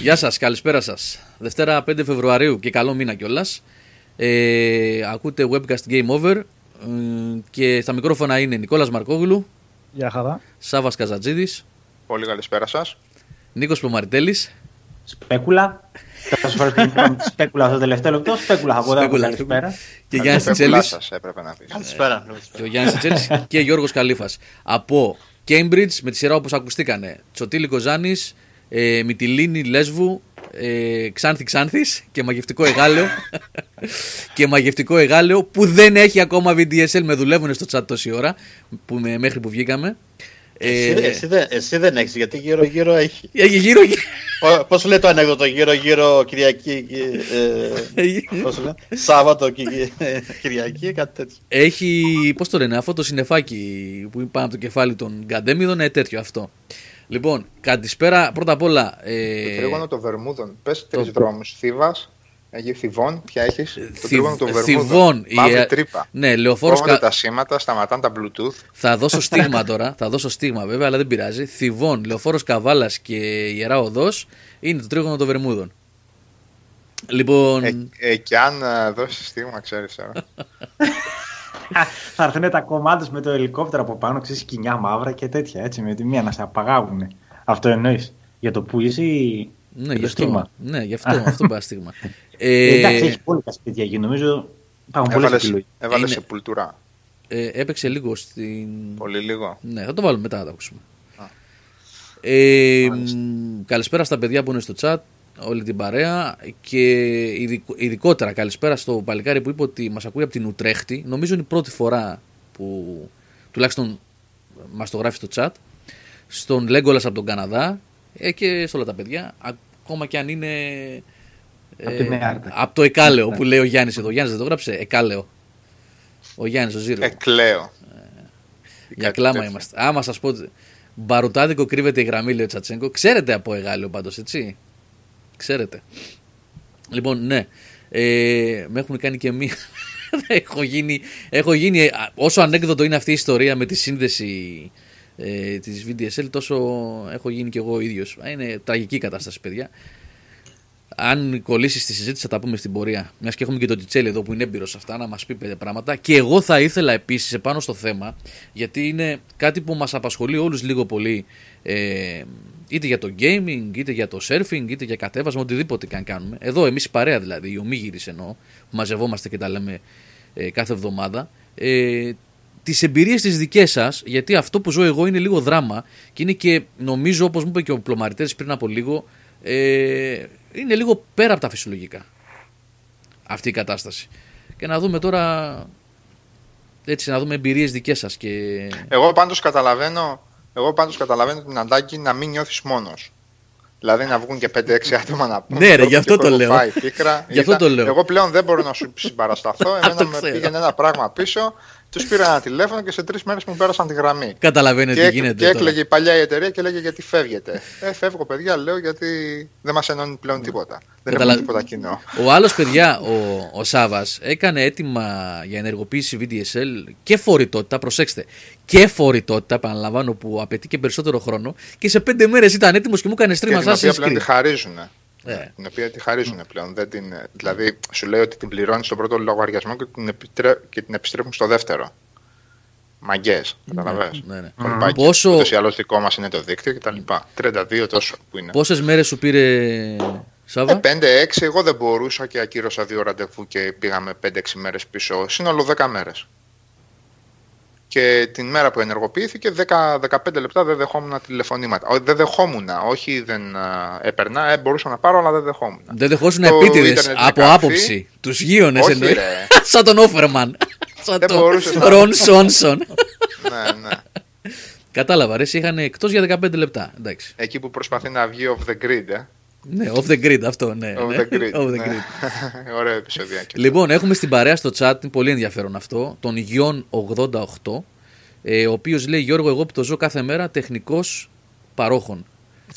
Γεια σας, καλησπέρα σας. Δευτέρα 5 Φεβρουαρίου και καλό μήνα κιόλας. Ε, ακούτε webcast Game Over ε, και στα μικρόφωνα είναι Νικόλας Μαρκόγλου, Γεια χαρά. Σάβας Καζατζίδης, Πολύ καλησπέρα σας. Νίκος Πλωμαριτέλη. Σπέκουλα. Τόσες φορές που είπαμε σπέκουλα στο τελευταίο λεπτό, σπέκουλα θα πω εδώ. Σπέκουλα. Καλησπέρα. και Γιάννης Πεπουλά Τσέλης. σας έπρεπε να πεις. Καλησπέρα. Και ο Γιάννης Τσέλης και Γιώργος Καλήφα. Από Cambridge με τη σειρά όπως ακουστήκανε. Τσοτήλη Κοζάνης, ε, Μυτιλίνη Λέσβου, ε, Ξάνθη Ξάνθης και μαγευτικό εγάλεο. και μαγευτικό εγάλεο που δεν έχει ακόμα VDSL. Με δουλεύουν στο chat τόση ώρα που, με- μέχρι που βγήκαμε. Εσύ, Ε, εσύ, δεν, εσύ δεν έχεις, γιατί γύρω-γύρω έχει. έχει γύρω γύρω. Πώς λέει το ανέκδοτο, γύρω-γύρω Κυριακή. Ε, πώς λέει, Σάββατο Κι- ε, Κυριακή, κάτι τέτοιο. Έχει, πώς το λένε, αυτό το συννεφάκι που είναι πάνω από το κεφάλι των Γκαντέμιδων, ε, τέτοιο αυτό. Λοιπόν, καλησπέρα. Πρώτα απ' όλα. Το Ε, τρίγωνο των Βερμούδων. Πες το- τρεις δρόμους. Θήβας, Αγίου Θηβών, ποια έχεις; Το Θη- τρίγωνο των Θηβών, Βερμούδων. η- Μαύρη τρύπα. ναι, λεωφόρος Κόβονται κα- τα σήματα, σταματάνε τα Bluetooth. Θα δώσω στίγμα τώρα. Θα δώσω στίγμα βέβαια, αλλά δεν πειράζει. Θηβών, λεωφόρος Καβάλας και ιερά οδός είναι το τρίγωνο των Βερμούδων. Λοιπόν. Ε, ε, και αν ε, δώσεις στίγμα, ξέρεις τώρα. Θα έρθουν τα κομμάτια με το ελικόπτερο από πάνω, ξέρεις σκηνιά μαύρα και τέτοια. Έτσι, με τη μία να σε απαγάγουν. Αυτό εννοείς. Για το που είσαι ή. ναι, για γι' το αυτό. στίγμα; Ναι, γι' αυτό, αυτό πάει στίγμα. Ε, Ε, εντάξει, έχει πολύ τα σπίτια εκεί. Νομίζω υπάρχουν πολλέ Έβαλε επιλογέ. έβαλες Είναι- σεπουλτουρά. ε, έπαιξε λίγο στην. Πολύ λίγο. Ναι, θα το βάλουμε μετά να το ακούσουμε. Α. Ε, Μάλιστα. μ, καλησπέρα στα παιδιά που είναι στο chat, όλη την παρέα και ειδικο- ειδικότερα καλησπέρα στο παλικάρι που είπε ότι μας ακούει από την Ουτρέχτη. Νομίζω είναι η πρώτη φορά που τουλάχιστον μας το γράφει στο chat. Στον Λέγκολας από τον Καναδά ε, και σε όλα τα παιδιά, ακόμα και αν είναι Από τη Νέα Άρτα. από το Εκάλεο που λέει ο Γιάννης εδώ. Γιάννης δεν το γράψε, Εκάλεο. Ο Γιάννης ο Ζήρο. Εκλέω. Για κλάμα είμαστε. Άμα σας πω. Μπαρουτάδικο κρύβεται η γραμμή, λέει ο Τσατσέγκο. Ξέρετε από εγάλιο πάντως, έτσι. Ξέρετε. Λοιπόν, ναι. Ε, με έχουν κάνει και μία. έχω, γίνει, έχω γίνει. α, Όσο ανέκδοτο είναι αυτή η ιστορία με τη σύνδεση ε, της VDSL, τόσο έχω γίνει και εγώ ο ίδιο. Είναι τραγική η κατάσταση, παιδιά. Αν κολλήσεις στη συζήτηση, θα τα πούμε στην πορεία. Μιας και έχουμε και τον Τιτσέλη εδώ που είναι έμπειρος σε αυτά να μας πει πέντε πράγματα. Και εγώ θα ήθελα επίσης επάνω στο θέμα, γιατί είναι κάτι που μας απασχολεί όλους λίγο πολύ. Ε, είτε για το gaming, είτε για το surfing, είτε για κατέβασμα, οτιδήποτε και αν κάνουμε. Εδώ εμείς η παρέα δηλαδή, οι ομίγυροι εννοώ, που μαζευόμαστε και τα λέμε ε, κάθε εβδομάδα. Ε, τις εμπειρίες τις δικές σας, γιατί αυτό που ζω εγώ είναι λίγο δράμα και είναι και νομίζω, όπως μου είπε και ο Πλωμαριτέρης πριν από λίγο, ε, είναι λίγο πέρα από τα φυσιολογικά αυτή η κατάσταση. Και να δούμε τώρα. Έτσι, να δούμε εμπειρίες δικές σας. Και... Εγώ πάντως καταλαβαίνω, εγώ πάντως καταλαβαίνω την ανάγκη να μην νιώθεις μόνος. Δηλαδή να βγουν και 5-6 άτομα να πούνε. Ναι, ρε, «Έχω γι' αυτό και το έχω λέω. φάει πίκρα». Γι' αυτό Ήταν- το λέω. Εγώ πλέον δεν μπορώ να σου συμπαρασταθώ. το Εμένα με ξέρω. πήγαινε ένα πράγμα πίσω, τους πήρα ένα τηλέφωνο και σε τρεις μέρες μου πέρασαν τη γραμμή. Καταλαβαίνετε Και, τι γίνεται. και τώρα. έκλαιγε η παλιά η εταιρεία και λέγε γιατί φεύγετε. Ε, φεύγω παιδιά, λέω γιατί δεν μας ενώνει πλέον τίποτα. Δεν Καταλα- έχουμε τίποτα κοινό. Ο άλλος, παιδιά, ο, ο Σάβας, έκανε έτοιμα για ενεργοποίηση VDSL και φορητότητα. Προσέξτε. Και φορητότητα, επαναλαμβάνω, που απαιτεί και περισσότερο χρόνο. Και σε πέντε μέρες ήταν έτοιμος και μου έκανε Και στρίμα την οποία Assassin's πλέον τη Creed. χαρίζουν. Ε. Την οποία τη χαρίζουν πλέον. Δεν την, δηλαδή, σου λέει ότι την πληρώνεις στον πρώτο λογαριασμό και την, επιτρέ, και την επιστρέφουν στο δεύτερο. Μαγκές, καταλαβαίνω. Ναι, ναι. Κολπάκι. Πόσο- Ούτως ή άλλως δικό μας είναι το δίκτυο κτλ. 32 τόσο που είναι. Πόσες μέρες σου πήρε, Σάβα; Ε, 5-6, εγώ δεν μπορούσα και ακύρωσα δύο ραντεβού και πήγαμε 5-6 μέρες πίσω. Σύνολο 10 μέρες. Και την μέρα που ενεργοποιήθηκε, 10-15 λεπτά δεν δεχόμουν τηλεφωνήματα. Ό, Δεν δεχόμουν, όχι δεν α, έπαιρνα, ε, μπορούσα να πάρω, αλλά δεν δεχόμουν. Δεν δεχόσουν Το επίτηδες ίντερνετ είναι από καφή. άποψη. Τους γείονε Όχι, εννοεί. ρε. Σαν τον Όφερμαν. Σαν Δεν τον μπορούσες να- Ρον Σόνσον. ναι, ναι. Κατάλαβα, ρε, είχαν εκτός για 15 λεπτά. Εντάξει. Εκεί που προσπαθεί να βγει off the grid, ε. Ναι, off the grid αυτό, ναι. Off ναι. the grid. Off the ναι. grid. Ωραίο επεισοδιάκι. Λοιπόν, έχουμε στην παρέα στο chat, είναι πολύ ενδιαφέρον αυτό, τον Γιον 88, ε, ο οποίος λέει Γιώργο, εγώ που το ζω κάθε μέρα, τεχνικός παρόχων.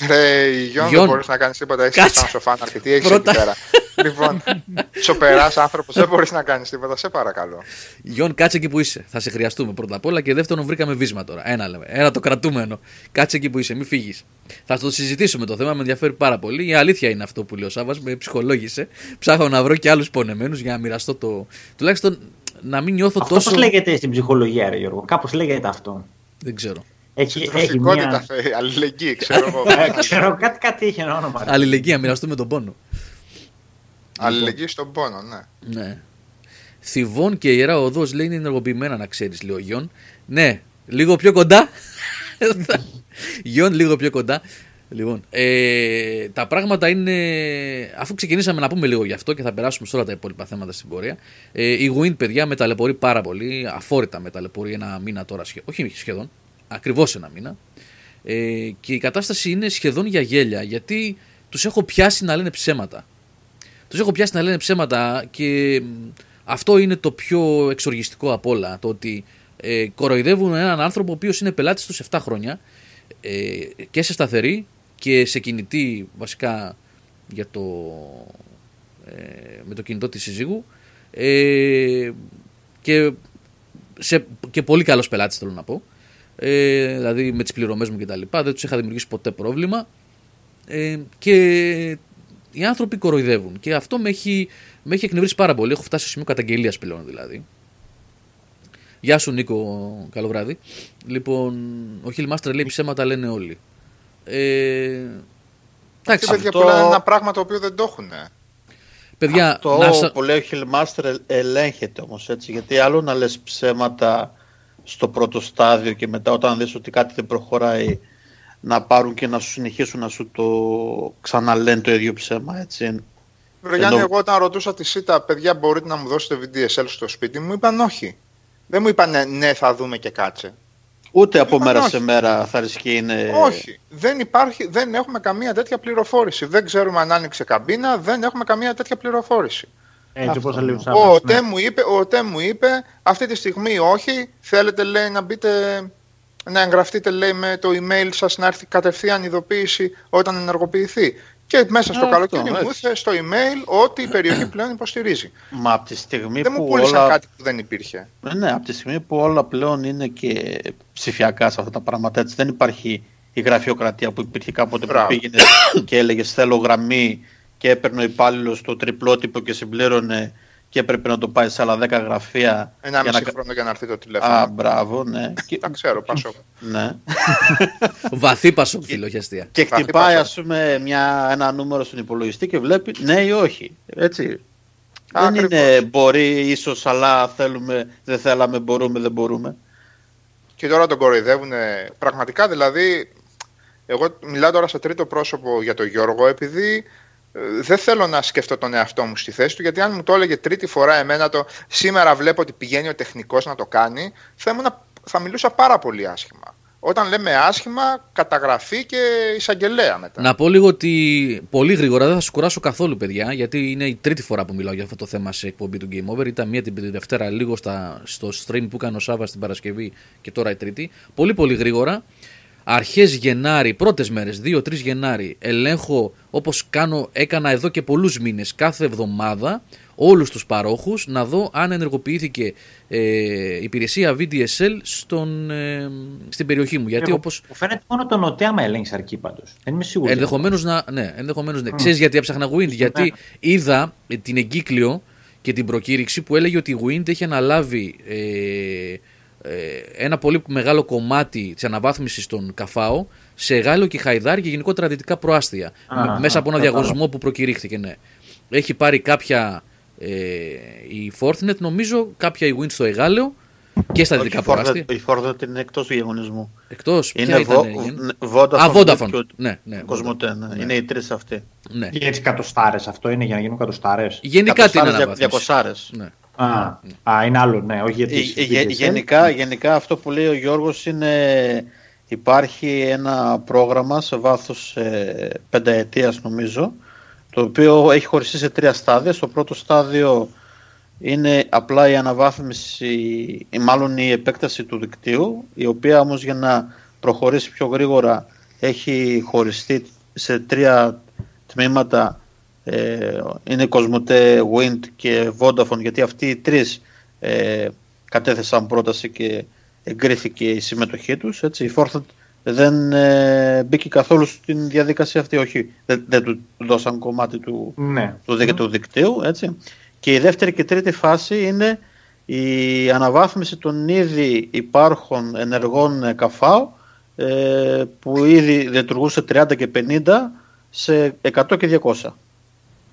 Ρε, Γιώργο, Γιον. δεν μπορείς να κάνεις τίποτα, έχεις Κάτσε. σαν σοφά να Τι έχεις Πρώτα. εκεί πέρα. λοιπόν, τσοπερά άνθρωπος, δεν μπορείς να κάνεις τίποτα, σε παρακαλώ. Γιον, κάτσε εκεί που είσαι. Θα σε χρειαστούμε πρώτα απ' όλα και δεύτερον, βρήκαμε βίσμα τώρα. Ένα λέμε. Ένα το κρατούμενο. Κάτσε εκεί που είσαι, μην φύγεις. Θα το συζητήσουμε το θέμα, με ενδιαφέρει πάρα πολύ. Η αλήθεια είναι αυτό που λέει ο Σάβα, με ψυχολόγησε. Ψάχνω να βρω και άλλους πονεμένους για να μοιραστώ το. Τουλάχιστον να μην νιώθω αυτό τόσο. Πώ λέγεται στην ψυχολογία, ρε Γιώργο, κάπως λέγεται αυτό. Δεν ξέρω. Έχει, έχει μια... αλληλεγγύη, ξέρω εγώ. Ε, ξέρω, κάτι, κάτι είχε ένα όνομα. Αλληλεγγύη, μοιραστούμε τον πόνο. Αλληλεγγύη στον πόνο, ναι. ναι. Θηβών και ιερά οδός λέει είναι ενεργοποιημένα, να ξέρεις, λέει ο Γιον. Ναι, λίγο πιο κοντά. Γιον, λίγο πιο κοντά. Λοιπόν, ε, τα πράγματα είναι. Αφού ξεκινήσαμε να πούμε λίγο γι' αυτό και θα περάσουμε σε όλα τα υπόλοιπα θέματα στην πορεία. Ε, η Wind, παιδιά, μεταλλεπορεί πάρα πολύ. Αφόρητα μεταλλεπορεί ένα μήνα τώρα. Σχεδόν, όχι σχεδόν, ακριβώς ένα μήνα. Ε, και η κατάσταση είναι σχεδόν για γέλια γιατί τους έχω πιάσει να λένε ψέματα. Τους έχω πιάσει να λένε ψέματα και αυτό είναι το πιο εξοργιστικό από όλα. Το ότι ε, κοροϊδεύουν έναν άνθρωπο ο οποίος είναι πελάτης τους 7 χρόνια ε, και σε σταθερή και σε κινητή βασικά για το, ε, με το κινητό της συζύγου ε, και, σε, και πολύ καλός πελάτης θέλω να πω ε, δηλαδή με τις πληρωμές μου και τα λοιπά δεν τους είχα δημιουργήσει ποτέ πρόβλημα ε, και οι άνθρωποι κοροϊδεύουν και αυτό με έχει, με έχει εκνευρίσει πάρα πολύ έχω φτάσει στο σημείο καταγγελίας πλέον δηλαδή Γεια σου Νίκο, καλό βράδυ. Λοιπόν, ο Χιλμάστρε λέει ψέματα λένε όλοι. Ε, εντάξει, παιδιά αυτό... είναι ένα πράγμα το οποίο δεν το έχουν. Παιδιά, αυτό να... που λέει ο Χιλμάστερ ελέγχεται όμως έτσι, γιατί άλλο να λες ψέματα στο πρώτο στάδιο και μετά όταν δεις ότι κάτι δεν προχωράει να πάρουν και να σου συνεχίσουν να σου το ξαναλένε το ίδιο ψέμα έτσι. Βρε Ενώ... εγώ όταν ρωτούσα τη ΣΥΤΑ, παιδιά μπορείτε να μου δώσετε VDSL στο σπίτι μου, είπαν όχι. Δεν μου είπαν ναι θα δούμε και κάτσε. Ούτε από μέρα σε μέρα θα ρισκεί είναι. Όχι. Δεν, υπάρχει, δεν έχουμε καμία τέτοια πληροφόρηση. Δεν ξέρουμε αν άνοιξε καμπίνα, δεν έχουμε καμία τέτοια πληροφόρηση. Έτσι όπως ο, ναι. ΤΕ μου είπε, ο ΤΕ μου είπε, αυτή τη στιγμή όχι, θέλετε λέει να μπείτε, να εγγραφτείτε λέει με το email σας να έρθει κατευθείαν ειδοποίηση όταν ενεργοποιηθεί. Και μέσα στο καλοκαίρι μου ήρθε στο email ότι η περιοχή πλέον υποστηρίζει. Μα από τη στιγμή δεν που μου πούλησαν όλα... κάτι που δεν υπήρχε. Ναι, ναι, από τη στιγμή που όλα πλέον είναι και ψηφιακά σε αυτά τα πράγματα, έτσι δεν υπάρχει η γραφειοκρατία που υπήρχε κάποτε Μπράβο. που πήγαινε και έλεγε θέλω γραμμή και έπαιρνε ο υπάλληλος το τριπλότυπο και συμπλήρωνε και έπρεπε να το πάει σε άλλα 10 γραφεία. Ένα μισή να... χρόνο για να έρθει το τηλέφωνο. Α, μπράβο, ναι. Τα ξέρω, πασό. ναι. Βαθύ πασό, φιλοχεστία. Και χτυπάει, ας πούμε, μια, ένα νούμερο στον υπολογιστή και βλέπει ναι ή όχι. Έτσι. δεν είναι μπορεί, ίσως, αλλά θέλουμε, δεν θέλαμε, μπορούμε, δεν μπορούμε. Και τώρα τον κοροϊδεύουν πραγματικά, δηλαδή. Εγώ μιλάω τώρα σε τρίτο πρόσωπο για τον Γιώργο, επειδή ε, δεν θέλω να σκεφτώ τον εαυτό μου στη θέση του, γιατί αν μου το έλεγε τρίτη φορά εμένα το σήμερα βλέπω ότι πηγαίνει ο τεχνικός να το κάνει, θα, ήμουν, θα μιλούσα πάρα πολύ άσχημα. Όταν λέμε άσχημα, καταγραφή και εισαγγελέα μετά. Να πω λίγο ότι πολύ γρήγορα δεν θα σου κουράσω καθόλου, παιδιά, γιατί είναι η τρίτη φορά που μιλάω για αυτό το θέμα σε εκπομπή του Game Over. Ήταν μία την Δευτέρα, λίγο στα, στο stream που έκανε ο Σάβα την Παρασκευή και τώρα η Τρίτη. Πολύ, πολύ γρήγορα αρχές Γενάρη, πρώτες μέρες, 2-3 Γενάρη, ελέγχω όπως κάνω, έκανα εδώ και πολλούς μήνες κάθε εβδομάδα όλους τους παρόχους να δω αν ενεργοποιήθηκε ε, υπηρεσία VDSL στον, ε, στην περιοχή μου. Γιατί Εγώ, όπως... Μου φαίνεται μόνο το νοτέ άμα έλεγχε αρκεί πάντως. Δεν είμαι σίγουρος. Ενδεχομένως να, ναι, ενδεχομένως, ναι. Mm. Ξέρεις γιατί έψαχνα Wind, γιατί είδα την εγκύκλιο και την προκήρυξη που έλεγε ότι η Wind έχει αναλάβει ε, ε, ένα πολύ μεγάλο κομμάτι της αναβάθμισης των καφάο σε Γάλλο και Χαϊδάρι και γενικότερα δυτικά προάστια. μέσα από ένα διαγωνισμό που προκηρύχθηκε, ναι. Έχει πάρει κάποια ε, η Fortinet, νομίζω, κάποια η Wind στο Εγάλεο και στα δυτικά προάστια. Η Fortinet είναι εκτός του διαγωνισμού. Εκτός. Είναι βο, Vodafone. Α, Vodafone. Ναι, ναι, Cosmote, ναι. ναι. Είναι οι τρεις αυτοί. Ναι. Για τι κατοστάρες αυτό είναι για να γίνουν κατοστάρες. Γενικά τι είναι 200. Ναι. Α, α, είναι άλλο, ναι, όχι γιατί. Ε, ε, γενικά, γενικά αυτό που λέει ο Γιώργος είναι υπάρχει ένα πρόγραμμα σε βάθος ε, πενταετίας νομίζω το οποίο έχει χωριστεί σε τρία στάδια. Στο πρώτο στάδιο είναι απλά η αναβάθμιση ή μάλλον η επέκταση του δικτύου η οποία όμως για να προχωρήσει πιο γρήγορα έχει χωριστεί σε τρία τμήματα ε, είναι Κοσμοτέ, Wind και Vodafone γιατί αυτοί οι τρεις ε, κατέθεσαν πρόταση και εγκρίθηκε η συμμετοχή τους. Έτσι. Η Fortnite δεν ε, μπήκε καθόλου στην διαδικασία αυτή, όχι, δεν, δεν του δώσαν κομμάτι του, Ναι. του, δι- του δικτύου. Έτσι. Και η δεύτερη και τρίτη φάση είναι η αναβάθμιση των ήδη υπάρχων ενεργών ε, καφάου ε, που ήδη λειτουργούσε 30 και 50 σε 100 και 200.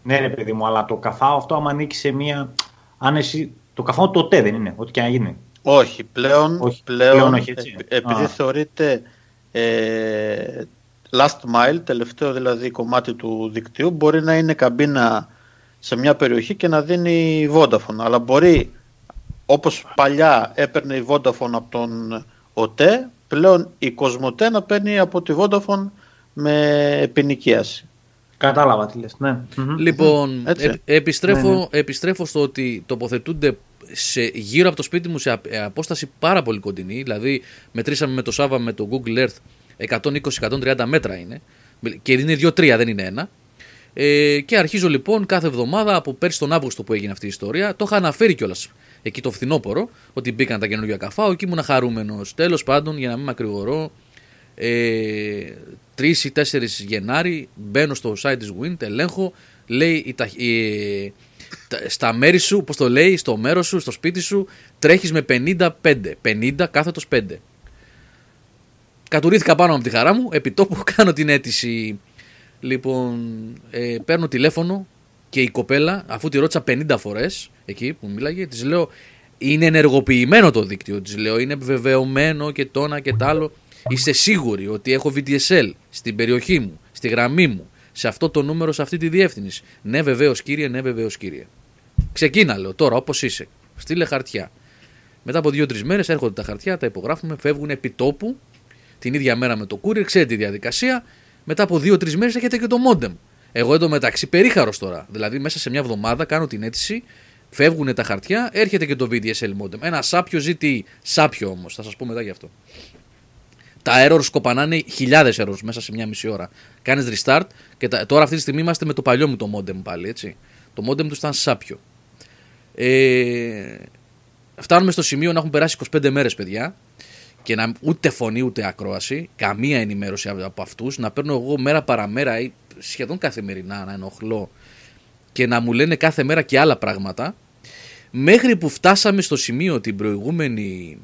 Ναι, ρε παιδί μου, αλλά το καφάο αυτό, άμα ανήκει σε μία. Αν εσύ. Το καφάο το ΤΕ δεν είναι, ό,τι και να γίνει. Όχι, πλέον, Όχι, πλέον, πλέον όχι, έτσι. επ- επειδή Α. θεωρείται ε, last mile, τελευταίο δηλαδή κομμάτι του δικτύου, μπορεί να είναι καμπίνα σε μια περιοχή και να δίνει η Vodafone. Αλλά μπορεί, όπως παλιά έπαιρνε η Vodafone από τον ΟΤΕ, πλέον η Κοσμοτέ να παίρνει από τη Vodafone με επινοικίαση. Κατάλαβα τι λες, ναι. Μμμ. Λοιπόν, Έτσι. επ- επιστρέφω, Ναι, ναι. επιστρέφω στο ότι τοποθετούνται σε, γύρω από το σπίτι μου σε α- ε, απόσταση πάρα πολύ κοντινή. Δηλαδή, μετρήσαμε με το Σάβα με το Google Earth 120-130 μέτρα είναι. Και είναι 2-3, δεν είναι ένα. Ε, και αρχίζω λοιπόν κάθε εβδομάδα από πέρσι τον Αύγουστο που έγινε αυτή η ιστορία. Το είχα αναφέρει κιόλας εκεί το φθινόπωρο ότι μπήκαν τα καινούργια καφάου και ήμουν χαρούμενος. Τέλος πάντων, για να μην μακρηγορώ, ε, 3 ή 4 Γενάρη μπαίνω στο site της Wind, ελέγχω, λέει η, ταχ- η- τα- στα μέρη σου, πώς το λέει, στο μέρος σου, στο σπίτι σου, τρέχεις με 55, 50 κάθετος 5. Κατουρήθηκα πάνω από τη χαρά μου, επί τόπου κάνω την αίτηση. Λοιπόν, ε, παίρνω τηλέφωνο και η κοπέλα, αφού τη ρώτησα 50 φορές εκεί που μίλαγε, της λέω είναι ενεργοποιημένο το δίκτυο. Της λέω είναι βεβαιωμένο και το ένα και το άλλο. Είστε σίγουροι ότι έχω VDSL στην περιοχή μου, στη γραμμή μου, σε αυτό το νούμερο, σε αυτή τη διεύθυνση; Ναι, βεβαίως κύριε, ναι, βεβαίως κύριε. Ξεκίνα, λέω τώρα, όπως είσαι. Στείλε χαρτιά. Μετά από δύο-τρεις μέρες έρχονται τα χαρτιά, τα υπογράφουμε, φεύγουν επί τόπου την ίδια μέρα με το courier, ξέρετε τη διαδικασία. Μετά από δύο-τρεις μέρες έχετε και το modem. Εγώ εντωμεταξύ περίχαρος τώρα. Δηλαδή μέσα σε μια εβδομάδα κάνω την αίτηση, φεύγουν τα χαρτιά, έρχεται και το VDSL modem. Ένα σάπιο ζήτη σάπιο όμως, θα σας πω μετά γι' αυτό. Τα errors σκοπανάνε χιλιάδες errors μέσα σε μια μισή ώρα. Κάνεις restart και τα, τώρα αυτή τη στιγμή είμαστε με το παλιό μου το modem πάλι, έτσι. Το modem του ήταν σάπιο. Ε, φτάνουμε στο σημείο να έχουν περάσει 25 μέρες, παιδιά, και να, ούτε φωνή ούτε ακρόαση, καμία ενημέρωση από, από αυτούς, να παίρνω εγώ μέρα παραμέρα ή σχεδόν καθημερινά να ενοχλώ και να μου λένε κάθε μέρα και άλλα πράγματα. Μέχρι που φτάσαμε στο σημείο την προηγούμενη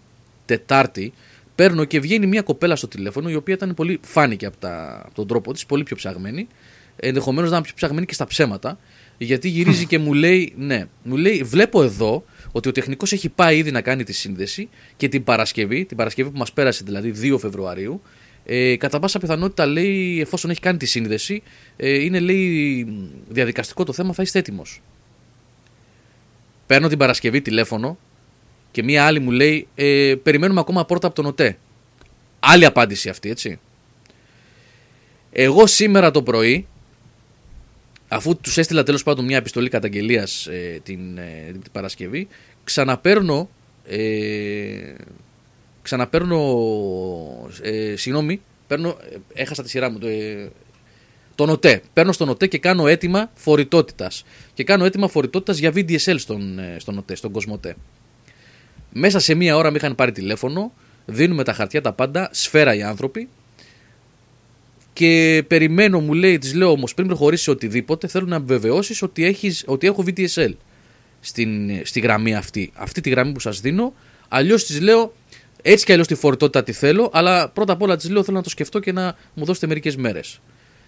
Τετάρτη, παίρνω και βγαίνει μια κοπέλα στο τηλέφωνο, η οποία ήταν πολύ, φάνηκε από, τα, από τον τρόπο της, πολύ πιο ψαγμένη. Ενδεχομένως να είναι πιο ψαγμένη και στα ψέματα. Γιατί γυρίζει και μου λέει, ναι, μου λέει, βλέπω εδώ ότι ο τεχνικός έχει πάει ήδη να κάνει τη σύνδεση και την Παρασκευή, την Παρασκευή που μας πέρασε δηλαδή 2 Φεβρουαρίου, ε, κατά πάσα πιθανότητα λέει, εφόσον έχει κάνει τη σύνδεση, ε, είναι λέει διαδικαστικό το θέμα, θα είστε έτοιμος. Παίρνω την Παρασκευή τηλέφωνο και μία άλλη μου λέει, ε, περιμένουμε ακόμα πόρτα από τον ΟΤΕ. Άλλη απάντηση αυτή, έτσι. Εγώ σήμερα το πρωί, αφού τους έστειλα τέλος πάντων μια επιστολή καταγγελίας ε, την, ε, την Παρασκευή, ξαναπαίρνω. Ε, ξαναπαίρνω. Ε, συγγνώμη, παίρνω, ε, έχασα τη σειρά μου. Το, ε, τον ΟΤΕ. Παίρνω στον ΟΤΕ και κάνω αίτημα φορητότητας. Και κάνω αίτημα φορητότητας για VDSL στον, ε, στον ΟΤΕ, στον Κοσμοτέ. Μέσα σε μία ώρα με είχαν πάρει τηλέφωνο, δίνουμε τα χαρτιά τα πάντα, σφαίρα οι άνθρωποι, και περιμένω, μου λέει, της λέω όμως πριν προχωρήσει οτιδήποτε, θέλω να βεβαιώσεις ότι, έχεις, ότι έχω VDSL στην, στη γραμμή αυτή. Αυτή τη γραμμή που σας δίνω. Αλλιώς της λέω, έτσι κι αλλιώς τη φορητότητα τη θέλω, αλλά πρώτα απ' όλα της λέω θέλω να το σκεφτώ και να μου δώσετε μερικές μέρες.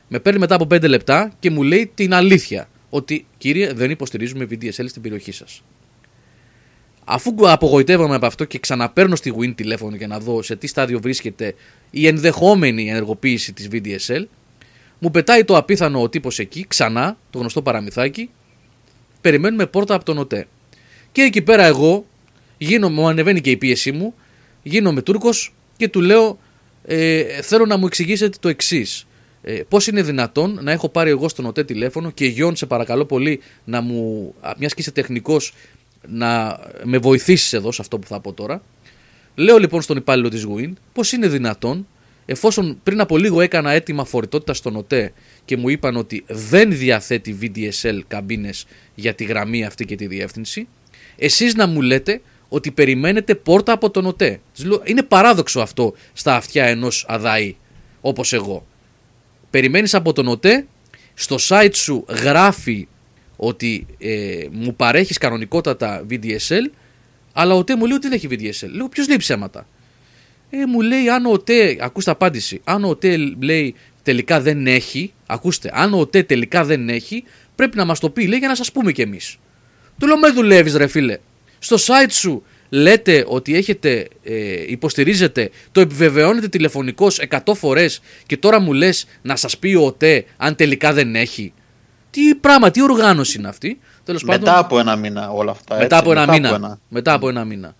Με παίρνει μετά από 5 λεπτά και μου λέει την αλήθεια. Ότι κύριε, δεν υποστηρίζουμε VDSL στην περιοχή σας. Αφού απογοητεύομαι από αυτό και ξαναπαίρνω στη Win τηλέφωνο για να δω σε τι στάδιο βρίσκεται η ενδεχόμενη ενεργοποίηση της VDSL, μου πετάει το απίθανο ο τύπος εκεί, ξανά, το γνωστό παραμυθάκι, περιμένουμε πόρτα από τον ΟΤΕ. Και εκεί πέρα εγώ, γίνομαι, μου ανεβαίνει και η πίεσή μου, γίνομαι Τούρκος και του λέω, ε, θέλω να μου εξηγήσετε το εξής. Ε, Πώς είναι δυνατόν να έχω πάρει εγώ στον ΟΤΕ τηλέφωνο και Γιόν, σε παρακαλώ πολύ, να μου, μιας και είσαι τεχνικός, να με βοηθήσεις εδώ σε αυτό που θα πω τώρα. Λέω λοιπόν στον υπάλληλο της Win πώς είναι δυνατόν εφόσον πριν από λίγο έκανα έτοιμα φορητότητας στον ΟΤΕ και μου είπαν ότι δεν διαθέτει VDSL καμπίνες για τη γραμμή αυτή και τη διεύθυνση, εσείς να μου λέτε ότι περιμένετε πόρτα από τον ΟΤΕ. Της λέω, Είναι παράδοξο αυτό στα αυτιά ενός αδαή, όπως εγώ. Περιμένεις από τον ΟΤΕ, στο site σου γράφει ότι ε, μου παρέχεις κανονικότατα VDSL, αλλά ο ΟΤΕ μου λέει ότι δεν έχει VDSL. Λέω, ποιος λέει ψέματα; Ε, μου λέει αν ο ΟΤΕ, ακούστε απάντηση, αν ο ΟΤΕ λέει τελικά δεν έχει, ακούστε, αν ο ΟΤΕ τελικά δεν έχει, πρέπει να μας το πει, λέει, για να σας πούμε κι εμείς. Του λέω, μες δουλεύεις ρε φίλε. Στο site σου λέτε ότι έχετε, ε, υποστηρίζετε, το επιβεβαιώνετε τηλεφωνικώς 100 φορές και τώρα μου λες να σας πει ο ΟΤΕ αν τελικά δεν έχει. Τι πράγμα, τι οργάνωση είναι αυτή; Τέλος Μετά πάντων, από ένα μήνα όλα αυτά. μετά έτσι, από ένα μήνα. ένα. Μετά από ένα μήνα.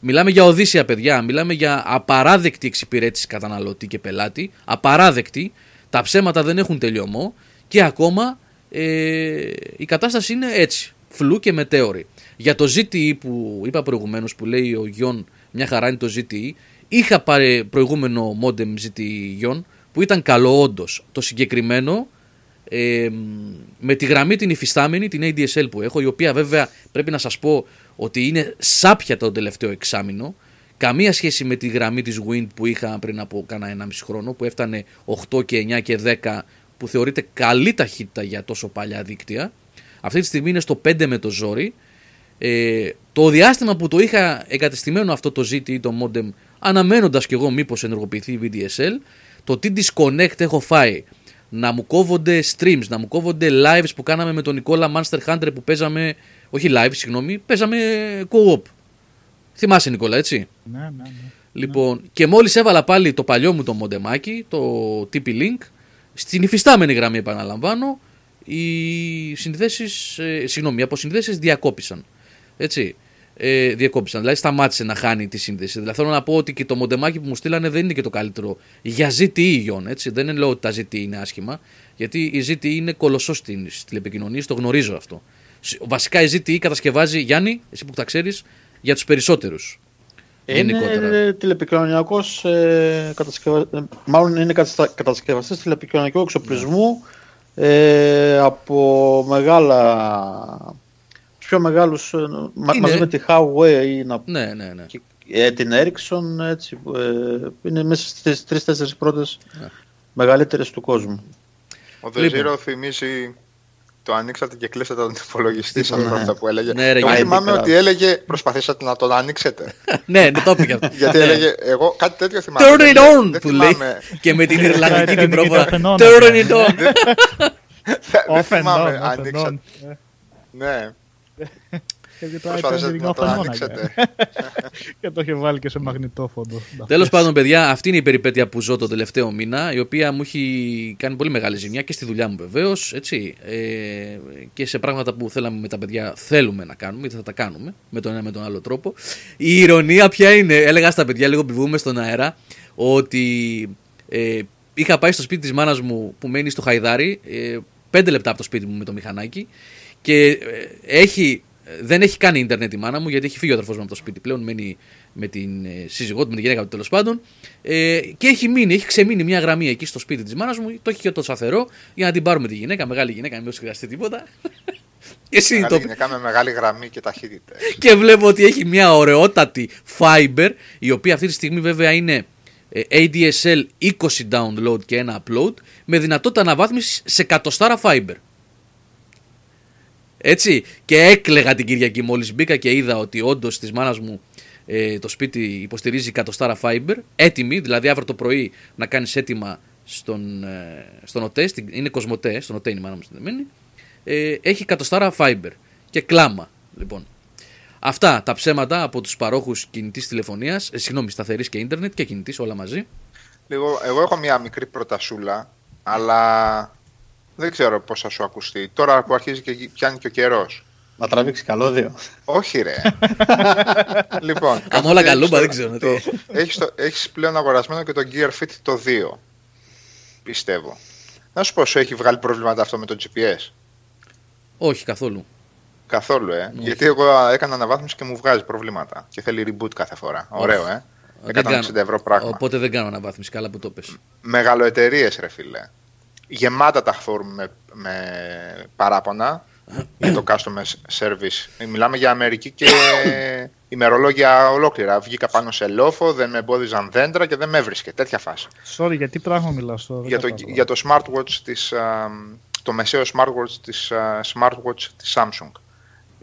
Μιλάμε για οδύσσια, παιδιά. Μιλάμε για απαράδεκτη εξυπηρέτηση καταναλωτή και πελάτη. Απαράδεκτη. Τα ψέματα δεν έχουν τελειωμό. Και ακόμα ε, η κατάσταση είναι έτσι. Φλού και μετέωρη. Για το ZTE που είπα προηγουμένως, που λέει ο Γιον, μια χαρά είναι το ZTE. Είχα πάρει προηγούμενο modem ZTE Γιον που ήταν καλό όντως. Το συγκεκριμένο ε, με τη γραμμή την υφιστάμενη, την ADSL που έχω, η οποία βέβαια πρέπει να σας πω ότι είναι σάπια το τελευταίο εξάμηνο. Καμία σχέση με τη γραμμή της Wind που είχα πριν από κάνα 1,5 χρόνο, που έφτανε 8 και 9 και 10, που θεωρείται καλή ταχύτητα για τόσο παλιά δίκτυα. Αυτή τη στιγμή είναι στο 5 με το ζόρι. Ε, το διάστημα που το είχα εγκατεστημένο αυτό το ZTE, το modem, αναμένοντας κι εγώ μήπως ενεργοποιηθεί η VDSL, το τι disconnect έχω φάει να μου κόβονται streams, να μου κόβονται lives που κάναμε με τον Νικόλα Monster Hunter που παίζαμε. Όχι live, συγγνώμη, παίζαμε co-op. Θυμάσαι Νικόλα, έτσι; Ναι, ναι, ναι. Λοιπόν, και μόλις έβαλα πάλι το παλιό μου το μοντεμάκι, το TP-Link, στην υφιστάμενη γραμμή επαναλαμβάνω, οι συνδέσεις, ε, συγγνώμη, οι αποσυνδέσεις διακόπησαν. Έτσι. Ε, διακόπησαν. Δηλαδή σταμάτησε να χάνει τη σύνδεση. Δηλαδή θέλω να πω ότι και το μοντεμάκι που μου στείλανε δεν είναι και το καλύτερο για ZTE Ιον. Έτσι. Δεν είναι λέω ότι τα ZTE είναι άσχημα. Γιατί η ZTE είναι κολοσσός στις τηλεπικοινωνίες, το γνωρίζω αυτό. Σ- Βασικά η ZTE κατασκευάζει, Γιάννη, εσύ που τα ξέρεις, για τους περισσότερους. γενικότερα. Είναι τηλεπικοινωνιακός, ε, κατασκευα... ε, μάλλον είναι καταστα- κατασκευαστής τηλεπικοινωνιακού εξοπλισμού ε, από μεγάλα, τους πιο μεγάλους, ε, μα- Είναι. μαζί με τη Huawei ή να- Ναι, ναι, ναι. και, ε, την Ericsson, έτσι, ε, είναι μέσα στις τρεις-τέσσερις πρώτες Ναι. μεγαλύτερες του κόσμου. Ο Λοιπόν. Δεζίρο θυμίζει το ανοίξατε και κλείσατε τον υπολογιστή σαν Ναι. αυτά που έλεγε. Ναι, ρε, Εγώ γιατί θυμάμαι πέρα. ότι έλεγε προσπαθήσατε να τον ανοίξετε. ναι, ναι, το έπαιγε αυτό. Γιατί Ναι. έλεγε, εγώ κάτι τέτοιο θυμάμαι. Turn Δεν- it on δεν που λέει. θυμάμαι- Και με την Ιρλανδική την Ήταν και πρόφορα. τα φαινόνα. Turn it on. Δεν Off and on, θυμάμαι, off and ανοίξατε. on. Ε, Ναι, Και τώρα προσπαθήσατε ήταν να τον φαινόνα, ανοίξετε. Και το είχε βάλει και σε μαγνητόφοντο. Τέλος πάντων, παιδιά, αυτή είναι η περιπέτεια που ζω το τελευταίο μήνα, η οποία μου έχει κάνει πολύ μεγάλη ζημιά και στη δουλειά μου βεβαίως. Ε, και σε πράγματα που θέλαμε με τα παιδιά θέλουμε να κάνουμε, είτε θα τα κάνουμε με τον ένα με τον άλλο τρόπο. Η ηρωνία ποια είναι, έλεγα στα παιδιά λίγο που βγούμε στον αέρα, ότι ε, είχα πάει στο σπίτι της μάνας μου που μένει στο Χαϊδάρι, ε, πέντε λεπτά από το σπίτι μου με το μηχανάκι και ε, έχει, δεν έχει κάνει ίντερνετ η μάνα μου γιατί έχει φύγει ο αδερφός μου από το σπίτι πλέον. Μένει με την ε, σύζυγό του, με την γυναίκα του τέλος πάντων. Ε, και έχει μείνει, έχει ξεμείνει μια γραμμή εκεί στο σπίτι της μάνας μου. Το έχει και το σταθερό για να την πάρουμε τη γυναίκα, μεγάλη γυναίκα, μην χρειαστεί τίποτα. και Μεγάλη συνειδητοποιώ. γυναίκα με μεγάλη γραμμή και ταχύτητα. Και βλέπω ότι έχει μια ωραιότατη Fiber, η οποία αυτή τη στιγμή βέβαια είναι ε, ADSL 20 download και ένα upload, με δυνατότητα αναβάθμισης σε κατοστάρα Fiber. Έτσι. Και έκλεγα την Κυριακή μόλις μπήκα και είδα ότι όντως της μάνας μου ε, το σπίτι υποστηρίζει κατοστάρα Fiber. Έτοιμη, δηλαδή αύριο το πρωί να κάνεις έτοιμα στον, ε, στον ΟΤΕ, στην- είναι Κοσμοτέ, στον ΟΤΕ είναι η μάνα μου συνδεμένη. Ε, έχει κατοστάρα Fiber και κλάμα. Λοιπόν, Αυτά τα ψέματα από τους παρόχους κινητής τηλεφωνίας, ε, συγγνώμη, σταθερής και ίντερνετ και κινητής όλα μαζί. Λίγο, εγώ έχω μια μικρή προτασούλα, αλλά δεν ξέρω πώς θα σου ακουστεί. Τώρα που αρχίζει και πιάνει και ο καιρός. Να τραβήξει καλώδιο. Όχι ρε. λοιπόν, Αν όλα έχεις καλούμπα, το- δεν ξέρω τι. το- Έχεις, το, έχεις πλέον αγορασμένο και το Gear Fit το 2. Πιστεύω. Να σου πω, σου έχει βγάλει προβλήματα αυτό με το GPS. Όχι καθόλου. Καθόλου, ε. Γιατί εγώ έκανα αναβάθμιση και μου βγάζει προβλήματα. Και θέλει reboot κάθε φορά. Ωραίο, ε. Δεν 160 κάνω. ευρώ πράγμα. Οπότε δεν κάνω αναβάθμιση. Καλά που το πες. Μεγαλοεταιρείες, ρε φίλε. Γεμάτα τα forum με, με παράπονα για το customer service. Μιλάμε για Αμερική και ημερολόγια ολόκληρα. Βγήκα πάνω σε λόφο, δεν με εμπόδιζαν δέντρα και δεν με έβρισκε. Τέτοια φάση. Sorry, γιατί πράγμα μιλάς τώρα. δεν για, το, κατάλαβα. για το smartwatch της, α, το μεσαίο smartwatch της, α, smartwatch της Samsung.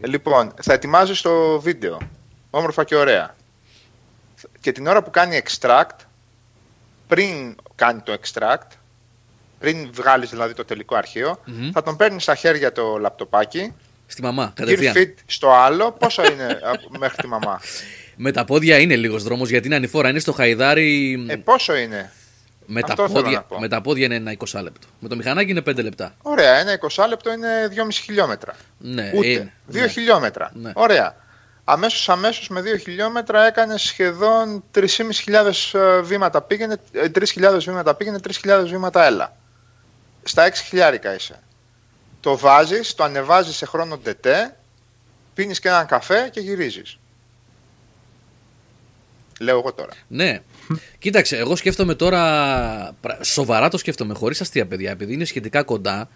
Ε, λοιπόν, θα ετοιμάζεις το βίντεο. Όμορφα και ωραία. Και την ώρα που κάνει extract, πριν κάνει το extract, πριν βγάλεις δηλαδή το τελικό αρχείο, Μμμ. θα τον παίρνεις στα χέρια το λαπτοπάκι, Στη μαμά, gear κατευθείαν. fit στο άλλο, πόσο είναι από- μέχρι τη μαμά. Με τα πόδια είναι λίγος δρόμος γιατί είναι ανηφόρα. Είναι στο Χαϊδάρι. Ε, πόσο είναι; με, τα αυτό θέλω πόδια, να πω. με τα πόδια είναι ένα 20 λεπτό. Με το μηχανάκι είναι 5 λεπτά. Ωραία, ένα 20 λεπτό είναι 2,5 χιλιόμετρα. Ναι, Ούτε. είναι. 2 Ναι. χιλιόμετρα. Ναι. Ωραία. Αμέσως, αμέσως με 2 χιλιόμετρα έκανε σχεδόν 3.500 ε, βήματα πήγαινε, ε, 3.000 βήματα πήγαινε, 3.000 βήματα έλα. Στα 6 χιλιάρικα είσαι. Το βάζεις, το ανεβάζεις σε χρόνο ντετέ, πίνεις και έναν καφέ και γυρίζεις. Λέω εγώ τώρα. Ναι. Κοίταξε, εγώ σκέφτομαι τώρα. πρα- Σοβαρά το σκέφτομαι, χωρίς αστεία παιδιά, επειδή είναι σχετικά κοντά.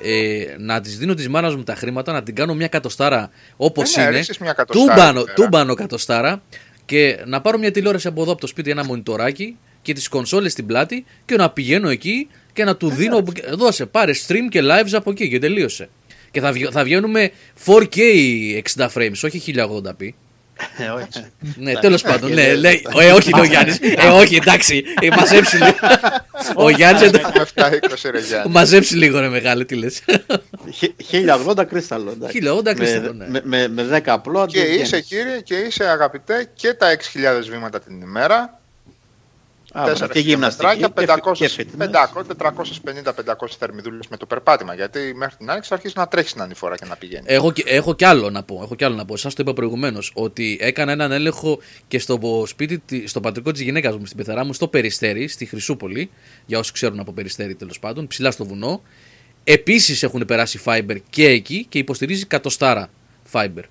Ε, να της δίνω της μάνας μου τα χρήματα, να την κάνω μια κατοστάρα όπως Ε, ναι, είναι. ρίξεις μια κατοστάρα Τούμπανο, εκεί πέρα. τούμπανο κατοστάρα. Και να πάρω μια τηλεόραση από εδώ από το σπίτι, ένα μονιτοράκι και τις κονσόλες στην πλάτη και να πηγαίνω εκεί και να Ε, του δίνω. Δώσε, πάρε stream και lives από εκεί και τελείωσε. Και θα, βγ- θα βγαίνουμε 4K 60 frames, όχι 1080p. Ε, όχι. Ναι, τέλος πάντων. Ναι, λέει. λέει, ε, όχι, λέει ο Γιάννης. Ε, όχι, εντάξει. Ε, μαζέψει λίγο. Ο Γιάννης. Έχουμε 7-20 ρε Γιάννη. Μαζέψει λίγο, ρε μεγάλη, τι λες. Χι- 1080 κρίσταλο. εντάξει. 1080 Με- κρίσταλο, ναι. Με, με, με 10 απλό. Και είσαι κύριε και είσαι αγαπητέ και τα 6.000 βήματα την ημέρα. Τέσσερα και γυμναστική. χιλιόμετράκια, και, 500, και fitness. 450-500 θερμιδούλες με το περπάτημα. Γιατί μέχρι την άνοιξη θα αρχίσει να τρέχει την ανηφορά και να πηγαίνει. Έχω, και- έχω κι άλλο να πω. Έχω κι άλλο να πω. Σας το είπα προηγουμένως. Ότι έκανα έναν έλεγχο και στο σπίτι, τη- στο πατρικό της γυναίκας μου, στην πεθερά μου, στο Περιστέρι, στη Χρυσούπολη. Για όσους ξέρουν από Περιστέρι τέλος πάντων, ψηλά στο βουνό. Επίσης έχουν περάσει fiber και εκεί και υποστηρίζει κατοστάρα fiber.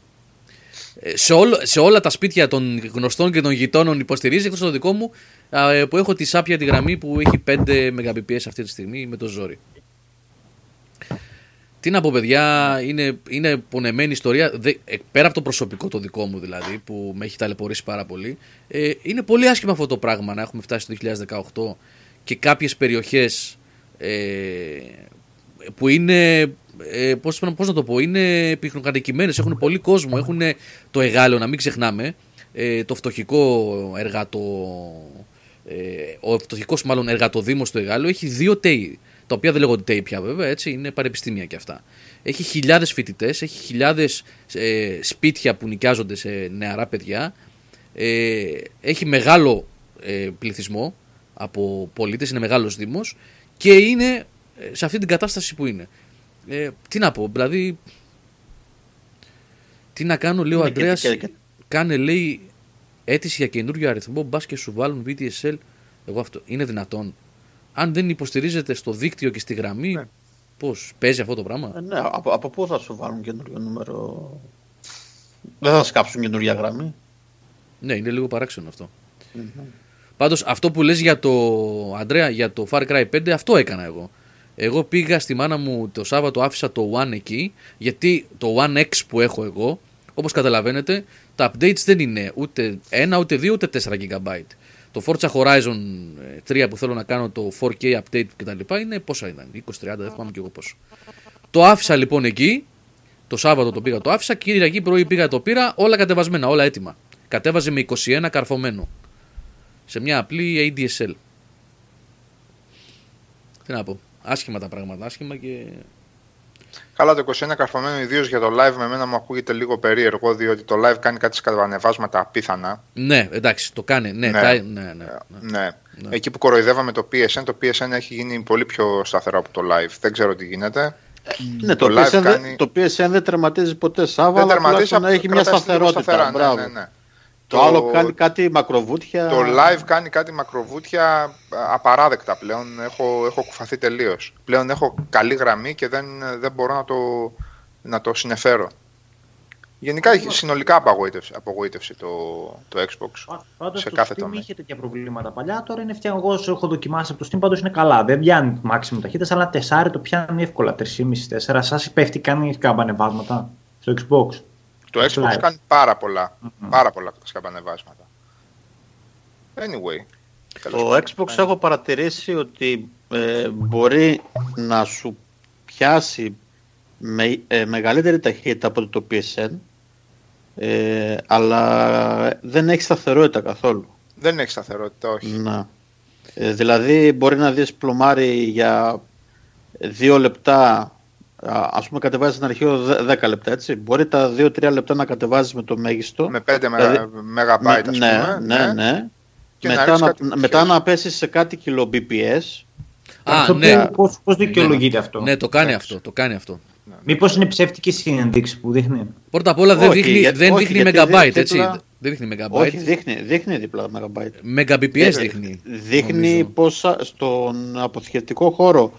Ε, Σε, όλο, σε όλα τα σπίτια των γνωστών και των γειτόνων υποστηρίζει εκτός το δικό μου α, ε, που έχω τη σάπια τη γραμμή που έχει 5 Mbps αυτή τη στιγμή με το ζόρι. Τι να πω, παιδιά, είναι, είναι πονεμένη ιστορία. Δε, ε, πέρα από το προσωπικό το δικό μου δηλαδή, που με έχει ταλαιπωρήσει πάρα πολύ, ε, είναι πολύ άσχημα αυτό το πράγμα να έχουμε φτάσει το 2018 και κάποιες περιοχές ε, που είναι. Ε, πώς, πώς να το πω, είναι πυκνοκατοικημένες, έχουν πολύ κόσμο, έχουν το εγάλεο, να μην ξεχνάμε, ε, το φτωχικό εργατο, ε, ο φτωχικός μάλλον εργατοδήμος του Εγάλεο έχει δύο ΤΕΙ, τα οποία δεν λέγονται ΤΕΙ πια βέβαια, έτσι, είναι πανεπιστήμια και αυτά. Έχει χιλιάδες φοιτητές, έχει χιλιάδες ε, σπίτια που νοικιάζονται σε νεαρά παιδιά, ε, έχει μεγάλο ε, πληθυσμό από πολίτες, είναι μεγάλος δήμος και είναι ε, σε αυτή την κατάσταση που είναι. Ε, τι να πω, δηλαδή. Τι να κάνω, λέει ο Ναι, και- Αντρέα. και- και- Κάνε, λέει, αίτηση για καινούριο αριθμό. Μπας και σου βάλουν VDSL. Εγώ αυτό. Είναι δυνατόν. Αν δεν υποστηρίζεται στο δίκτυο και στη γραμμή, Ναι. πώς παίζει αυτό το πράγμα; Ε, Ναι, από, από πού θα σου βάλουν καινούριο νούμερο; Δεν θα σκάψουν καινούρια γραμμή. Ναι, είναι λίγο παράξενο αυτό. Πάντως αυτό που λες για το Αντρέα, για το Far Cry 5, αυτό έκανα εγώ. Εγώ πήγα στη μάνα μου το Σάββατο, άφησα το One εκεί, γιατί το One X που έχω εγώ, όπως καταλαβαίνετε, τα updates δεν είναι ούτε 1, ούτε 2, ούτε 4 GB. Το Forza Horizon 3 που θέλω να κάνω το 4K update κτλ. είναι πόσα ήταν, 20-30, δεν θυμάμαι και εγώ πόσο. Το άφησα λοιπόν εκεί, το Σάββατο το πήγα, το άφησα. Κυριακή πρωί πήγα, το πήρα, όλα κατεβασμένα, όλα έτοιμα. Κατέβαζε με 21 καρφωμένο. Σε μια απλή ADSL. Τι να πω. Άσχημα τα πράγματα, άσχημα και. Καλά, το 21 καρφωμένο ιδίως για το live με μένα μου ακούγεται λίγο περίεργο, διότι το live κάνει κάτι σκατανεβάσματα απίθανα. Ναι, εντάξει, το κάνει. Ναι, Ναι. τα- ναι, ναι, ναι. Ναι. Εκεί που κοροϊδεύαμε το PSN, το PSN έχει γίνει πολύ πιο σταθερό από το live. Δεν ξέρω τι γίνεται. Ναι, το, Το live PSN, δεν- κάνει- το PSN δεν τερματίζει ποτέ Σάββα, Δεν αλλά τερματίζει, τουλάχιστον απλά έχει μια κρατάει λίγο σταθερότητα. σταθερά, ναι, μπράβο. ναι, ναι. Το, Το- άλλο κάνει κάτι μακροβούτια. Το live κάνει κάτι μακροβούτια α, απαράδεκτα πλέον. Έχω, έχω κουφαθεί τελείως. Πλέον έχω καλή γραμμή και δεν, δεν μπορώ να το, να το συνεφέρω. Γενικά έχει συνολικά απογοήτευση, απογοήτευση το, το Xbox. Πάντως σε το κάθε Steam τομέα. είχε τέτοια προβλήματα παλιά. Τώρα είναι φτιάχνω. Εγώ όσο έχω δοκιμάσει από το Steam, πάντως είναι καλά. Δεν πιάνει maximum ταχύτητα, αλλά τεσσάρι το πιάνει εύκολα. 3,5-4. Σας πέφτει κάνει καμπανεβάσματα στο Xbox. Το Xbox Live. κάνει πάρα πολλά, πάρα πολλά σκαμπανεβάσματα. Anyway. τέλος Το πάντων. Xbox έχω παρατηρήσει ότι ε, μπορεί να σου πιάσει με, ε, μεγαλύτερη ταχύτητα από το PSN ε, αλλά δεν έχει σταθερότητα καθόλου. Δεν έχει σταθερότητα, όχι. Να. Ε, δηλαδή μπορεί να δεις πλωμάρι για δύο λεπτά α, ας πούμε κατεβάζεις ένα αρχείο δε- 10 λεπτά έτσι. Μπορεί τα 2-3 λεπτά να κατεβάζεις με το μέγιστο. Με 5 Δηλαδή, MB, ας ναι, πούμε. ναι, ναι. Και να μετά, ρίξεις να, κάτι μετά πιο- να πέσεις σε κάτι κιλό BPS Α, αυτό ναι. Πώς πώς δικαιολογείται αυτό; Ναι, το κάνει Εντάξει. αυτό. Το κάνει αυτό. Μήπως είναι ψεύτικη συνενδείξη που δείχνει; Πρώτα απ' όλα δεν Όχι, δείχνει, για- δεν όχι, δείχνει γιατί megabyte, δει- έτσι. δίπλα- Δεν δείχνει Όχι, megabyte. δείχνει, δείχνει δίπλα Megabyte. Megabps Ε, δείχνει. Δείχνει νομίζω. πόσα στον αποθηκευτικό χώρο.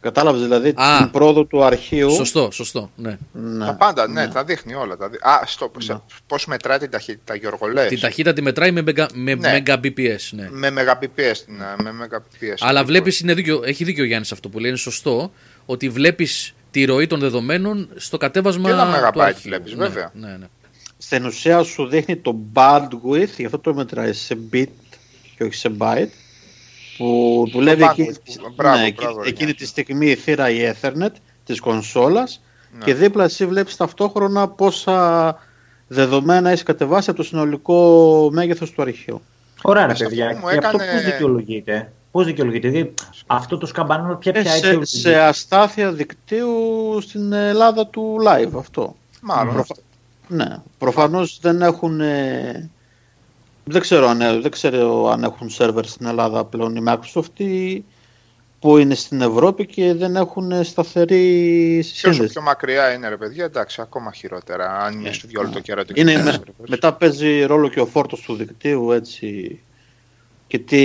Κατάλαβες δηλαδή Α. την πρόοδο του αρχείου. Σωστό, σωστό. Ναι. Ναι, Τα πάντα, ναι, ναι. τα δείχνει όλα. Τα δει... Α, στο, σε, πώς μετράει την ταχύτητα, Γιώργο, λες. Την ταχύτητα τη μετράει με, μεγα, με Ναι. Mbps. Ναι. Με Mbps, ναι, με Mbps. Αλλά βλέπεις, έχει δίκιο ο Γιάννης αυτό που λέει, είναι σωστό, ότι βλέπεις τη ροή των δεδομένων στο κατέβασμα. Και ένα του megabyte αρχείου. βλέπεις, Ναι, βέβαια. Ναι, ναι. Στην ουσία σου δείχνει το bandwidth, γι' αυτό το μετράει σε bit και όχι σε byte, που δουλεύει bandwidth εκείνη, που- μπράβο, ναι, μπράβο, ρε εκείνη Γιάννη. τη στιγμή η θύρα η Ethernet της κονσόλας Ναι. και δίπλα εσύ βλέπεις ταυτόχρονα πόσα δεδομένα έχεις κατεβάσει από το συνολικό μέγεθος του αρχείου. Ωραία, ρε Σε αυτό παιδιά. που μου Και αυτό έκανε- πώς δικαιολογείται. Πώς δικαιολογείται. Δηλαδή, αυτό το σκαμπανό πια Ε, πια σε, αιτιολογείται. σε αστάθεια δικτύου στην Ελλάδα του live αυτό. Μάλλον Προφα- αυτό. Ναι, προφανώς δεν έχουν... ε, δεν, ξέρω αν, ε, δεν ξέρω αν έχουν σερβερ στην Ελλάδα πλέον η Microsoft ή που είναι στην Ευρώπη και δεν έχουν σταθερή Και όσο σύνδεση. πιο μακριά είναι, ρε παιδιά, εντάξει, ακόμα χειρότερα. Αν είναι στο διόλο το καιρό του Ε, Είναι, κοινού, με- ρε παιδιά. μετά παίζει ρόλο και ο φόρτος του δικτύου έτσι και τι,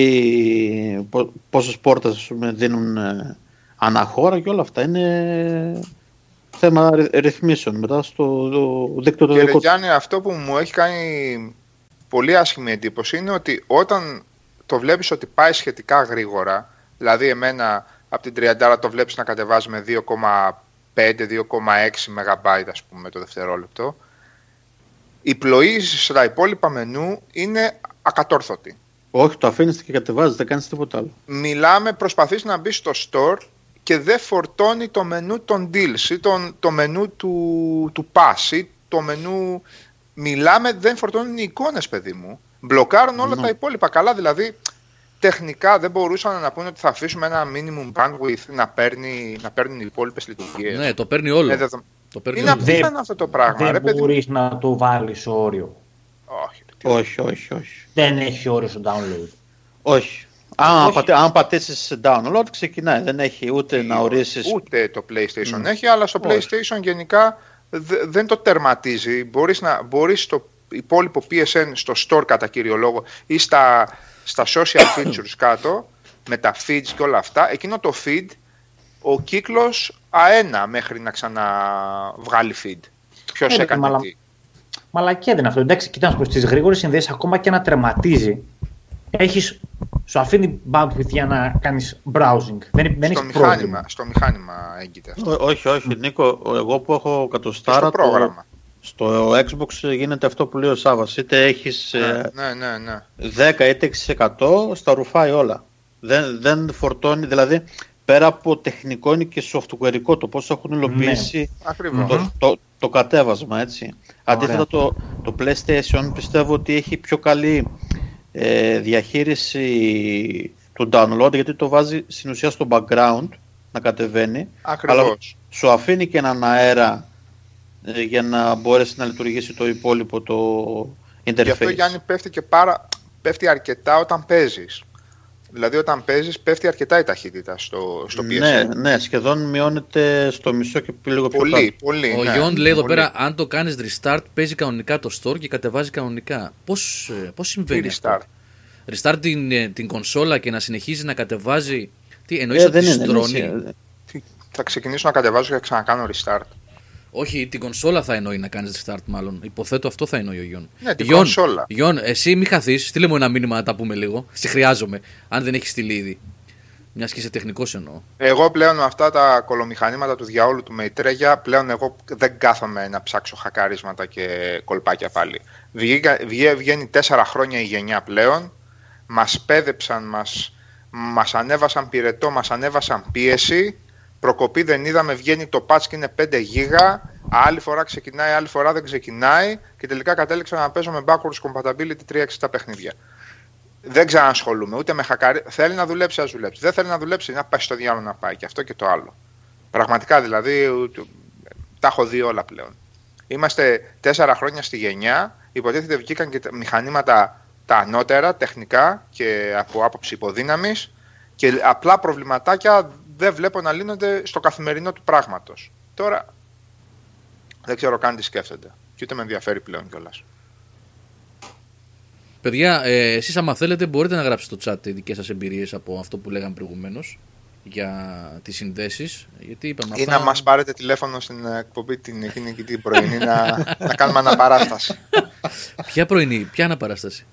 πο- πόσες πόρτες ας πούμε, δίνουν ε, αναχώρα και όλα αυτά είναι θέμα ρυ- ρυθμίσεων μετά στο το δίκτυο το Και ρε δικό του. Γιάννη, αυτό που μου έχει κάνει πολύ άσχημη εντύπωση είναι ότι όταν το βλέπεις ότι πάει σχετικά γρήγορα, δηλαδή εμένα από την 30 το βλέπεις να κατεβάζει με 2,5-2,6 MB ας πούμε το δευτερόλεπτο, η πλοή στα υπόλοιπα μενού είναι ακατόρθωτη. Όχι, το αφήνεις και κατεβάζεις, δεν κάνεις τίποτα άλλο. Μιλάμε, προσπαθείς να μπεις στο store και δεν φορτώνει το μενού των deals ή τον, το μενού του, του pass ή το μενού... Μιλάμε, δεν φορτώνουν οι εικόνες, παιδί μου. Μπλοκάρουν όλα Ναι. τα υπόλοιπα. Καλά, δηλαδή, τεχνικά δεν μπορούσαν να πούνε ότι θα αφήσουμε ένα minimum bandwidth να, παίρνει, να παίρνουν οι υπόλοιπες λειτουργίες. Ναι, το παίρνει όλο. Ε, δεδο- Το παίρνει Είναι όλο. Δεν- απίθανο αυτό το πράγμα. ρε, Δεν παιδί μου. μπορείς να το βάλεις όριο. Όχι, ρε, τι- Όχι, όχι, όχι. Δεν έχει όριο στο download. Όχι. Αν, Όχι. πατη, αν πατήσεις σε download ξεκινάει, δεν έχει ούτε να ορίσεις Ούτε το PlayStation Μμ. έχει, αλλά στο Όχι. PlayStation γενικά δε- δεν το τερματίζει. Μπορείς, να, μπορείς το υπόλοιπο PSN στο store κατά κύριο λόγο ή στα, στα social features κάτω με τα feeds και όλα αυτά. Εκείνο το feed ο κύκλος αένα μέχρι να ξαναβγάλει feed. Ποιος Ε, ρε, έκανε μαλα- τι. Μαλακία δεν είναι αυτό. Εντάξει, κοίτα να σου πω στις γρήγορες συνδέσεις, ακόμα και να τερματίζει, έχεις, σου αφήνει bandwidth για να κάνεις browsing. Δεν, δεν Στο έχεις μηχάνημα, πρόβλημα. στο μηχάνημα έγκυται αυτό. Ό- Όχι, όχι, Νίκο, εγώ που έχω Και κατοστάρα στο πρόγραμμα. στο Xbox γίνεται αυτό που λέει ο Σάββας. Είτε έχεις ε, Ναι, ναι, ναι. 10 είτε 6% στα ρουφάει όλα. Δεν, δεν φορτώνει, δηλαδή πέρα από τεχνικό είναι και softwareικό το πώς έχουν υλοποιήσει Ακριβώς. το, το, το κατέβασμα έτσι. Αντίθετα το, το PlayStation πιστεύω ότι έχει πιο καλή ε, διαχείριση του download γιατί το βάζει στην ουσία στο background να κατεβαίνει Ακριβώς. σου αφήνει και έναν αέρα ε, για να μπορέσει να λειτουργήσει το υπόλοιπο το interface. Γι' αυτό Γιάννη πέφτει και πάρα, πέφτει αρκετά όταν παίζεις. Δηλαδή όταν παίζεις πέφτει αρκετά η ταχύτητα στο, στο PSN. ναι, ναι, σχεδόν μειώνεται στο μισό και λίγο πιο κάτω. Πολύ, πολύ. Ο ναι, Γιόν λέει εδώ πολύ. πέρα, αν το κάνεις restart, παίζει κανονικά το store και κατεβάζει κανονικά. Πώς πώς συμβαίνει Τι αυτό; restart; Restart την, ε, την κονσόλα και να συνεχίζει να κατεβάζει; Τι εννοείς Ε, ότι δεν είναι, στρώνει; είναι, Τι- Θα ξεκινήσω να κατεβάζω και θα ξανακάνω restart. Όχι, την κονσόλα θα εννοεί να κάνεις restart, μάλλον. Υποθέτω αυτό θα εννοεί ο Γιον. Ναι, την Γιον, κονσόλα. Γιον, εσύ μη χαθείς. Στείλε μου ένα μήνυμα να τα πούμε λίγο. Σε χρειάζομαι. Αν δεν έχεις στείλει ήδη. Μιας και είσαι τεχνικός εννοώ. Εγώ πλέον με αυτά τα κολομηχανήματα του διαόλου του Μεϊτρέγια, πλέον εγώ δεν κάθομαι να ψάξω χακαρίσματα και κολπάκια πάλι. Βγήκα, βγε- βγαίνει τέσσερα χρόνια η γενιά πλέον, μας πέδεψαν, μας, μας ανέβασαν πυρετό, μας ανέβασαν πίεση, προκοπή δεν είδαμε, βγαίνει το patch και είναι 5 γίγα, άλλη φορά ξεκινάει, άλλη φορά δεν ξεκινάει και τελικά κατέληξα να παίζω με backwards compatibility 360 παιχνίδια. Δεν ξανασχολούμαι ούτε με χακαρί. Θέλει να δουλέψει, ας δουλέψει. Δεν θέλει να δουλέψει, να πάει στο διάλογο να πάει. Και αυτό και το άλλο. Πραγματικά δηλαδή ούτε- τα έχω δει όλα πλέον. Είμαστε τέσσερα χρόνια στη γενιά. Υποτίθεται βγήκαν και τα μηχανήματα τα ανώτερα τεχνικά και από άποψη υποδύναμης. Και απλά προβληματάκια δεν βλέπω να λύνονται στο καθημερινό του πράγματος. Τώρα δεν ξέρω καν τι σκέφτονται. Και ούτε με ενδιαφέρει πλέον κιόλας. Παιδιά, ε, εσείς άμα θέλετε μπορείτε να γράψετε στο chat οι δικές σας εμπειρίες από αυτό που λέγαμε προηγουμένως για τις συνδέσεις. Γιατί είπαμε Ή αυτά... να μας πάρετε τηλέφωνο στην εκπομπή την εκείνη και την πρωινή να, να κάνουμε αναπαράσταση. Ποια πρωινή, ποια αναπαράσταση;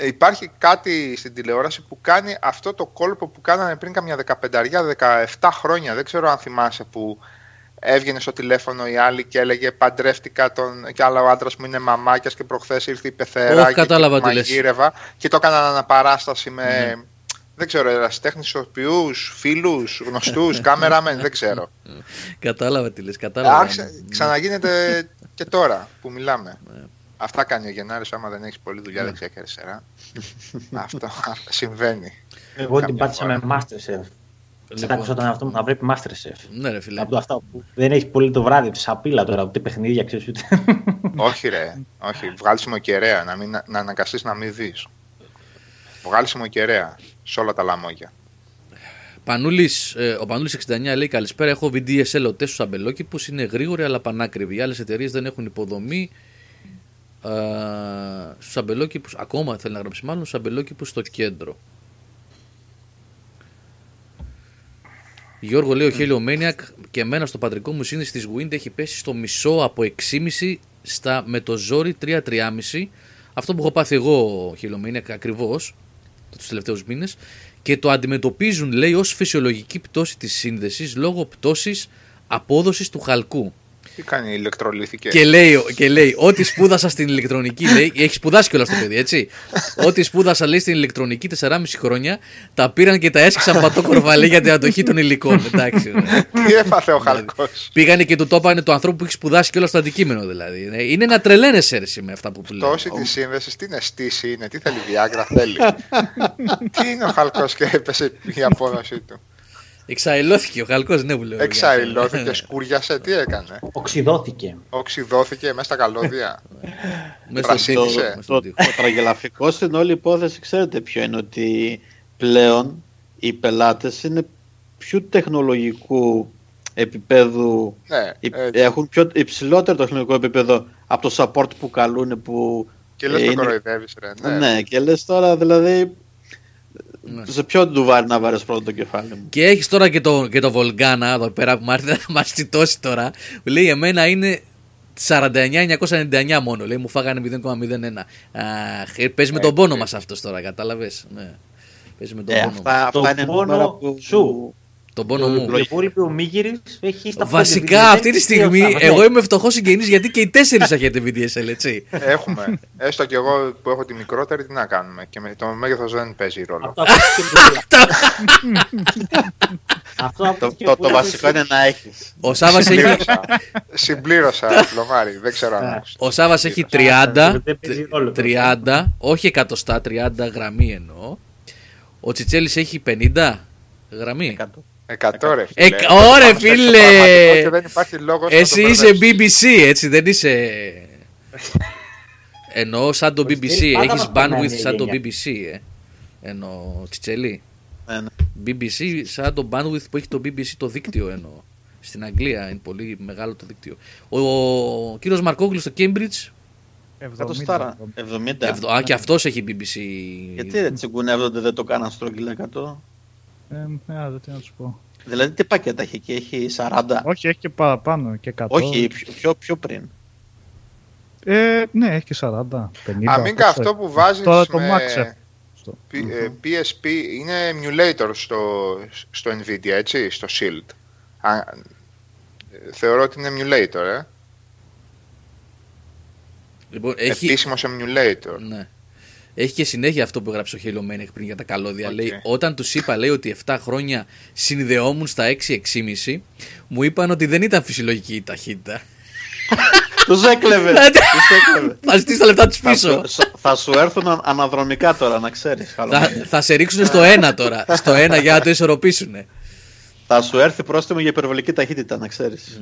Ε, Υπάρχει κάτι στην τηλεόραση που κάνει αυτό το κόλπο που κάνανε πριν καμιά 15-17 χρόνια. Δεν ξέρω αν θυμάσαι που έβγαινε στο τηλέφωνο η άλλη και έλεγε παντρεύτηκα τον και άλλο άντρας μου είναι μαμάκιας και προχθές ήρθε η πεθερά Όχι, και κατάλαβα εκεί τι λες. μαγείρευα και το έκαναν αναπαράσταση με δεν ξέρω, ερασιτέχνης ηθοποιού, φίλους, γνωστούς, κάμεραμεν, δεν ξέρω. Κατάλαβα τι λες, κατάλαβα. Άρχισε, ξαναγίνεται και τώρα που μιλάμε. Αυτά κάνει ο Γενάρης άμα δεν έχεις πολλή δουλειά δεξιά και αριστερά. Αυτό συμβαίνει. Εγώ την Κάποια πάτησα με Masterchef. Λοιπόν. Λοιπόν. όταν αυτό μου να βλέπει Masterchef. Ναι ρε φίλε. Από το αυτά που δεν έχει πολύ το βράδυ, τη σαπίλα τώρα, ούτε παιχνίδια ξέρεις ούτε. όχι ρε, όχι. Βγάλεις κεραία, να, μην, να αναγκαστείς να μην δεις. Βγάλεις κεραία σε όλα τα λαμόγια. Πανούλης, ε, ο Πανούλης 69 λέει καλησπέρα. Έχω VDSL οτέ στου αμπελόκηπους. Είναι γρήγοροι αλλά πανάκριβοι. Οι άλλες εταιρείες δεν έχουν υποδομή. Ε, στους αμπελόκηπους, ακόμα θέλει να γράψει μάλλον, στους αμπελόκηπους στο κέντρο. Γιώργο λέει ο Χέλιο Maniac και εμένα στο πατρικό μου σύνδεση της Wind έχει πέσει στο μισό από 6,5 στα με το ζόρι 3-3,5. Αυτό που έχω πάθει εγώ, Χέλιο Maniac, ακριβώς τους τελευταίους μήνες και το αντιμετωπίζουν λέει ως φυσιολογική πτώση της σύνδεσης λόγω πτώσης απόδοσης του χαλκού. Τι κάνει ηλεκτρολίθηκε. Και λέει, και λέει ό,τι σπούδασα στην ηλεκτρονική, λέει, έχει σπουδάσει κιόλας το παιδί, έτσι. ό,τι σπούδασα, λέει, στην ηλεκτρονική 4,5 χρόνια, τα πήραν και τα έσκησαν πατώ κορβαλί για την αντοχή των υλικών. Εντάξει. ρε. Τι έπαθε ο Χαλκός. Πήγανε και του το είπανε του ανθρώπου που έχει σπουδάσει κιόλας το αντικείμενο, δηλαδή. Ε, Είναι να τρελαίνε αίρεση με αυτά που λέει. Πτώση τη σύνδεση, τι είναι στήση, είναι, τι θέλει Viagra, θέλει. τι είναι ο Χαλκός και έπεσε η απόδοση του. Εξαελώθηκε ο χαλκό, ναι, που λέω. Εξαϊλώθηκε, σκούριασε, τι έκανε; Οξυδόθηκε. Οξυδώθηκε μέσα στα καλώδια. Μέσα Πρασίνησε. στο- Το, μέσα στον το, τοίχο. το τραγελαφικό στην όλη υπόθεση ξέρετε ποιο είναι ότι πλέον οι πελάτες είναι πιο τεχνολογικού επίπεδου ναι, υ- ε, έχουν πιο υψηλότερο τεχνολογικό επίπεδο από το support που καλούν που και λες ε, το είναι- κοροϊδεύεις ρε. ναι. Ναι. και λες τώρα δηλαδή Ναι. σε ποιο ντουβάρι να βάρεις πρώτο το κεφάλι μου; Και έχεις τώρα και το, και το Βολγκάνα εδώ πέρα που μ' μα τσιτώσει τώρα. Που λέει εμένα είναι 49-999 μόνο. Λέει μου φάγανε 0,01. Αχ, ε, παίζει με τον πόνο μας αυτός τώρα, κατάλαβες; Ναι. Παίζει με τον ε, πόνο. αυτά, Το αυτά είναι πόνο νούμερα που σου. Τον πόνο μου. Το υπόλοιπο ο Μίγυρη έχει στα Βασικά πέντε αυτή τη VDSL, στιγμή δύο στα- εγώ είμαι φτωχός συγγενής γιατί και οι τέσσερις έχετε VDSL, έτσι. Έχουμε. Έστω και εγώ που έχω τη μικρότερη, τι να κάνουμε. Και με το μέγεθος δεν παίζει ρόλο. Αυτό ακούστηκε πολλά. Αυτό το, ακούστηκε το, το πολλά. βασικό είναι να έχεις Ο Σάβας έχει, Συμπλήρωσα. Συμπλήρωσα, Πλωμάρη. Δεν ξέρω αν Ναι. άκουσες. ο Σάβας έχει 30, Δεν παίζει ρόλο. 30, όχι εκατοστά, 30 γραμμή εννοώ. Ο Τσιτσέλης έχει 50 γραμμή. Κάτω. Εκατό ρε Ε, φίλε. ωρε, Πάμε σε φίλε. πραγματικό Και δεν υπάρχει λόγος να Εσύ το είσαι μπερδέψεις. BBC, έτσι δεν είσαι. Εννοώ σαν το BBC. Τσιτσέλη πάντα Έχεις μας περνάει bandwidth η σαν το γενιά. BBC, ε. Εννοώ Τσιτσέλη. Ναι, ναι. BBC σαν το bandwidth που έχει το BBC το δίκτυο εννοώ. Στην Αγγλία είναι πολύ μεγάλο το δίκτυο. Ο, ο κύριος Μαρκόγλου στο Cambridge, Κάτω στάρα. 70. ευδο- α, και αυτός έχει BBC. Γιατί ρε τσιγκουνεύονται δεν το κάναν στρογγυλά 100. Ε, ε, τι να του πω. Δηλαδή τι πακέτα έχει εκεί, έχει 40. Όχι, έχει και παραπάνω και 100. Όχι, πιο, πιο, πιο πριν. Ε, ναι, έχει και 40, 50. Amiga δεν αυτό ξέρω. που βάζεις Τώρα το με Max ε, στο- P- ε, PSP είναι emulator στο, στο Nvidia, έτσι, στο Shield. Α, ε, θεωρώ ότι είναι emulator, ε. Λοιπόν, έχει, Επίσημος emulator. ναι. Έχει και συνέχεια αυτό που έγραψε ο Halo Maniac πριν για τα καλώδια. Οκ. Λέει, όταν τους είπα λέει, ότι 7 χρόνια συνδεόμουν στα 6-6,5, μου είπαν ότι δεν ήταν φυσιολογική η ταχύτητα. Τους έκλεβες. Ναι, Τους έκλεβες. Θα ζητήσεις τα λεφτά τους Θα πίσω. σου, θα σου έρθουν α- αναδρομικά τώρα, να ξέρεις. θα, χαλομανία. θα σε ρίξουν στο 1 τώρα. στο 1 για να το ισορροπήσουν. Θα σου έρθει πρόστιμο για υπερβολική ταχύτητα, να ξέρεις.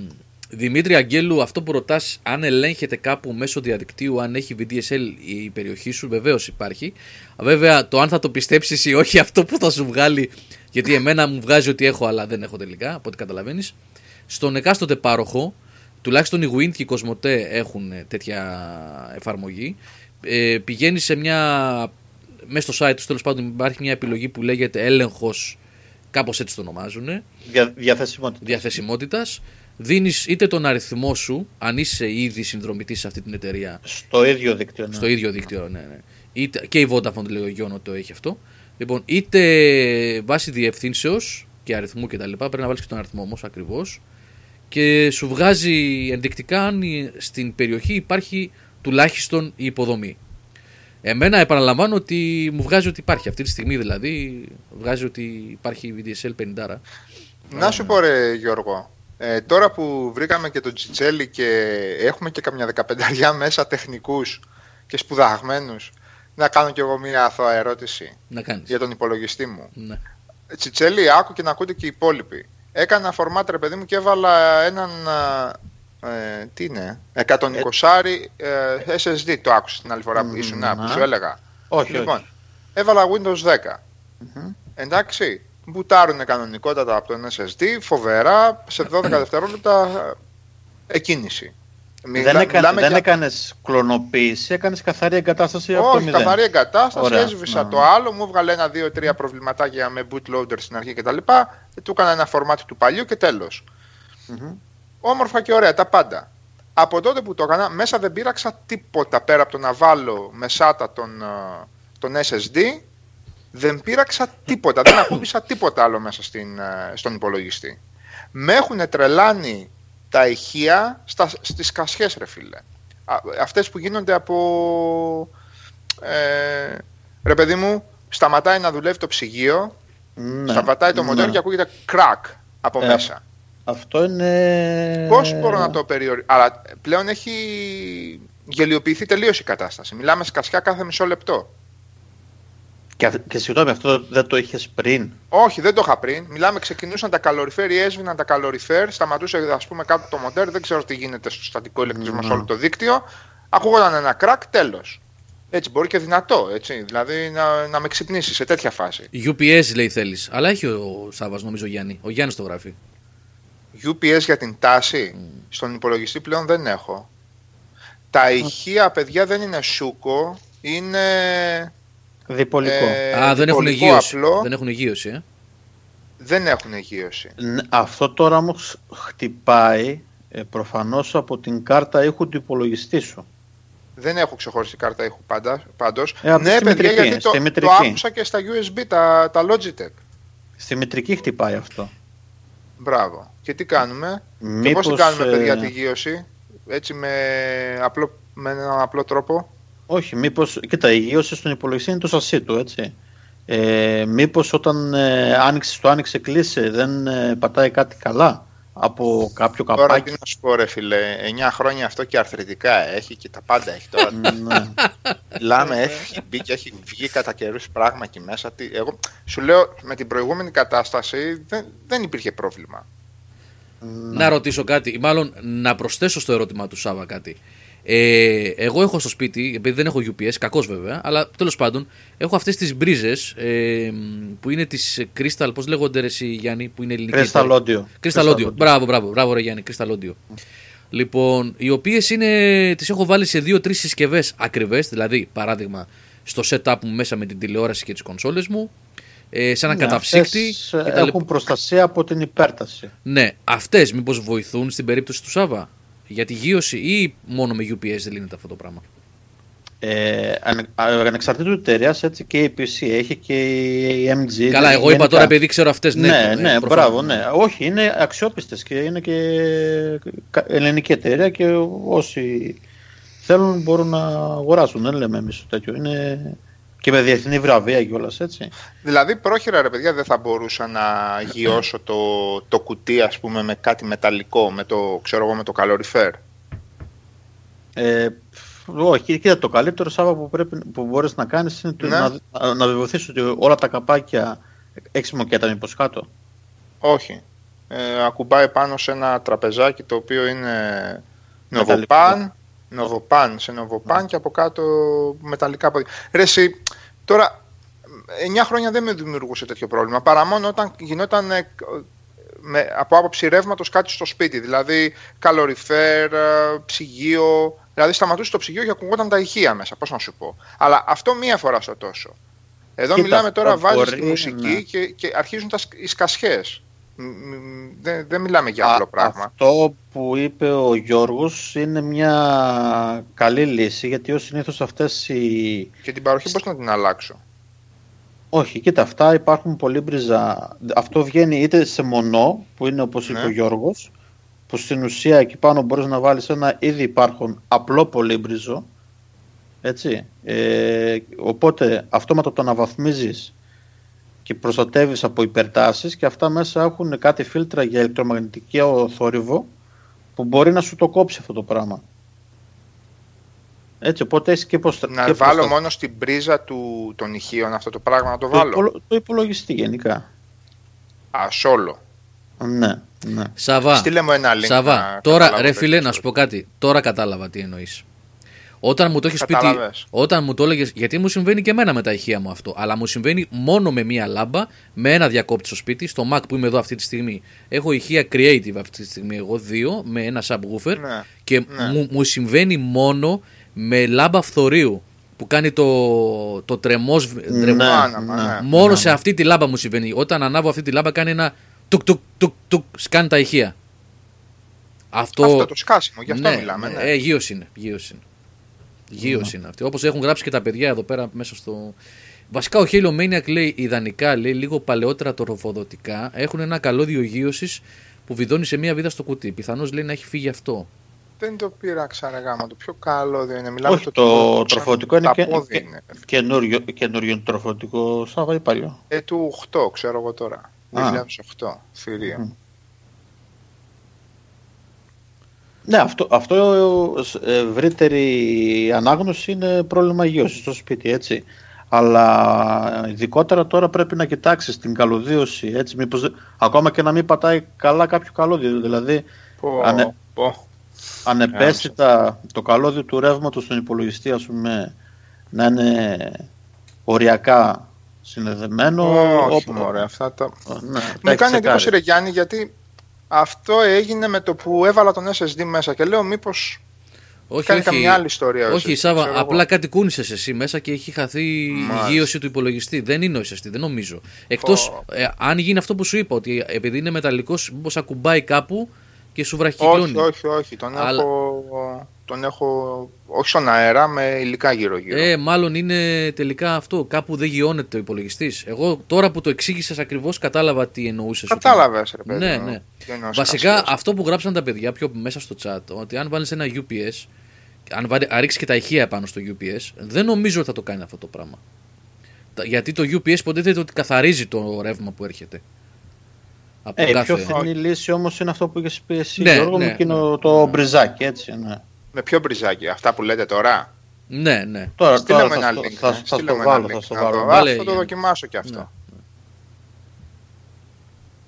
Δημήτρη Αγγέλου, αυτό που ρωτάς, αν ελέγχεται κάπου μέσω διαδικτύου, αν έχει VDSL η περιοχή σου, βεβαίως υπάρχει. Βέβαια, το αν θα το πιστέψεις ή όχι, αυτό που θα σου βγάλει, γιατί εμένα μου βγάζει ότι έχω, αλλά δεν έχω τελικά, από ό,τι καταλαβαίνεις. Στον εκάστοτε πάροχο, τουλάχιστον η Wind και η Cosmote έχουν τέτοια εφαρμογή. Ε, πηγαίνεις σε μια. μέσα στο site τους, τέλος πάντων, υπάρχει μια επιλογή που λέγεται έλεγχος, κάπως έτσι το ονομάζουν Δια, διαθεσιμότητας. διαθεσιμότητας. Δίνεις είτε τον αριθμό σου, αν είσαι ήδη συνδρομητής σε αυτή την εταιρεία, Στο ίδιο δίκτυο. Ναι. στο ίδιο δίκτυο, ναι, ναι. Είτε, και η Vodafone λέει ο Γιώργο το έχει αυτό. Λοιπόν, είτε βάσει διευθύνσεως και αριθμού κτλ. Πρέπει να βάλεις και τον αριθμό όμως ακριβώς. Και σου βγάζει ενδεικτικά αν η- στην περιοχή υπάρχει τουλάχιστον η υποδομή. Εμένα επαναλαμβάνω ότι μου βγάζει ότι υπάρχει. Αυτή τη στιγμή δηλαδή βγάζει ότι υπάρχει VDSL 50. Να σου πω ρε Γιώργο, ε, τώρα που βρήκαμε και τον Τσιτσέλη και έχουμε και καμιά δεκαπενταριά μέσα τεχνικούς και σπουδαγμένους, να κάνω κι εγώ μία αθώα ερώτηση Να κάνεις. για τον υπολογιστή μου. Ναι. Τσιτσέλη, άκου και να ακούτε και οι υπόλοιποι. Έκανα φορμάτ ρε παιδί μου και έβαλα έναν. α, Ε, τι είναι, 120 ε, SSD. Το άκουσα την άλλη φορά που Μμμ, ήσουν, να. που σου έλεγα. Όχι, λοιπόν, όχι. έβαλα Windows 10. Μμμ. Εντάξει, μπουτάρουν κανονικότατα από τον SSD, φοβερά, σε 12 δευτερόλεπτα ε, εκκίνηση. Μιλά- δεν έκανε, μιλάμε δεν για- έκανες κλωνοποίηση, έκανες καθαρή εγκατάσταση από το όχι, μηδέν. καθαρή εγκατάσταση, Ωραία. έσβησα Να. το άλλο, μου έβγαλε ένα, δύο, τρία προβληματάκια με bootloader στην αρχή κτλ. Ε, Του έκανα ένα format του παλιού και τέλος. Μμμ. Όμορφα και ωραία, τα πάντα. Από τότε που το έκανα, μέσα δεν πήραξα τίποτα πέρα από το να βάλω μεσάτα τον, ε, τον SSD. Δεν πήραξα τίποτα, δεν ακούμπησα τίποτα άλλο μέσα στην, ε, στον υπολογιστή. Με έχουν τρελάνει τα ηχεία στα, στις κασιές ρε φίλε. Α, αυτές που γίνονται από... Ε, ρε παιδί μου, σταματάει να δουλεύει το ψυγείο, Ναι. σταματάει το Ναι. μοντέρ και ακούγεται crack από Ε, μέσα. Αυτό είναι... Πώς μπορώ να το περιορίσω. Αλλά πλέον έχει γελιοποιηθεί τελείως η κατάσταση. Μιλάμε σκασιά κάθε μισό λεπτό. Και, και συγγνώμη, αυτό δεν το είχες πριν. Όχι, δεν το είχα πριν. Μιλάμε, ξεκινούσαν τα καλοριφέρ ή έσβηναν τα καλοριφέρ, σταματούσε ας πούμε κάτω το μοντέρ, δεν ξέρω τι γίνεται στο στατικό ηλεκτρισμό σε Ναι. όλο το δίκτυο. Ακούγονταν ένα κρακ, τέλος. Έτσι, μπορεί και δυνατό, έτσι. Δηλαδή να, να με ξυπνήσεις σε τέτοια φάση. UPS λέει θέλεις. Αλλά έχει ο Σάβα, νομίζω Γιάννη. Ο Γιάννης το γράφει. UPS για την τάση. Στον υπολογιστή πλέον δεν έχω. Τα ηχεία, παιδιά, δεν είναι σούκο. Είναι. Διπολικό. ε, Α, δεν έχουν διπολικό εγείωση. απλό. Δεν έχουν εγείωση, ε. Δεν έχουν εγείωση. Ναι, Αυτό τώρα όμως χτυπάει ε, προφανώς από την κάρτα ήχου του υπολογιστή σου. Δεν έχω ξεχωριστή κάρτα ήχου πάντα, πάντως. Ε, από ναι, στη παιδιά, μητρική, γιατί το, στη το μητρική. άκουσα και στα USB, τα, τα Logitech. Στη μητρική χτυπάει αυτό. Μπράβο. Και τι κάνουμε; και Μήπως, πώς την κάνουμε, ε, παιδιά, τη γύρωση; Έτσι με, απλό, με έναν απλό τρόπο; Όχι, μήπως, κοίτα, η γύρωση στον υπολογιστή είναι το σασί του, έτσι. Ε, μήπως όταν ε, άνοιξε το άνοιξε κλείσε δεν ε, πατάει κάτι καλά από κάποιο Τώρα τι καπάκι. να σου πω, ρε φίλε. 9 χρόνια αυτό και αρθρητικά έχει και τα πάντα έχει τώρα. ναι. Μιλάμε, έχει μπει και έχει βγει κατά καιρούς πράγμα εκεί μέσα. Τι, εγώ σου λέω, με την προηγούμενη κατάσταση δεν, δεν υπήρχε πρόβλημα. Να ρωτήσω κάτι, μάλλον να προσθέσω στο ερώτημα του Σάβα κάτι. Ε, εγώ έχω στο σπίτι, επειδή δεν έχω UPS, κακός βέβαια, αλλά τέλος πάντων έχω αυτές τις μπρίζες ε, που είναι τις Crystal, πώς λέγονται ρε εσύ Γιάννη, που είναι ελληνική. Crystal Audio. Crystal Audio. Μπράβο, μπράβο, μπράβο ρε Γιάννη, Crystal Audio. Λοιπόν, οι οποίες είναι, τις έχω βάλει σε δύο-τρεις συσκευές ακριβές, δηλαδή παράδειγμα στο setup μου μέσα με την τηλεόραση και τις κονσόλες μου, ε, σε έναν Ναι, καταψύκτη. αυτές, ε, κτλ. Έχουν προστασία από την υπέρταση. Ναι, αυτές μήπως βοηθούν στην περίπτωση του Σάβα; Για τη γύρωση ή μόνο με UPS δεν λύνεται αυτό το πράγμα; Ε, ανε- α- ανεξαρτήτου εταιρείας, έτσι και η PC έχει και η MG. Καλά, εγώ γενικά. είπα τώρα επειδή ξέρω αυτές. Ναι, Ναι, ναι, ε, προφανώς. μπράβο, ναι. Όχι, είναι αξιόπιστες και είναι και κα- ελληνική εταιρεία και όσοι θέλουν μπορούν να αγοράσουν. Δεν λέμε εμείς τέτοιο. Είναι και με διεθνή βραβεία κιόλας, έτσι. Δηλαδή, πρόχειρα ρε παιδιά, δεν θα μπορούσα να γιώσω το, το κουτί, ας πούμε, με κάτι μεταλλικό, με το, ξέρω εγώ, με το calorifer. Ε, όχι, κοίτα, το καλύτερο Σάβα που, πρέπει, που μπορείς να κάνεις είναι το Ναι. να, να βεβαιωθείς ότι όλα τα καπάκια έχεις μοκέτα μήπως κάτω. Όχι. Ε, ακουμπάει πάνω σε ένα τραπεζάκι το οποίο είναι Μεταλλικό. νοβοπάν, νοβοπάν σε νοβοπάν και από κάτω μεταλλικά πόδια. Ρε εσύ, τώρα 9 χρόνια δεν με δημιουργούσε τέτοιο πρόβλημα παρά μόνο όταν γινόταν ε, με, από άποψη ρεύματος κάτι στο σπίτι. Δηλαδή καλοριφέρ, ε, ψυγείο. Δηλαδή σταματούσε το ψυγείο και ακουγόταν τα ηχεία μέσα. Πώς να σου πω. Αλλά αυτό μία φορά στο τόσο. Εδώ Κοίτα, μιλάμε τώρα, αυτό βάζεις μπορεί, τη μουσική ναι. και, και αρχίζουν τα, σκ- οι σκασιές. Μ, μ, Δεν, δεν μιλάμε για απλό Α, πράγμα. Αυτό που είπε ο Γιώργος είναι μια καλή λύση γιατί ως συνήθως αυτές οι... Και την παροχή πώς να την αλλάξω; Όχι, κοίτα, αυτά υπάρχουν πολύ μπριζά. Αυτό βγαίνει είτε σε μονό, που είναι όπως είπε Ναι. ο Γιώργος, που στην ουσία εκεί πάνω μπορείς να βάλεις ένα ήδη υπάρχον απλό πολύμπριζο, έτσι. Ε, οπότε αυτόματα το αναβαθμίζεις και προστατεύεις από υπερτάσεις και αυτά μέσα έχουν κάτι φίλτρα για ηλεκτρομαγνητικό θόρυβο που μπορεί να σου το κόψει αυτό το πράγμα. Έτσι, οπότε έχεις και, προστα... Να και βάλω προστα- μόνο στην πρίζα του, των ηχείων αυτό το πράγμα να το το, βάλω; υπολο- το υπολογιστή γενικά. Α, σόλο. Ναι, ναι. Σαβά, Στείλε μου ένα link. Σαβά. να τώρα, καταλάβω ρε το φίλε, εξής. να σου πω κάτι. Τώρα κατάλαβα τι εννοείς. Όταν μου το έχεις πει. Κατάλαβες. Όταν μου το έλεγες. Γιατί μου συμβαίνει και εμένα με τα ηχεία μου αυτό. Αλλά μου συμβαίνει μόνο με μία λάμπα, με ένα διακόπτη στο σπίτι. Στο Mac που είμαι εδώ αυτή τη στιγμή. Έχω ηχεία creative αυτή τη στιγμή. Εγώ δύο, με ένα subwoofer. Ναι. Και Ναι. μου, μου συμβαίνει μόνο με λάμπα φθορείου. Που κάνει το, το τρεμός, τρεμ- Ναι, άναμα, ναι. ναι. Μόνο σε αυτή τη λάμπα μου συμβαίνει. Όταν ανάβω αυτή τη λάμπα κάνει ένα τουκ τουκ τουκ τουκ σκάνει τα ηχεία. Αυτό, Αυτό το σκάσιμο, γι' αυτό ναι, μιλάμε. ναι. Ναι. Ε, γύρος είναι. Γύρος είναι. Γύρος είναι αυτή. Όπως έχουν γράψει και τα παιδιά εδώ πέρα μέσα στο... Βασικά ο Halo Maniac λέει ιδανικά, λέει λίγο παλαιότερα το ροφοδοτικά έχουν ένα καλώδιο γύρωσης που βιδώνει σε μία βίδα στο κουτί. Πιθανώς λέει να έχει φύγει αυτό. Δεν το πείραξα ρε γάμα, το πιο καλό δεν είναι. Μιλάμε Όχι, το, το το- τροφοδοτικό είναι τα και- πόδια και- είναι. Καινούριο, καινούριο τροφοδοτικό Σάβα ή παλιό. Ε, του 8, ξέρω εγώ τώρα. Α. 2008, θηρία. Μμ. Ναι, αυτό, αυτό ε, ευρύτερη ανάγνωση είναι πρόβλημα υγείωσης στο σπίτι, έτσι. Αλλά ειδικότερα τώρα πρέπει να κοιτάξεις την καλωδίωση, έτσι, μήπως, δεν- ακόμα και να μην πατάει καλά κάποιο καλώδιο, δηλαδή Πω, Ανε- πω. ανεπαίσθητα το καλώδιο του ρεύματος στον υπολογιστή, ας πούμε, να είναι οριακά συνδεδεμένο. Όχι, όπου- μωρέ, αυτά τα... Ναι, τα Μου έχεις κάνει εντύπωση τσεκάρει. ρε Γιάννη γιατί αυτό έγινε με το που έβαλα τον SSD μέσα και λέω μήπως Όχι, κάνει όχι, καμιά άλλη ιστορία. ο όχι SSD, Σάβα, ξέρω εγώ. απλά κάτι κούνησες εσύ μέσα και έχει χαθεί η Μάλιστα. γύρωση του υπολογιστή. Δεν είναι ο SSD, δεν νομίζω. Εκτός Πω. ε, αν γίνει αυτό που σου είπα, ότι επειδή είναι μεταλλικός, μήπως ακουμπάει κάπου και σου βραχικυκλώνει. Όχι, όχι, όχι. Τον, Αλλά- έχω, τον έχω όχι στον αέρα με υλικά γύρω-γύρω. Ε, μάλλον είναι τελικά αυτό. Κάπου δεν γιώνεται ο υπολογιστής. Εγώ τώρα που το εξήγησες ακριβώς κατάλαβα τι εννοούσες. Κατάλαβες, ρε παιδί. Ναι, μου, ναι. τι εννοώ Βασικά σκασίες. αυτό που γράψαν τα παιδιά πιο μέσα στο chat, ότι αν βάλεις ένα UPS, αν βάλει, ρίξεις και τα ηχεία πάνω στο UPS, δεν νομίζω ότι θα το κάνει αυτό το πράγμα. Τα- Γιατί το UPS υποτίθεται ότι καθαρίζει το ρεύμα που έρχεται. Από Ε, η κάθε... πιο φθηνή λύση όμως είναι αυτό που είχες πει εσύ, Ναι, Γιώργο, ναι, με εκείνο ναι. το μπριζάκι, έτσι, ναι. Με ποιο μπριζάκι, αυτά που λέτε τώρα; Ναι, ναι. Τώρα, Στείλε τώρα μου θα, ένα στο- link. θα, ε, θα στείλε στο μου ένα βάλω, link. θα στο Να το- βάλω. Βάλε, Α, θα το για- δοκιμάσω κι αυτό. Ναι.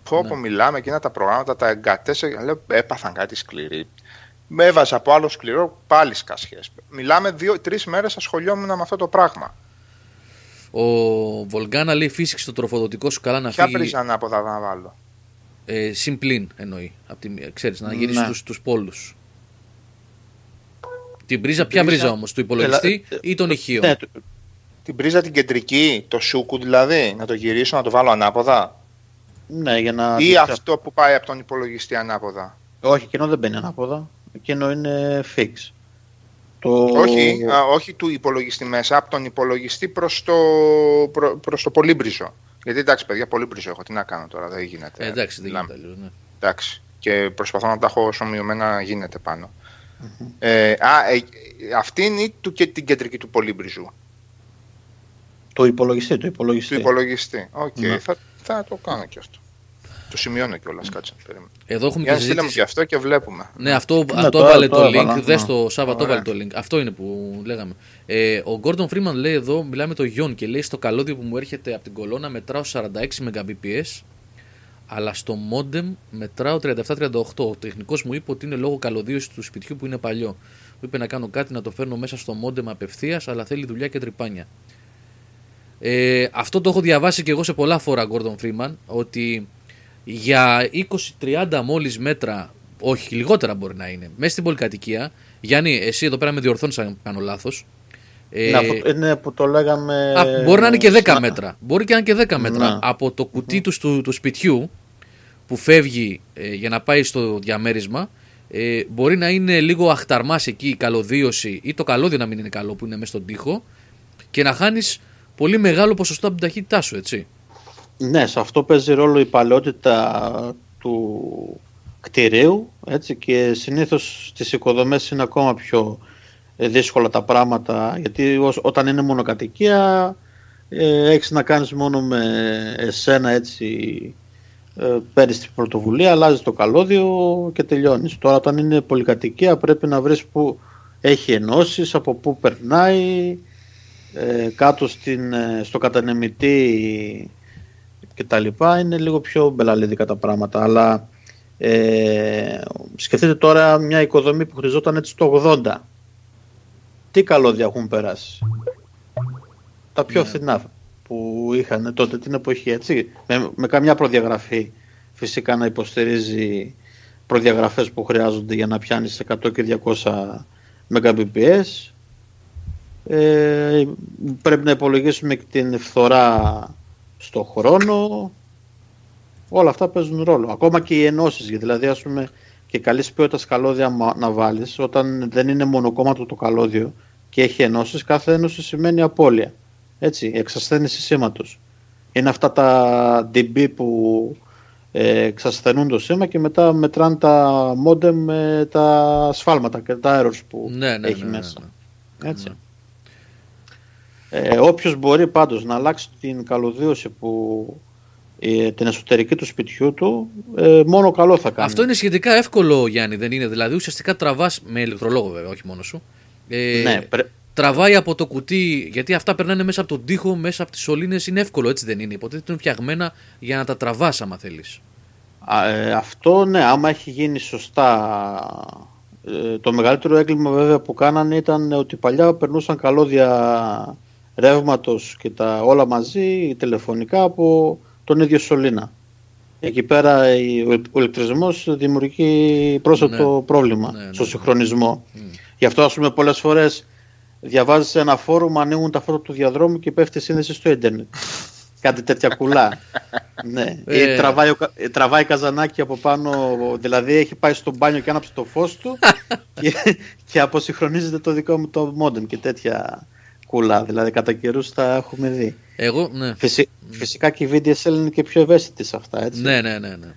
Πω, πω, μιλάμε εκείνα τα προγράμματα, τα εγκατέσαι, λέω, έπαθαν κάτι σκληροί. Με έβαζα από άλλο σκληρό, πάλι σκασιές. Μιλάμε δύο-τρει μέρες ασχολιόμουν με αυτό το πράγμα. Ο Βολγκάνα λέει φύσηξε το τροφοδοτικό σου καλά να Ποια φύγει. πρίζα ανάποδα να βάλω. Ε, συμπλήν εννοεί. Απ τη, μία. ξέρεις, να γυρίσεις Ναι. τους, τους πόλους. Την πρίζα, ποια πρίζα- πρίζα όμως, του υπολογιστή Ελα- ή των ηχείων. Ναι, του- Την πρίζα την κεντρική, το σούκου δηλαδή, να το γυρίσω, να το βάλω ανάποδα; Ναι, για να... Ή αυτό που πάει από τον υπολογιστή ανάποδα; Όχι, εκείνο δεν μπαίνει ανάποδα. Εκείνο είναι fix. Το... Όχι, α, όχι του υπολογιστή μέσα, από τον υπολογιστή προς το, προ, προς το πολύμπριζο. Γιατί εντάξει παιδιά, πολύμπριζο έχω, τι να κάνω τώρα, δεν γίνεται. Ε, εντάξει, δεν Μιλάμε. γίνεται αλλιώς, ναι. Εντάξει. Και προσπαθώ να τα έχω όσο μειωμένα γίνεται πάνω. Ε, α, ε, αυτή είναι η του, και την κεντρική του πολύπριζου. Το υπολογιστή, το Του υπολογιστή. υπολογιστή. Οκ, Ναι. θα, θα το κάνω και αυτό. Το σημειώνω κιόλας, κάτσε. περίμενε. Εδώ έχουμε Για και να στείλε μου συζήτηση. και αυτό και βλέπουμε. Ναι, αυτό, Ναι, αυτό τώρα- βάλε το τώρα link. έβαλα, Δες ναι. το Σάββατο, Ωραία. βάλε το link. Αυτό είναι που λέγαμε. Ε, ο Gordon Freeman λέει εδώ, μιλάμε με το Γιον και λέει στο καλώδιο που μου έρχεται από την κολόνα μετράω 46 Mbps, αλλά στο modem μετράω 37-38. Ο τεχνικός μου είπε ότι είναι λόγω καλωδίωσης του σπιτιού που είναι παλιό. Μου είπε να κάνω κάτι να το φέρνω μέσα στο modem απευθείας, αλλά θέλει δουλειά και τρυπάνια. Ε, αυτό το έχω διαβάσει και εγώ σε πολλά φορά, Gordon Freeman, ότι για 20-30 μόλις μέτρα, όχι λιγότερα μπορεί να είναι, μέσα στην πολυκατοικία, Γιάννη, εσύ εδώ πέρα με διορθώνεις αν κάνω λάθος, ε, Ναι, αυτό είναι που το λέγαμε... α, μπορεί να είναι και 10 στην- μέτρα. Μπορεί και να είναι και 10 μέτρα. Ναι. Από το κουτί του, του, του σπιτιού που φεύγει ε, για να πάει στο διαμέρισμα, ε, μπορεί να είναι λίγο αχταρμάς εκεί η καλωδίωση ή το καλώδιο να μην είναι καλό που είναι μέσα στον τοίχο και να χάνεις πολύ μεγάλο ποσοστό από την ταχύτητά σου, έτσι. Ναι, σε αυτό παίζει ρόλο η παλαιότητα του κτηρίου έτσι, και συνήθως στις οικοδομές είναι ακόμα πιο ε, δύσκολα τα πράγματα γιατί ως- όταν είναι μονοκατοικία ε, έχεις να κάνεις μόνο με εσένα έτσι ε, παίρνεις την πρωτοβουλία, αλλάζεις το καλώδιο και τελειώνεις. Τώρα όταν είναι πολυκατοικία πρέπει να βρεις που έχει ενώσεις, από πού περνάει, ε, κάτω στην, ε, στο κατανεμητή και τα λοιπά είναι λίγο πιο μπελαλίδικα τα πράγματα. Αλλά ε, σκεφτείτε τώρα μια οικοδομή που χρειαζόταν έτσι το 80 τι καλώδια έχουν περάσει; Τα πιο Ναι. φθηνά που είχαν τότε την εποχή έτσι. Με, με καμιά προδιαγραφή φυσικά να υποστηρίζει προδιαγραφές που χρειάζονται για να πιάνεις 100 και 200 Mbps ε, πρέπει να υπολογίσουμε και την φθορά στο χρόνο. Όλα αυτά παίζουν ρόλο. Ακόμα και οι ενώσεις, γιατί δηλαδή ας πούμε και καλής ποιότητας καλώδια μα- να βάλεις όταν δεν είναι μονοκόμματο το καλώδιο και έχει ενώσεις, κάθε ένωση σημαίνει απώλεια. Έτσι, εξασθένηση σήματος. Είναι αυτά τα DB που ε, εξασθενούν το σήμα και μετά μετράνε τα modem με τα σφάλματα και τα errors που Ναι, ναι, έχει ναι, ναι, μέσα. ναι. Έτσι. Ε, όποιος μπορεί πάντως να αλλάξει την καλωδίωση που ε, την εσωτερική του σπιτιού του, ε, μόνο καλό θα κάνει. Αυτό είναι σχετικά εύκολο, Γιάννη, δεν είναι; Δηλαδή, ουσιαστικά τραβάς με ηλεκτρολόγο, βέβαια, όχι μόνος σου. Ε, Ναι, πρέ- Τραβάει από το κουτί, γιατί αυτά περνάνε μέσα από τον τοίχο, μέσα από τις σωλήνες. Είναι εύκολο, έτσι δεν είναι; Υποτίθεται είναι φτιαγμένα για να τα τραβάς, άμα θέλεις. Α, ε, αυτό ναι, άμα έχει γίνει σωστά. Ε, το μεγαλύτερο έγκλημα βέβαια που κάνανε ήταν ότι παλιά περνούσαν καλώδια ρεύματος και τα όλα μαζί τηλεφωνικά από τον ίδιο σωλήνα. Εκεί πέρα η- ο ο ηλεκτρισμός δημιουργεί πρόσθετο Ναι. πρόβλημα Ναι, ναι, στο ναι. συγχρονισμό. Μμ. Γι' αυτό ας πούμε πολλές φορές διαβάζεις ένα φόρουμ, ανοίγουν τα φόρουμ του διαδρόμου και πέφτει η σύνδεση στο ίντερνετ. Κάτι τέτοια κουλά. ναι. Ε. Ή τραβάει, ο κα- ε, τραβάει καζανάκι από πάνω, δηλαδή έχει πάει στο μπάνιο και άναψε το φως του και, και αποσυγχρονίζεται το δικό μου το modem και τέτοια κουλά. Δηλαδή κατά καιρούς τα έχουμε δει. Εγώ, ναι. Φυσι- Φυσικά και οι VDSL είναι και πιο ευαίσθητοι σε αυτά, έτσι. Ναι, ναι, ναι. ναι.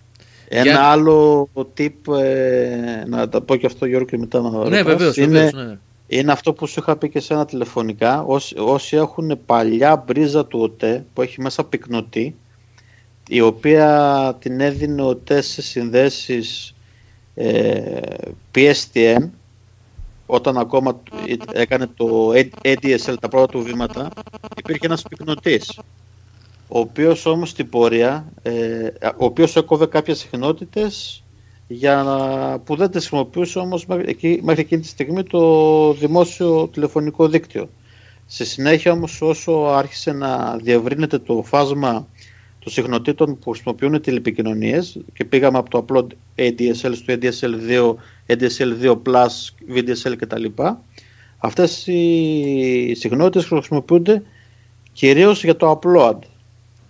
Ένα Για- άλλο tip, ε, να τα πω και αυτό Γιώργο και μετά να Ναι, ρωτάς, βεβαίως. είναι, ναι. είναι αυτό που σου είχα πει και σε ένα τηλεφωνικά. Όσοι, όσοι έχουν παλιά μπρίζα του ΟΤΕ που έχει μέσα πυκνοτή, η οποία την έδινε ο ΟΤΕ σε συνδέσεις ε, PSTN, όταν ακόμα έκανε το ADSL τα πρώτα του βήματα, υπήρχε ένας πυκνοτής ο οποίος όμως στην πορεία, ε, ο οποίος έκοβε κάποιες συχνότητες για να, που δεν τις χρησιμοποιούσε όμως μέχρι, εκεί, μέχρι εκείνη τη στιγμή το δημόσιο τηλεφωνικό δίκτυο. Στη συνέχεια όμως όσο άρχισε να διευρύνεται το φάσμα των συχνοτήτων που χρησιμοποιούν τηλεπικοινωνίες και πήγαμε από το απλό ADSL στο ADSL2, ADSL2+, VDSL κτλ. Αυτές οι συχνότητες χρησιμοποιούνται κυρίως για το upload.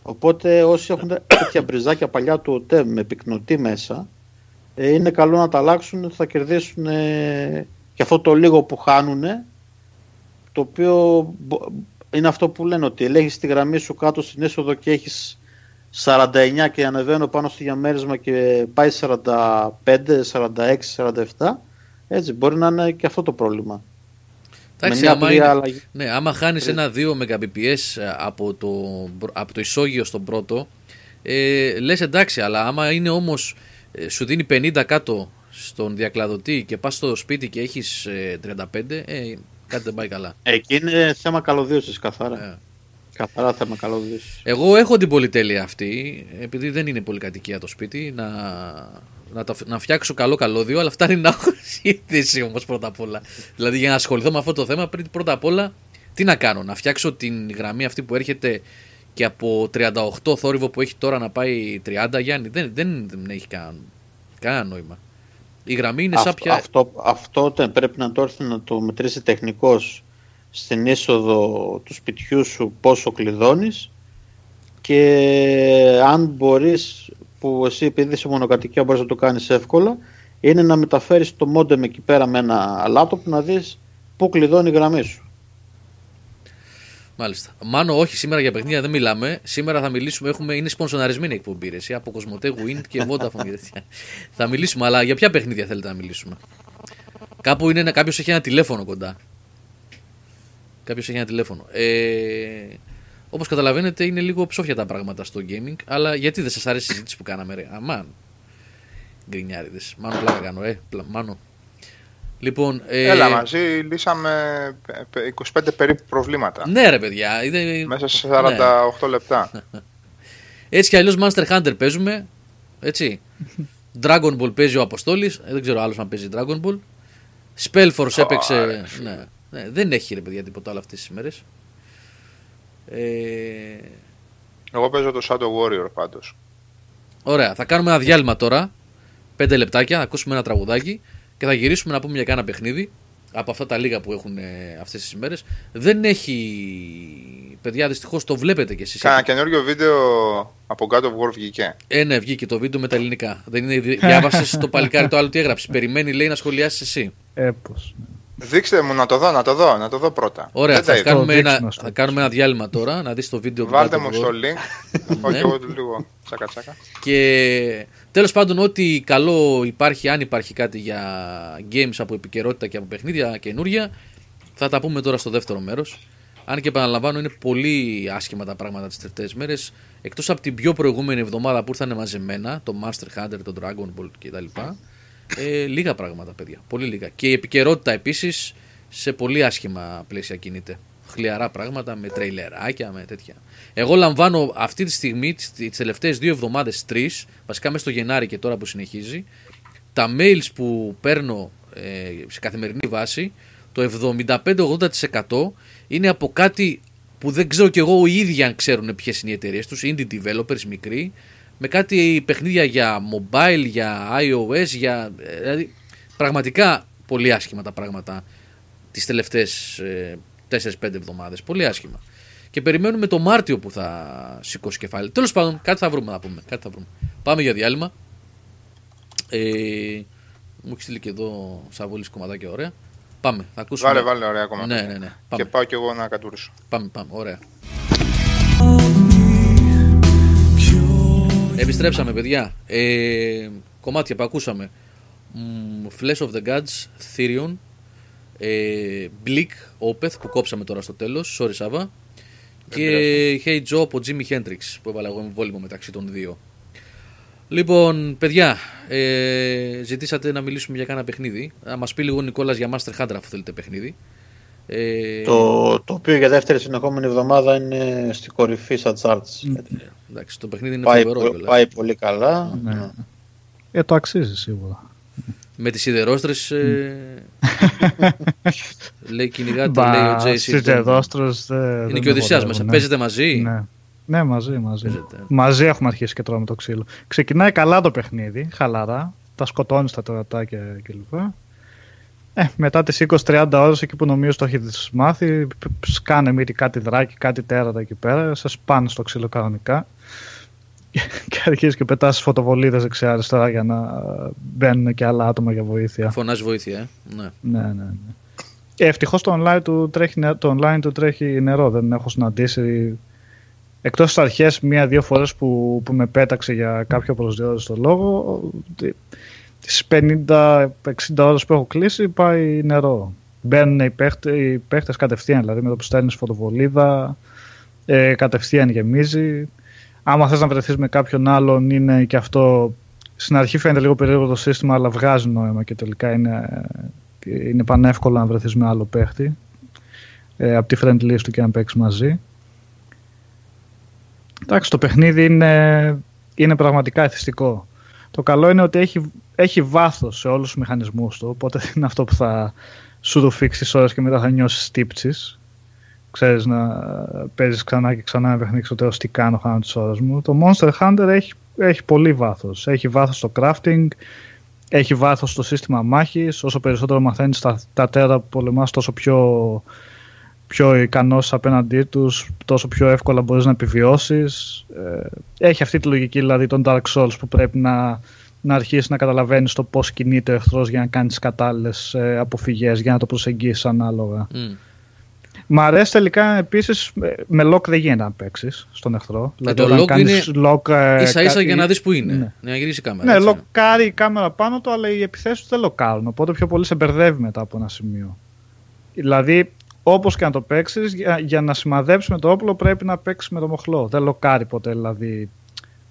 Οπότε όσοι έχουν τέτοια μπριζάκια παλιά του ΟΤΕ με πυκνοτή μέσα, ε, είναι καλό να τα αλλάξουν, θα κερδίσουν ε, και αυτό το λίγο που χάνουν, το οποίο μπο- είναι αυτό που λένε ότι ελέγχεις τη γραμμή σου κάτω στην έσοδο και έχεις 49 και ανεβαίνω πάνω στο διαμέρισμα και πάει 45, 46, 47. Έτσι, μπορεί να είναι και αυτό το πρόβλημα. Εντάξει, μια άμα, απλή είναι, αλλαγή. ναι, άμα χάνεις ένα 2 Mbps από το, από το ισόγειο στον πρώτο, ε, λες εντάξει, αλλά άμα είναι όμως ε, σου δίνει 50 κάτω στον διακλαδωτή και πας στο σπίτι και έχεις ε, 35, ε, κάτι δεν πάει καλά. Εκεί είναι θέμα καλωδίωσης καθαρά. Ε. Καθαρά θέμα καλωδίωσης. Εγώ έχω την πολυτέλεια αυτή, επειδή δεν είναι πολυκατοικία το σπίτι, να, να, τα, να φτιάξω καλό καλώδιο, αλλά φτάνει να έχω ζήτηση όμως πρώτα απ' όλα. Δηλαδή για να ασχοληθώ με αυτό το θέμα, πριν πρώτα απ' όλα τι να κάνω, να φτιάξω την γραμμή αυτή που έρχεται και από 38 θόρυβο που έχει τώρα να πάει 30 Γιάννη. Δεν, δεν, δεν έχει κανένα, κανένα νόημα. Η γραμμή είναι σαν Αυτό, πια. αυτό, αυτό τε- πρέπει να το έρθει να το μετρήσει τεχνικός στην είσοδο του σπιτιού σου πόσο κλειδώνεις και αν μπορείς που εσύ επειδή είσαι μονοκατοικία μπορείς να το κάνεις εύκολα είναι να μεταφέρεις το μόντεμ εκεί πέρα με ένα λάπτοπ να δεις πού κλειδώνει η γραμμή σου. Μάλιστα. Μάνο, όχι, σήμερα για παιχνίδια δεν μιλάμε. Σήμερα θα μιλήσουμε. Έχουμε, είναι σπονσοναρισμένη η εκπομπή ρε, εσύ, από Κοσμοτέ, Wind και Vodafone. και τέτοια. θα μιλήσουμε, αλλά για ποια παιχνίδια θέλετε να μιλήσουμε; Κάπου είναι κάποιος έχει ένα τηλέφωνο κοντά. Κάποιος έχει ένα τηλέφωνο. Ε, Όπως καταλαβαίνετε, είναι λίγο ψόφια τα πράγματα στο gaming. Αλλά γιατί δεν σας άρεσε η συζήτηση που κάναμε, ρε; Αμάν. Γκρινιάριδες. Μάνο, πλάκα κάνω, ε. Πλα- Μάνο. Λοιπόν. Ε, Έλα μαζί, λύσαμε πε- πε- 25 περίπου προβλήματα. Ναι, ρε παιδιά. Είναι... Μέσα σε Ναι. 48 λεπτά. Έτσι κι αλλιώς Master Hunter παίζουμε. Έτσι. Dragon Ball παίζει ο Αποστόλης. Δεν ξέρω άλλος αν παίζει Dragon Ball. Spellforce έπαιξε. Ωραία, φίλε. ναι, ναι, δεν έχει ρε παιδιά τίποτα άλλο αυτές τις μέρες. Ε, Εγώ παίζω το Shadow Warrior πάντως. ωραία, θα κάνουμε ένα διάλειμμα τώρα. Πέντε λεπτάκια, θα ακούσουμε ένα τραγουδάκι και θα γυρίσουμε να πούμε για κάνα παιχνίδι από αυτά τα λίγα που έχουν αυτές τις ημέρε. Δεν έχει. Παιδιά, δυστυχώς το βλέπετε κι εσείς. Κάνα καινούριο βίντεο από God of War βγήκε. Ε, ναι, βγήκε το βίντεο με τα ελληνικά. Δεν είναι. Διάβασες το παλικάρι το άλλο τι έγραψε. Περιμένει, λέει, να σχολιάσεις εσύ. Ε, πώς. Δείξτε μου να το δω, να το δω, να το δω πρώτα. Ωραία, Δεν τα θα είδα. κάνουμε, Το ένα, δείξουμε, ας θα πούμε. κάνουμε ένα διάλειμμα τώρα να δεις το βίντεο του Βάλτε God of μου War. στο link. Όχι, Ναι. εγώ λίγο τσακα τσακα. Και τέλος πάντων, ό,τι καλό υπάρχει, αν υπάρχει κάτι για games από επικαιρότητα και από παιχνίδια καινούρια, θα τα πούμε τώρα στο δεύτερο μέρος. Αν και επαναλαμβάνω, είναι πολύ άσχημα τα πράγματα τις τελευταίες μέρες. Εκτός από την πιο προηγούμενη εβδομάδα που ήρθαν μαζεμένα, το Master Hunter, το Dragon Ball κτλ. Ε, λίγα πράγματα, παιδιά. Πολύ λίγα. Και η επικαιρότητα επίσης σε πολύ άσχημα πλαίσια κινείται. Χλιαρά πράγματα με τρέιλεράκια, με τέτοια. Εγώ λαμβάνω αυτή τη στιγμή, τις, τις τελευταίες δύο εβδομάδες, τρεις, βασικά μέσα στο Γενάρη και τώρα που συνεχίζει, τα mails που παίρνω ε, σε καθημερινή βάση, το 75-80% είναι από κάτι που δεν ξέρω κι εγώ οι ίδιοι αν ξέρουν ποιες είναι οι εταιρείες τους, indie developers μικροί, με κάτι παιχνίδια για mobile, για iOS, για. ε, Δηλαδή, πραγματικά πολύ άσχημα τα πράγματα τις τελευταίες 4-5 εβδομάδες. Πολύ άσχημα. Και περιμένουμε το Μάρτιο που θα σηκώσει κεφάλι. Τέλος πάντων, κάτι θα βρούμε να πούμε. Κάτι θα βρούμε. Πάμε για διάλειμμα. Ε, μου έχεις στείλει και εδώ Σαββόλης κομματάκια ωραία. Πάμε, θα ακούσουμε. Βάλε, βάλε, ωραία ακόμα. Ναι, ναι, ναι. Πάμε, Και πάω κι εγώ να κατουρίσω. πάμε, πάμε, ωραία. Επιστρέψαμε, παιδιά. Ε, κομμάτια που ακούσαμε. Μ, Flesh of the Gods, Therion, ε, Bleak, Opeth που κόψαμε τώρα στο τέλος, sorry Σάβα. Και Hey Joe από Jimi Hendrix που έβαλα εγώ εμβόλυμο μεταξύ των δύο. Λοιπόν, παιδιά, ε, ζητήσατε να μιλήσουμε για κάνα παιχνίδι. Να μας πει λίγο ο Νικόλας για Master Hunter αφού θέλετε παιχνίδι. Ε, Το, το οποίο για δεύτερη συνεχόμενη εβδομάδα είναι στη κορυφή στα charts. εντάξει, το παιχνίδι είναι πάει, φοβερό πο- κιόλας. πάει πολύ καλά. Ναι. Ε, το αξίζει σίγουρα. Με τις σιδερόστρες ε, λέει κυνηγάτε, λέει ο Τζέι Σιδερόστρος δεν. Είναι δεν και ο Οδυσσέας το μέσα. βολεύουν, Παίζετε μαζί. Ναι. ναι, μαζί, μαζί. Παίζετε. Μαζί έχουμε αρχίσει και τρώμε το ξύλο. Ξεκινάει καλά το παιχνίδι, χαλαρά. Τα σκοτώνεις τα τερατάκια κλπ. Ε, μετά τις 20-30 ώρες εκεί που νομίζω το έχετε μάθει, σκάνε μύτη κάτι δράκι, κάτι τέρατα εκεί πέρα, σε πάνε στο ξύλο κανονικά και αρχίζεις και πετάς φωτοβολίδες δεξιά αριστερά για να μπαίνουν και άλλα άτομα για βοήθεια. Φωνάζει βοήθεια, ε. Ναι. Ναι, ναι, ναι. Ε, ευτυχώς το online, του τρέχει, νε- το online του τρέχει νερό, δεν έχω συναντήσει Εκτός στις αρχές μία-δύο φορές που, που με πέταξε για κάποιο προσδιοριστό λόγο τι- τις 50-60 ώρες που έχω κλείσει πάει νερό. Μπαίνουν οι, παίχτε, οι παίχτες κατευθείαν, δηλαδή με το που στέλνεις φωτοβολίδα ε, κατευθείαν γεμίζει. Άμα θες να βρεθείς με κάποιον άλλον είναι και αυτό στην αρχή φαίνεται λίγο περίεργο το σύστημα αλλά βγάζει νόημα και τελικά είναι, είναι πανεύκολο να βρεθείς με άλλο παίχτη ε, από τη friend list του και να παίξεις μαζί. Εντάξει, το παιχνίδι είναι, είναι πραγματικά εθιστικό. Το καλό είναι ότι έχει, έχει βάθος σε όλους τους μηχανισμούς του, οπότε δεν είναι αυτό που θα σου το φίξεις ώρες και μετά θα νιώσεις τύψεις. Ξέρεις να παίζεις ξανά και ξανά ένα παιχνίδι στο τέλος τι κάνω χάνω τις ώρες μου. Το Monster Hunter έχει, έχει πολύ βάθος. Έχει βάθος στο crafting, έχει βάθος στο σύστημα μάχης. Όσο περισσότερο μαθαίνεις τα, τα τέρα που πολεμάς τόσο πιο πιο ικανός απέναντί τους, τόσο πιο εύκολα μπορείς να επιβιώσεις. Ε, έχει αυτή τη λογική δηλαδή των Dark Souls που πρέπει να, να αρχίσεις να καταλαβαίνεις το πώς κινείται ο εχθρός για να κάνεις κατάλληλες ε, αποφυγές, για να το προσεγγίσεις ανάλογα. Μμ. Μ' αρέσει τελικά επίσης με- με lock δεν γίνεται να παίξεις στον εχθρό. Με Δηλαδή, το όταν lock κάνεις lock, ε, ίσα ίσα κα- για να δεις που είναι. Ναι. Να γυρίσεις η κάμερα. ναι, έτσι. λοκάρει η κάμερα πάνω του, αλλά οι επιθέσεις του δεν λοκάρουν. Οπότε πιο πολύ σε μπερδεύει μετά από ένα σημείο. Δηλαδή, όπως και να το παίξεις, για, για να σημαδέψεις με το όπλο πρέπει να παίξεις με το μοχλό. Δεν λοκάρει ποτέ, δηλαδή,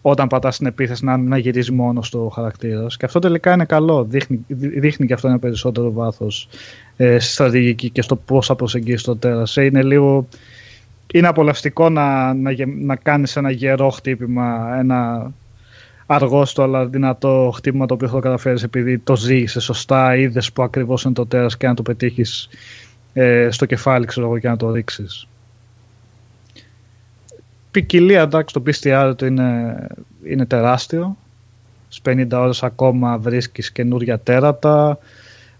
όταν πατάς την επίθεση να, να γυρίζει μόνο στο χαρακτήρα. Και αυτό τελικά είναι καλό. Δείχνει, δει- δείχνει και αυτό ένα περισσότερο βάθος ε, στη στρατηγική και στο πώς θα προσεγγίσεις το τέρας. Είναι λίγο. Είναι απολαυστικό να, να, γε- να κάνεις ένα γερό χτύπημα, ένα αργό στο αλλά δυνατό χτύπημα το οποίο θα το καταφέρεις επειδή το ζήγησε σωστά, είδες που ακριβώς είναι το τέρας και να το πετύχεις ε, στο κεφάλι ξέρω εγώ και να το ρίξεις. Ποικιλία εντάξει το PSTR του είναι, είναι τεράστιο. Στις 50 ώρες ακόμα βρίσκεις καινούρια τέρατα.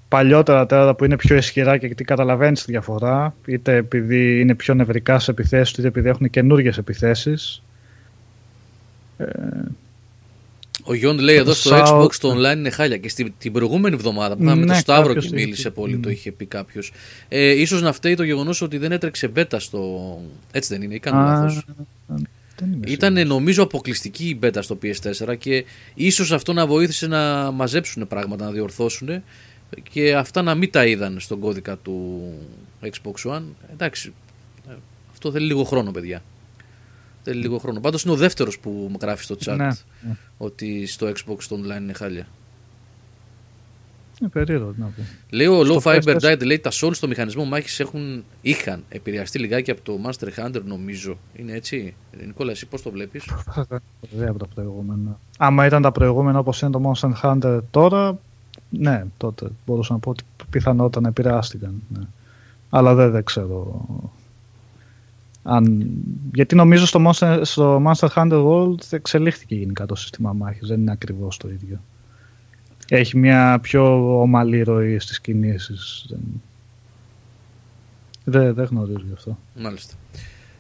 Παλιότερα τέρατα που είναι πιο ισχυρά και τι καταλαβαίνεις τη διαφορά. Είτε επειδή είναι πιο νευρικά σε επιθέσεις, είτε επειδή έχουν καινούργιες επιθέσεις. Ε, Ο Γιόν λέει εδώ στο Sao- Xbox το online είναι χάλια και στην την προηγούμενη εβδομάδα που είχαμε Ναι, το Σταύρο κάποιος και το είχε μίλησε πει. πολύ, Mm. το είχε πει κάποιος. Ε, ίσως να φταίει το γεγονός ότι δεν έτρεξε μπέτα στο. Έτσι δεν είναι, ή κάνω α, λάθος. δεν είμαι Ήταν σίγουρος. νομίζω αποκλειστική η μπέτα στο PS4 και ίσως αυτό να βοήθησε να μαζέψουν πράγματα, να διορθώσουν και αυτά να μην τα είδαν στον κώδικα του Xbox One. Εντάξει, ε, αυτό θέλει λίγο χρόνο παιδιά. Θέλει λίγο χρόνο. Πάντως είναι ο δεύτερος που μου γράφει στο chat Ναι, ναι. ότι στο Xbox το online είναι χάλια. Είναι περίεργο τι να πω. Λέει ο Στο Low Fiber PS4. Diet, λέει τα souls στο μηχανισμό μάχης έχουν, είχαν επηρεαστεί λιγάκι από το Monster Hunter νομίζω. Είναι έτσι; Νικόλα, εσύ πώς το βλέπεις; Ωραία από τα προηγούμενα. Άμα ήταν τα προηγούμενα όπως είναι το Monster Hunter τώρα, ναι, τότε μπορούσα να πω ότι πιθανότατα να επηρεάστηκαν. Ναι. Αλλά δεν, δεν ξέρω. Αν... Γιατί νομίζω στο Monster, στο Monster Hunter World εξελίχθηκε γενικά το σύστημα μάχης, δεν είναι ακριβώς το ίδιο. Έχει μια πιο ομαλή ροή στις κινήσεις. Δεν, δεν, δεν γνωρίζω γι' αυτό. Μάλιστα.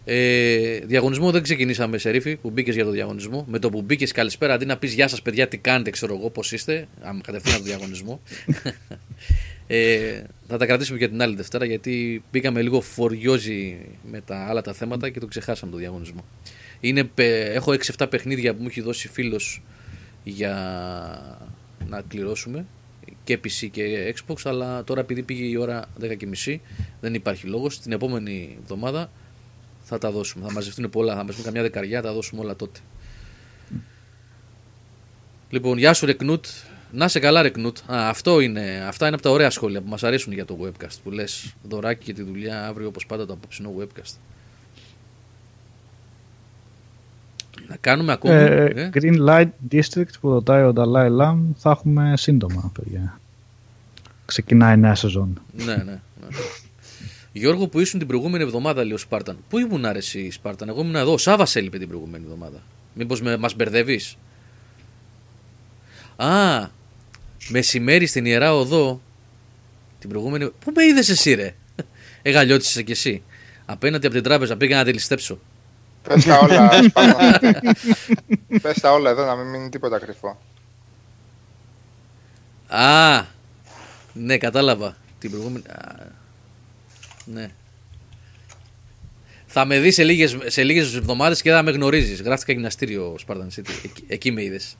Ε, διαγωνισμό δεν ξεκινήσαμε σε ρίφη που μπήκες για το διαγωνισμό. Με το που μπήκες καλησπέρα, αντί να πεις Γεια σας, παιδιά, τι κάνετε, ξέρω εγώ, πώς είστε. Αν κατευθείαν το διαγωνισμό. ε, θα τα κρατήσουμε για την άλλη Δευτέρα γιατί μπήκαμε λίγο φοριόζι με τα άλλα τα θέματα και το ξεχάσαμε το διαγωνισμό. Είναι, πε- έχω 6-7 παιχνίδια που μου έχει δώσει φίλος για να κληρώσουμε και PC και Xbox, αλλά τώρα επειδή πήγε η ώρα 10.30 δεν υπάρχει λόγος. Την επόμενη εβδομάδα θα τα δώσουμε. Θα μαζευτούν πολλά, θα μαζευτούν καμιά δεκαριά, θα τα δώσουμε όλα τότε. Λοιπόν, γεια σου Ρεκνούτ. Να σε καλά Ρεκνούτ. Α, αυτό είναι, αυτά είναι από τα ωραία σχόλια που μας αρέσουν για το webcast. Που λες δωράκι για τη δουλειά αύριο όπως πάντα το απόψινό webcast. Να κάνουμε ακόμη. Ε, ε. Green Light District που ρωτάει ο Dalai Lam θα έχουμε σύντομα, παιδιά. Ξεκινάει η νέα σεζόν. ναι, ναι, ναι. Γιώργο που ήσουν την προηγούμενη εβδομάδα, λέει ο Σπάρταν. Πού ήμουν άρεση Σπάρταν, εγώ ήμουν εδώ. Ο Σάβας έλειπε την προηγούμενη εβδομάδα. Μήπως μας μπερδεύεις; Α, μεσημέρι στην ιερά οδό. Την προηγούμενη. Πού με είδες εσύ, ρε; Εγαλιώτησε κι εσύ. Απέναντι από την τράπεζα πήγα να τη ληστέψω. Πες τα όλα, Σπάνο. Πες τα όλα εδώ να μην μείνει τίποτα κρυφό. Α, ναι, κατάλαβα. Την προηγούμενη. Α, ναι. Θα με δεις σε λίγες, σε λίγες εβδομάδες και θα με γνωρίζεις. Γράφτηκα γυμναστήριο Spartan City. Εκεί, εκεί με είδες.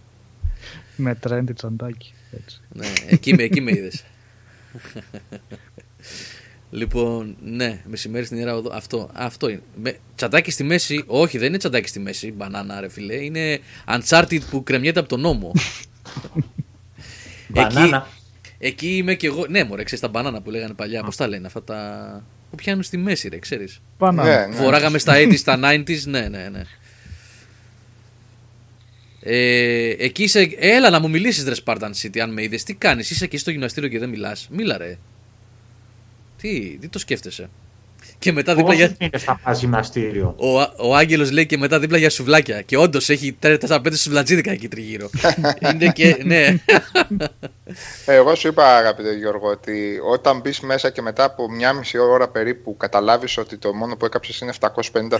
Με τρέντι τσαντάκι. Έτσι. Ναι, εκεί, με- εκεί με είδες. λοιπόν, ναι, μεσημέρι στην Ιερά Οδό. Αυτό, αυτό είναι. Με, τσαντάκι στη μέση, όχι, δεν είναι τσαντάκι στη μέση, μπανάνα ρε φιλέ. Είναι Uncharted που κρεμιέται από τον νόμο. Μπανάνα. Εκεί είμαι και εγώ. Ναι, μωρέ, ξέρεις τα μπανάνα που λέγανε παλιά. Πώς τα λένε αυτά τα. που πιάνουν στη μέση, ρε, ξέρεις. Πάνω. Ναι, ναι. Φοράγαμε στα 80s, στα 90s, ναι, ναι, ναι. Ε, εκεί είσαι. Έλα να μου μιλήσεις, ρε Spartan City, αν με είδες. Τι κάνεις, είσαι εκεί στο γυμναστήριο και δεν μιλάς. Μίλα, ρε. Τι, τι το σκέφτεσαι; Και μετά δίπλα Πόσο για. είναι στα πας γυμναστήριο; Ο, ο Άγγελος λέει και μετά δίπλα για σουβλάκια. Και όντως έχει 4-5 σουβλατζίδικα εκεί τριγύρω. Είναι και. Ναι. Ε, Εγώ σου είπα, αγαπητέ Γιώργο, ότι όταν μπεις μέσα και μετά από μια μισή ώρα περίπου καταλάβεις ότι το μόνο που έκαψες είναι 750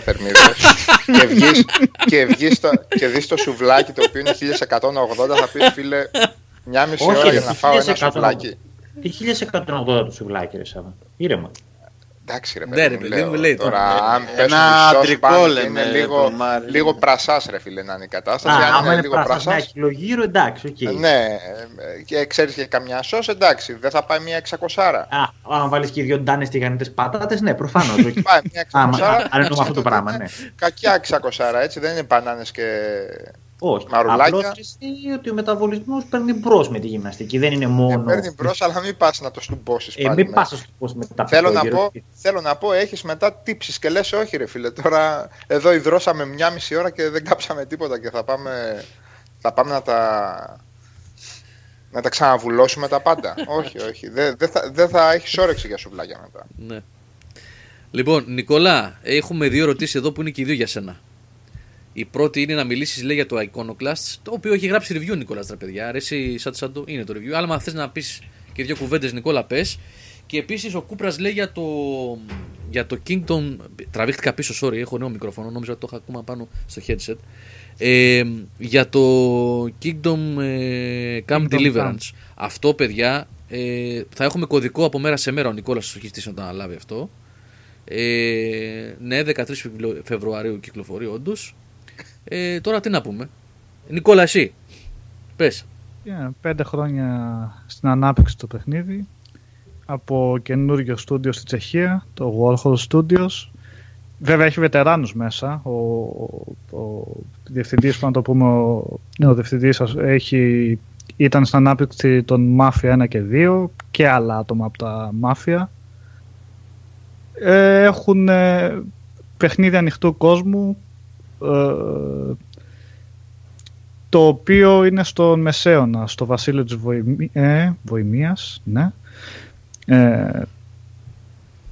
θερμίδες και βγει και, βγεις το, και δεις το σουβλάκι το οποίο είναι 1180, θα πεις φίλε, μια μισή Όχι, ώρα ρε, για να φάω ένα 1180. σουβλάκι. Τι 1180 το σουβλάκι, ρε Σάβα. Ήρεμα. Εντάξει, ρε Ναι, παιδί ρε, μου, παιδί λέω, μου, λέει τώρα. τώρα. Αν Ένα πέσουν οι σως αντρικό πάνω και λέμε, είναι ρε, λίγο, το Μάρι. λίγο πρασάς ρε φίλε να είναι η κατάσταση. Α, Αν άμα είναι είναι λίγο πράσινο ένα πρασάς, κιλό γύρω, εντάξει, οκ. ναι, ε, και ξέρεις και καμιά σως, εντάξει, δεν θα πάει μια 600. Α, αν βάλεις και δύο ντάνες τηγανιτέ πατάτες, ναι, προφανώς. Πάει μια 600. Άμα αν εννοούμε αυτό το τότε πράγμα, είναι ναι. Κακιά 600, έτσι, δεν είναι μπανάνες και... Όχι. Μαρουλάκια. Απλώς εσύ ότι ο μεταβολισμός παίρνει μπρος με τη γυμναστική. Δεν είναι μόνο. Ε, παίρνει μπρος, αλλά μην πας να το στουμπώσεις Ε, πάλι μην μέσα. πας στο πώ μετά. Θέλω να, πω, θέλω να πω, έχεις μετά τύψεις και λες όχι ρε φίλε, τώρα εδώ υδρώσαμε μια μισή ώρα και δεν κάψαμε τίποτα και θα πάμε, θα πάμε να τα, να τα ξαναβουλώσουμε τα πάντα. όχι, όχι, δεν δεν θα, δεν θα έχεις όρεξη για σουβλάκια μετά. Ναι. Λοιπόν, Νικόλα, έχουμε δύο ερωτήσεις εδώ που είναι και οι δύο για σένα. Η πρώτη είναι να μιλήσεις λέει, για το Iconoclast, το οποίο έχει γράψει review Νικόλας, ρε παιδιά. Αρέσει σαν, σαν το είναι το review. Αλλά αν θες να πεις και δύο κουβέντες, Νικόλα, πες. Και επίσης ο Κούπρας λέει για το, για το Kingdom. Τραβήχτηκα πίσω, sorry, έχω νέο μικρόφωνο. Νόμιζα ότι το είχα ακόμα πάνω στο headset. Ε, για το Kingdom ε, Come Kingdom Deliverance. Αυτό, παιδιά, ε, θα έχουμε κωδικό από μέρα σε μέρα. Ο Νικόλας σου έχει στήσει να το αναλάβει αυτό. Ε, ναι, 13 Φεβρου- Φεβρουαρίου κυκλοφορεί όντως. Ε, τώρα τι να πούμε. Νικόλα, εσύ. Πες. Yeah, πέντε χρόνια στην ανάπτυξη του παιχνίδι από καινούριο στούντιο στη Τσεχία, το Warhol Studios. Βέβαια έχει βετεράνους μέσα. Ο, ο, ο διευθυντής, που να το πούμε, ο, ναι, ο διευθυντής σας έχει, ήταν στην ανάπτυξη των Mafia 1 και 2 και άλλα άτομα από τα Mafia. Ε, έχουν ε, παιχνίδι ανοιχτού κόσμου ε, το οποίο είναι στον Μεσαίωνα, στο βασίλειο της Βοημί... ε, Βοημίας, ναι. Ε,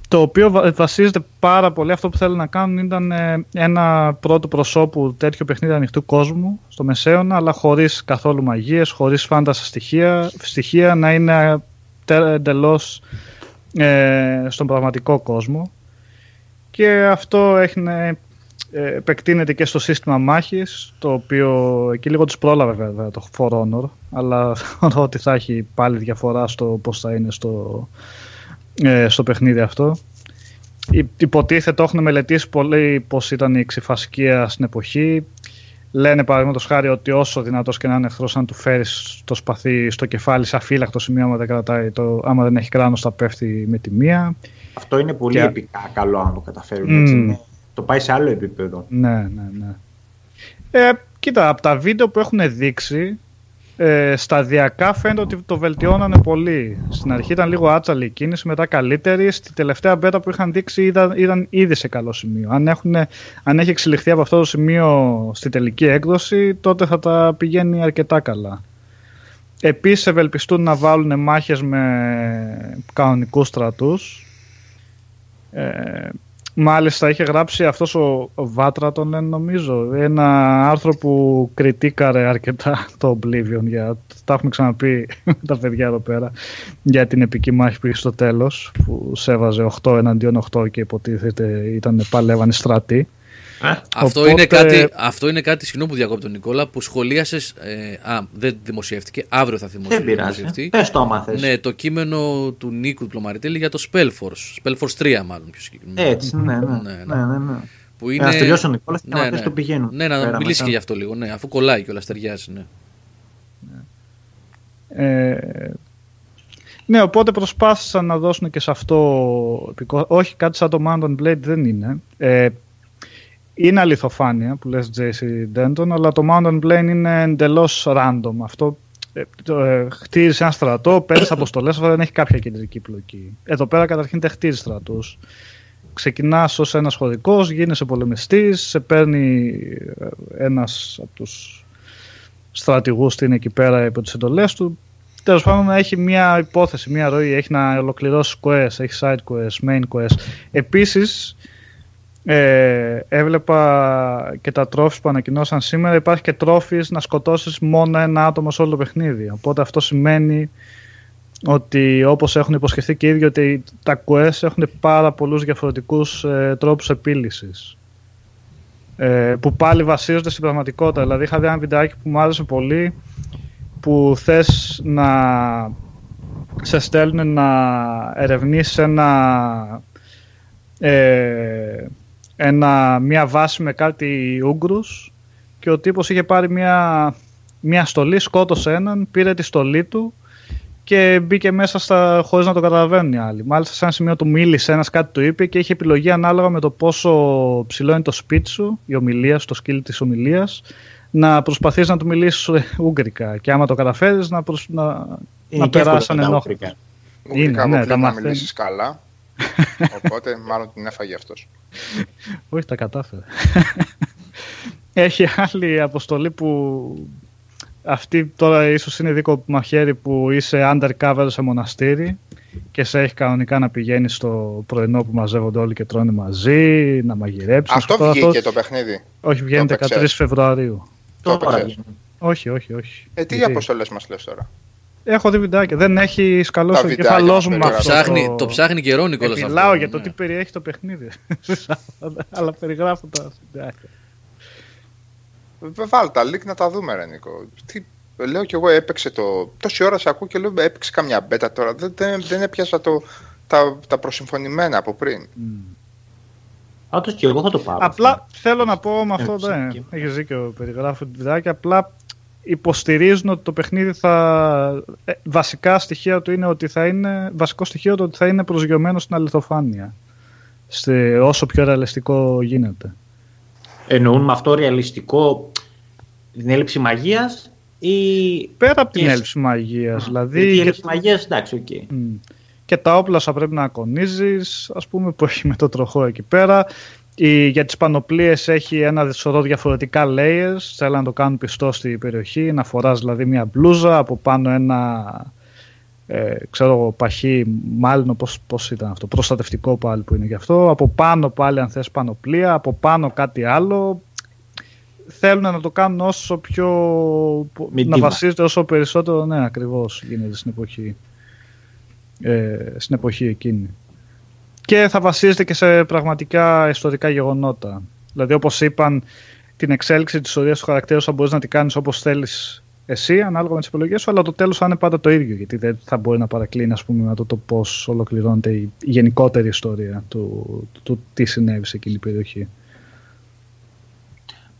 το οποίο βα- βασίζεται πάρα πολύ, αυτό που θέλουν να κάνουν ήταν ε, ένα πρώτο προσώπου τέτοιο παιχνίδι ανοιχτού κόσμου στο Μεσαίωνα, αλλά χωρίς καθόλου μαγείες, χωρίς φάντασα στοιχεία, στοιχεία να είναι εντελώς στον πραγματικό κόσμο. Και αυτό έχει ε, επεκτείνεται και στο σύστημα μάχης, το οποίο εκεί λίγο τους πρόλαβε βέβαια το For Honor, αλλά θεωρώ ότι θα έχει πάλι διαφορά στο πώς θα είναι στο, ε, στο παιχνίδι αυτό. Υ- Υποτίθεται, το έχουν μελετήσει πολύ πώς ήταν η ξυφασκία στην εποχή. Λένε παραδείγματος χάρη ότι όσο δυνατός και να είναι εχθρός, αν του φέρεις το σπαθί στο κεφάλι σε αφύλακτο σημείο, άμα δεν, κρατάει το, άμα δεν έχει κράνος, θα πέφτει με τη μία. Αυτό είναι πολύ Και- επικά καλό αν το καταφέρουν Μμμ. έτσι. Είναι- Το πάει σε άλλο επίπεδο. Ναι, ναι, ναι. Ε, κοίτα, από τα βίντεο που έχουν δείξει, ε, σταδιακά φαίνεται ότι το βελτιώνανε πολύ. Στην αρχή ήταν λίγο άτσαλη η κίνηση, μετά καλύτερη. Στη τελευταία μπέτα που είχαν δείξει είδαν, είδαν ήδη σε καλό σημείο. Αν, έχουν, αν έχει εξελιχθεί από αυτό το σημείο στη τελική έκδοση, τότε θα τα πηγαίνει αρκετά καλά. Επίσης ευελπιστούν να βάλουν μάχες με κανονικούς στρατούς. Ε, Μάλιστα, είχε γράψει αυτός ο, ο Βάτρα τον λένε νομίζω, ένα άρθρο που κριτήκαρε αρκετά το Oblivion, για, τα έχουμε ξαναπεί με τα παιδιά εδώ πέρα, για την επική μάχη που είχε στο τέλος, που σέβαζε 8 εναντίον 8 και υποτίθεται ήταν παλεύανε στρατοί. Αυτό, Οπότε- είναι κάτι, αυτό είναι κάτι, συγγνώμη που διακόπτω τον Νικόλα, που σχολίασες. Ε, α, δεν δημοσιεύτηκε. Αύριο θα δημοσιε- Δεν πειράζει. δημοσιευτεί. Πες το άμα θες. Ναι, το κείμενο του Νίκου Πλωμαριτέλη για το Spellforce. Spellforce 3, μάλλον πιο συγκεκριμένα. Έτσι, ναι, ναι. Ναι, ναι, ναι. ναι, ναι. Που Ε, ας τελειώσει ο Νικόλας και άμα θες το πηγαίνουμε. Ναι, να Πέρα μιλήσει μετά. και γι' αυτό λίγο. Ναι, αφού κολλάει και όλα ταιριάζει. Ναι. Ε, ναι, οπότε προσπάθησαν να δώσουν και σε αυτό. επικό- Όχι, κάτι σαν το Mountain Blade δεν είναι. Ε, είναι αληθοφάνεια που λες JC Denton, αλλά το Mountain Blade είναι εντελώς random. Αυτό ε, το, ε, χτίζεις ένα στρατό, παίρνει αποστολές, αλλά δεν έχει κάποια κεντρική πλοκή. Εδώ πέρα καταρχήν δεν χτίζει στρατούς. Ξεκινάς ως ένας χωρικός, γίνεσαι πολεμιστής, σε παίρνει ε, ένας από τους στρατηγούς που είναι εκεί πέρα υπό τις εντολές του. Τέλος πάντων έχει μια υπόθεση, μια ροή, έχει να ολοκληρώσει quest, έχει side quest, main quest. Επίσης, ε, έβλεπα και τα τρόφις που ανακοινώσαν σήμερα, υπάρχει και τρόφις να σκοτώσεις μόνο ένα άτομο σε όλο το παιχνίδι. Οπότε αυτό σημαίνει ότι όπως έχουν υποσχεθεί και οι ίδιοι ότι τα quest έχουν πάρα πολλούς διαφορετικούς ε, τρόπους επίλυσης. Ε, που πάλι βασίζονται στην πραγματικότητα. Δηλαδή είχα δει ένα βιντεάκι που μου άρεσε πολύ που θες να σε στέλνουν να ερευνήσεις ένα, ε, ένα, μια βάση με κάτι Ούγγρους και ο τύπος είχε πάρει μια, μια στολή, σκότωσε έναν, πήρε τη στολή του και μπήκε μέσα στα, χωρίς να το καταλαβαίνουν οι άλλοι. Μάλιστα σε ένα σημείο του μίλησε, ένας κάτι του είπε και είχε επιλογή ανάλογα με το πόσο ψηλό είναι το σπίτι σου, η ομιλία σου, το σκύλ της ομιλίας, να προσπαθείς να του μιλήσεις ε, ούγγρικα και άμα το καταφέρεις να, προσ... να, Είναι να και εύκολο περάσαν τα ενώ. Ουγγρικά. Ουγγρικά ναι, αποκλείεται τα να μαθαίνεις. μιλήσεις καλά. Οπότε μάλλον την έφαγε αυτός. Όχι, τα κατάφερε. Έχει άλλη αποστολή που αυτή τώρα ίσως είναι δίκο μαχαίρι που είσαι undercover σε μοναστήρι και σε έχει κανονικά να πηγαίνει στο πρωινό που μαζεύονται όλοι και τρώνε μαζί, να μαγειρέψεις. Αυτό Τώρα βγήκε το παιχνίδι. Όχι, βγαίνει Το 13 έπαιξες. Φεβρουαρίου. Το Τώρα έπαιξες. βγαίνει. Όχι, όχι, όχι. Ε, τι Γιατί; αποστολές μας λες τώρα; Έχω δει βιντεάκια. Δεν έχει σκαλώσει Τα το βιντεάκια κεφαλός μας μου με περιγράφουν. αυτό. Ψάχνει, το ψάχνει καιρό ο Νικόλας αυτό. Μιλάω για το Ναι. τι περιέχει το παιχνίδι. Αλλά περιγράφω τα βιντεάκια. Ε, Βάλ τα link να τα δούμε, ρε Νίκο. Τι, λέω κι εγώ έπαιξε το. Τόση ώρα σε ακούω και λέω έπαιξε καμιά μπέτα τώρα. Δεν, δεν, δεν έπιασα το, τα, τα προσυμφωνημένα από πριν. Πάντως και εγώ θα το πάρω. Απλά θέλω να πω με αυτό, Ε, ναι, ψυχή. έχεις δίκιο, περιγράφω τη βιντεάκια, απλά υποστηρίζουν ότι το παιχνίδι θα... ε, βασικά στοιχεία του είναι ότι θα είναι, βασικό στοιχείο του ότι θα είναι προσγειωμένο στην αληθοφάνεια. Στη, όσο πιο ρεαλιστικό γίνεται. Εννοούν με αυτό ρεαλιστικό την έλλειψη μαγείας ή... Πέρα από την Yes. έλλειψη μαγείας, δηλαδή... Γιατί η και- έλλειψη μαγείας, εντάξει, οκ. Μμ. Και τα όπλα θα πρέπει να ακονίζεις, ας πούμε, που έχει με το τροχό εκεί πέρα. Η, για τις πανοπλίες έχει ένα σωρό διαφορετικά layers, θέλουν να το κάνουν πιστό στη περιοχή, να φοράς δηλαδή μια μπλούζα, από πάνω ένα, ε, ξέρω εγώ, παχύ, μάλλον πώς, πώς ήταν αυτό, προστατευτικό πάλι που είναι γι' αυτό, από πάνω πάλι αν θες πανοπλία, από πάνω κάτι άλλο. Θέλουν να το κάνουν όσο πιο... να Medieval. βασίζεται όσο περισσότερο, ναι ακριβώς γίνεται στην εποχή ε, στην εποχή εκείνη. Και θα βασίζεται και σε πραγματικά ιστορικά γεγονότα. Δηλαδή όπως είπαν την εξέλιξη της ιστορίας του χαρακτήρα σου θα μπορείς να την κάνεις όπως θέλεις εσύ ανάλογα με τις επιλογές σου αλλά το τέλος θα είναι πάντα το ίδιο γιατί δεν θα μπορεί να παρακλίνει ας πούμε με το, το πώς ολοκληρώνεται η, η γενικότερη ιστορία του, του, του τι συνέβη σε εκείνη την περιοχή.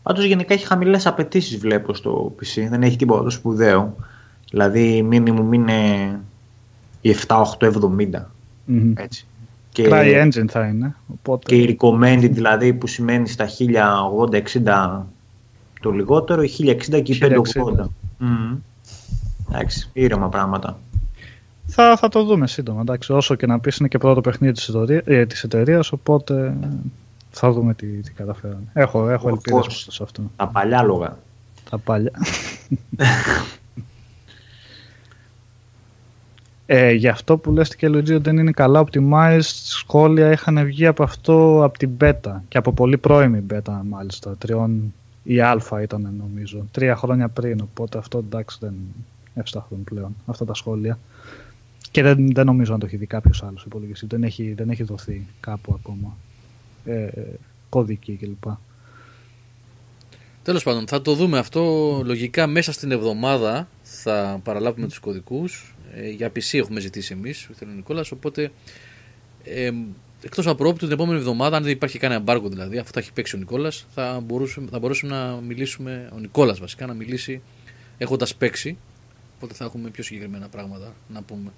Πάντως γενικά έχει χαμηλές απαιτήσεις βλέπω στο PC. Δεν έχει τίποτα το σπουδαίο. Δηλαδή minimum είναι η 7-8-70. Μμμ. Έτσι. Και, Cry Engine θα είναι. Οπότε... και η recommended δηλαδή που σημαίνει στα 1080-60 το λιγότερο, η 1060 και η 1060. 580. Μμμ. Εντάξει, ήρεμα πράγματα. Θα, θα το δούμε σύντομα. Εντάξει, όσο και να πεις είναι και πρώτο παιχνίδι της, εταιρεία, ε, της εταιρείας, οπότε θα δούμε τι, τι καταφέρανε. Έχω, έχω Of ελπίδες course. μέσα σε αυτό. Τα παλιά λόγα. Τα παλιά. Ε, γι' αυτό που λες και Λουτζί δεν είναι καλά optimized, σχόλια είχαν βγει από αυτό από την beta και από πολύ πρώιμη beta μάλιστα, τριών ή αλφα ήταν νομίζω, τρία χρόνια πριν, οπότε αυτό εντάξει δεν ευσταθούν πλέον αυτά τα σχόλια. Και δεν, δεν νομίζω να το έχει δει κάποιος άλλος υπολογιστή, δεν έχει, δεν έχει δοθεί κάπου ακόμα ε, κώδικη κλπ. Τέλος πάντων, θα το δούμε αυτό λογικά μέσα στην εβδομάδα. Θα παραλάβουμε τους κωδικούς. Ε, για PC έχουμε ζητήσει εμείς, ο Νικόλας. Οπότε ε, εκτός απρόπτου την επόμενη εβδομάδα, αν δεν υπάρχει κανένα εμπάργκο δηλαδή, αφού θα έχει παίξει ο Νικόλας, θα, μπορούσαμε, θα μπορούσαμε να μιλήσουμε. Ο Νικόλας βασικά να μιλήσει έχοντας παίξει. Οπότε θα έχουμε πιο συγκεκριμένα πράγματα να πούμε.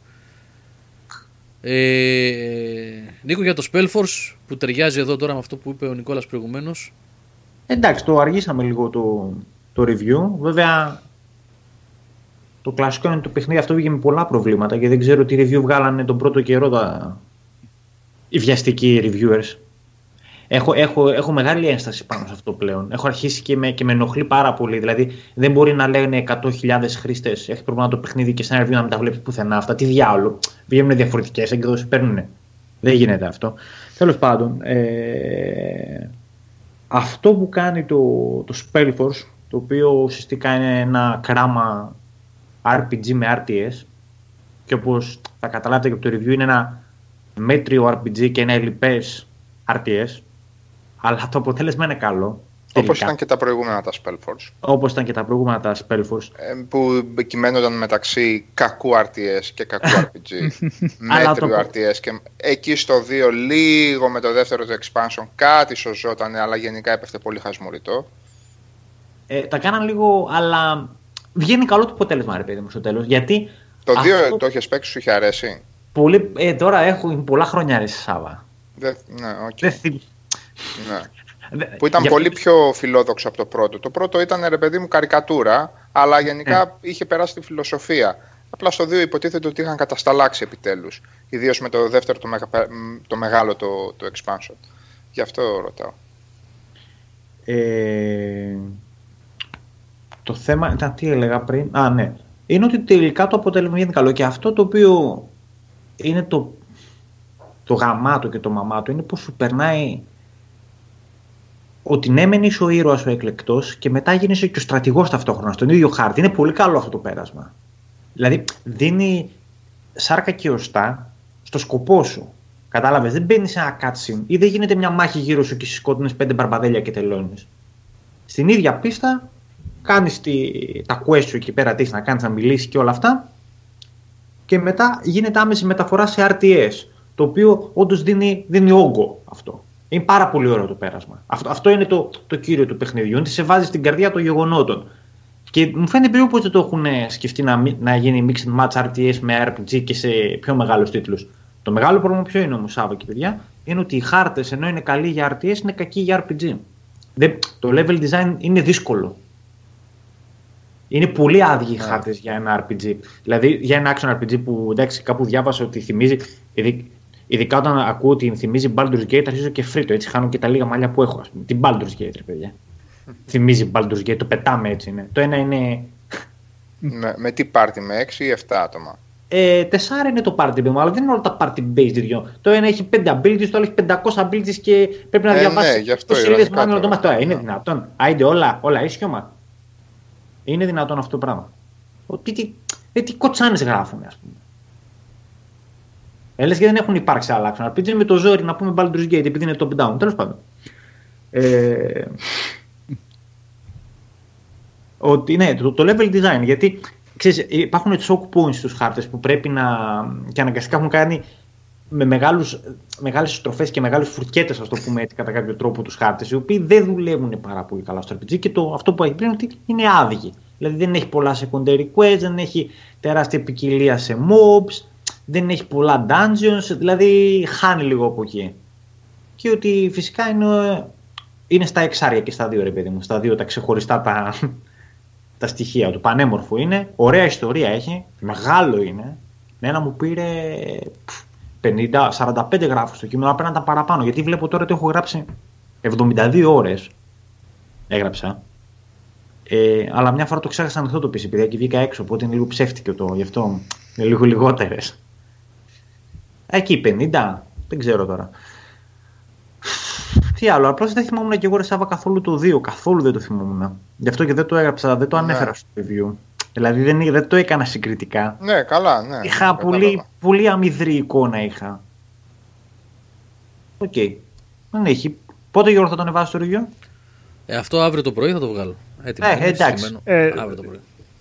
Ε, Νίκο για το Spellforce που ταιριάζει εδώ τώρα με αυτό που είπε ο Νικόλας προηγουμένως Εντάξει, το αργήσαμε λίγο το, το review. Βέβαια, το κλασικό είναι το παιχνίδι αυτό βγήκε με πολλά προβλήματα και δεν ξέρω τι review βγάλανε τον πρώτο καιρό τα... οι βιαστικοί reviewers. Έχω, έχω, έχω μεγάλη ένσταση πάνω σε αυτό πλέον. Έχω αρχίσει και με, και με ενοχλεί πάρα πολύ. Δηλαδή, δεν μπορεί να λένε 100.000 χρήστες έχει πρόβλημα το παιχνίδι και σε ένα review να μην τα βλέπεις πουθενά. Αυτά τι διάολο. Βγαίνουν διαφορετικές εκδόσεις, παίρνουν. Δεν γίνεται αυτό. Τέλος πάντων, ε, αυτό που κάνει το, το Spellforce, το οποίο ουσιαστικά είναι ένα κράμα RPG με RTS και όπως θα καταλάβετε και από το review είναι ένα μέτριο RPG και ένα ελλειπές RTS αλλά το αποτέλεσμα είναι καλό Όπως ήταν και τα προηγούμενα τα Spellforce. Όπως ήταν και τα προηγούμενα τα Spellforce. Ε, που κυμαίνονταν μεταξύ κακού RTS και κακού RPG. μέτριου RTS. Και εκεί στο 2 λίγο με το δεύτερο το expansion κάτι σωζόταν, αλλά γενικά έπεφτε πολύ χασμουριτό. Ε, τα κάναν λίγο, αλλά βγαίνει καλό το αποτέλεσμα, ρε παιδί μου, στο τέλος. Γιατί. Το 2 αυτό... το έχεις παίξει, σου είχε αρέσει; Πολύ, ε, τώρα έχω πολλά χρόνια αρέσει Σάβα. ναι, okay. Δεν ναι. Που ήταν πολύ πιο φιλόδοξο από το πρώτο. Το πρώτο ήταν ρε παιδί μου καρικατούρα, αλλά γενικά ε. είχε περάσει τη φιλοσοφία. Απλά στο 2 υποτίθεται ότι είχαν κατασταλάξει επιτέλους. Ιδίως με το δεύτερο το, το μεγάλο το, το expansion. Γι' αυτό ρωτάω. Ε, το θέμα ήταν τι έλεγα πριν; Α, ναι. Είναι ότι τελικά το αποτέλεσμα είναι καλό. Και αυτό το οποίο είναι το, το γαμάτο και το μαμάτο είναι πως σου περνάει ότι ναι, μεν είσαι ο ήρωας ο εκλεκτός και μετά γίνεσαι και ο στρατηγός ταυτόχρονα στον ίδιο χάρτη. Είναι πολύ καλό αυτό το πέρασμα. Δηλαδή δίνει σάρκα και οστά στο σκοπό σου. Κατάλαβες, δεν μπαίνεις σε ένα cutscene ή δεν γίνεται μια μάχη γύρω σου και σκότεινε πέντε μπαρμπαδέλια και τελώνεις. Στην ίδια πίστα κάνεις τα quest σου εκεί πέρα, τι να κάνεις, να μιλήσεις και όλα αυτά. Και μετά γίνεται άμεση μεταφορά σε RTS. Το οποίο όντως δίνει, δίνει όγκο αυτό. Είναι πάρα πολύ ωραίο το πέρασμα. Αυτό, αυτό είναι το, το κύριο του παιχνιδιού. Ότι σε βάζει στην καρδιά των γεγονότων. Και μου φαίνεται περίπου ότι το έχουν σκεφτεί να, να γίνει mixed match RTS με RPG και σε πιο μεγάλους τίτλους. Το μεγάλο πρόβλημα ποιο είναι όμως, Σάβα και παιδιά, είναι ότι οι χάρτες ενώ είναι καλοί για RTS είναι κακοί για RPG. Δεν, το level design είναι δύσκολο. Είναι πολύ άδειοι οι yeah. Ναι. χάρτες για ένα RPG. Δηλαδή για ένα action RPG που εντάξει, κάπου διάβασα ότι θυμίζει. Ειδικά όταν ακούω ότι θυμίζει Baldur's Gate, αρχίζω και φρύτω. Έτσι χάνω και τα λίγα μαλλιά που έχω. Ας πούμε. Την Baldur's Gate, ρε παιδιά. θυμίζει Baldur's Gate, το πετάμε έτσι είναι. Το ένα είναι. με, με τι πάρτι, με 6 ή 7 άτομα; Ε, τεσσάρα είναι το πάρτι μου, αλλά δεν είναι όλα τα party based δυο. Το ένα έχει 5 abilities, το άλλο έχει 500 abilities και πρέπει να ε, διαβάσεις. Ναι, γι' αυτό σελίδες να το μάθει. Είναι δυνατόν. Άιντε όλα, όλα ίσιομα. Είναι δυνατόν αυτό το πράγμα. Τι, τι, τι, τι κοτσάνες γράφουν, ας πούμε. Έλε και δεν έχουν υπάρξει άλλα άξονα. RPG με το ζόρι να πούμε Baldur's Gate επειδή είναι top down. Τέλος πάντων. Ε, ότι ναι, το, το level design. Γιατί ξέρεις, υπάρχουν choke points στους χάρτες που πρέπει να. και αναγκαστικά έχουν κάνει με μεγάλους, μεγάλες στροφές και μεγάλες φουρκέτες, ας το πούμε έτσι, κατά κάποιο τρόπο τους χάρτες, οι οποίοι δεν δουλεύουν πάρα πολύ καλά στο RPG και το, αυτό που έχει πριν είναι ότι είναι άδειοι. Δηλαδή δεν έχει πολλά secondary quests, δεν έχει τεράστια ποικιλία σε mobs, δεν έχει πολλά dungeons, δηλαδή χάνει λίγο από εκεί. Και ότι φυσικά είναι, είναι στα εξάρια και στα δύο ρε παιδί μου, στα δύο τα ξεχωριστά τα, τα στοιχεία του. Πανέμορφο είναι, ωραία ιστορία έχει, μεγάλο είναι. Ένα μου πήρε 50, 45 γράφους στο κείμενο, απέναντι τα παραπάνω, γιατί βλέπω τώρα ότι έχω γράψει 72 ώρες έγραψα. Ε, αλλά μια φορά το ξέχασα να το πεις, επειδή και βγήκα έξω, οπότε είναι λίγο ψεύτικο το γι' αυτό Είναι λίγο λιγότερες. Εκεί 50, δεν ξέρω τώρα. Τι άλλο, απλώς δεν θυμόμουν και εγώ ρε Σάβα καθόλου το 2. Καθόλου δεν το θυμόμουν. Γι' αυτό και δεν το έγραψα, δεν το Ναι. ανέφερα στο review. Δηλαδή δεν, δεν το έκανα συγκριτικά. Ναι, καλά, ναι. Είχα κατάλαβα. πολύ, πολύ αμυδρή εικόνα είχα. Οκ. Δεν έχει. Πότε Γιώργο θα τον ανεβάσει στο review? Ε, αυτό αύριο το πρωί θα το βγάλω. Έτοιμο. Ε, είναι, εντάξει. στημένο. Ε, αύριο το πρωί.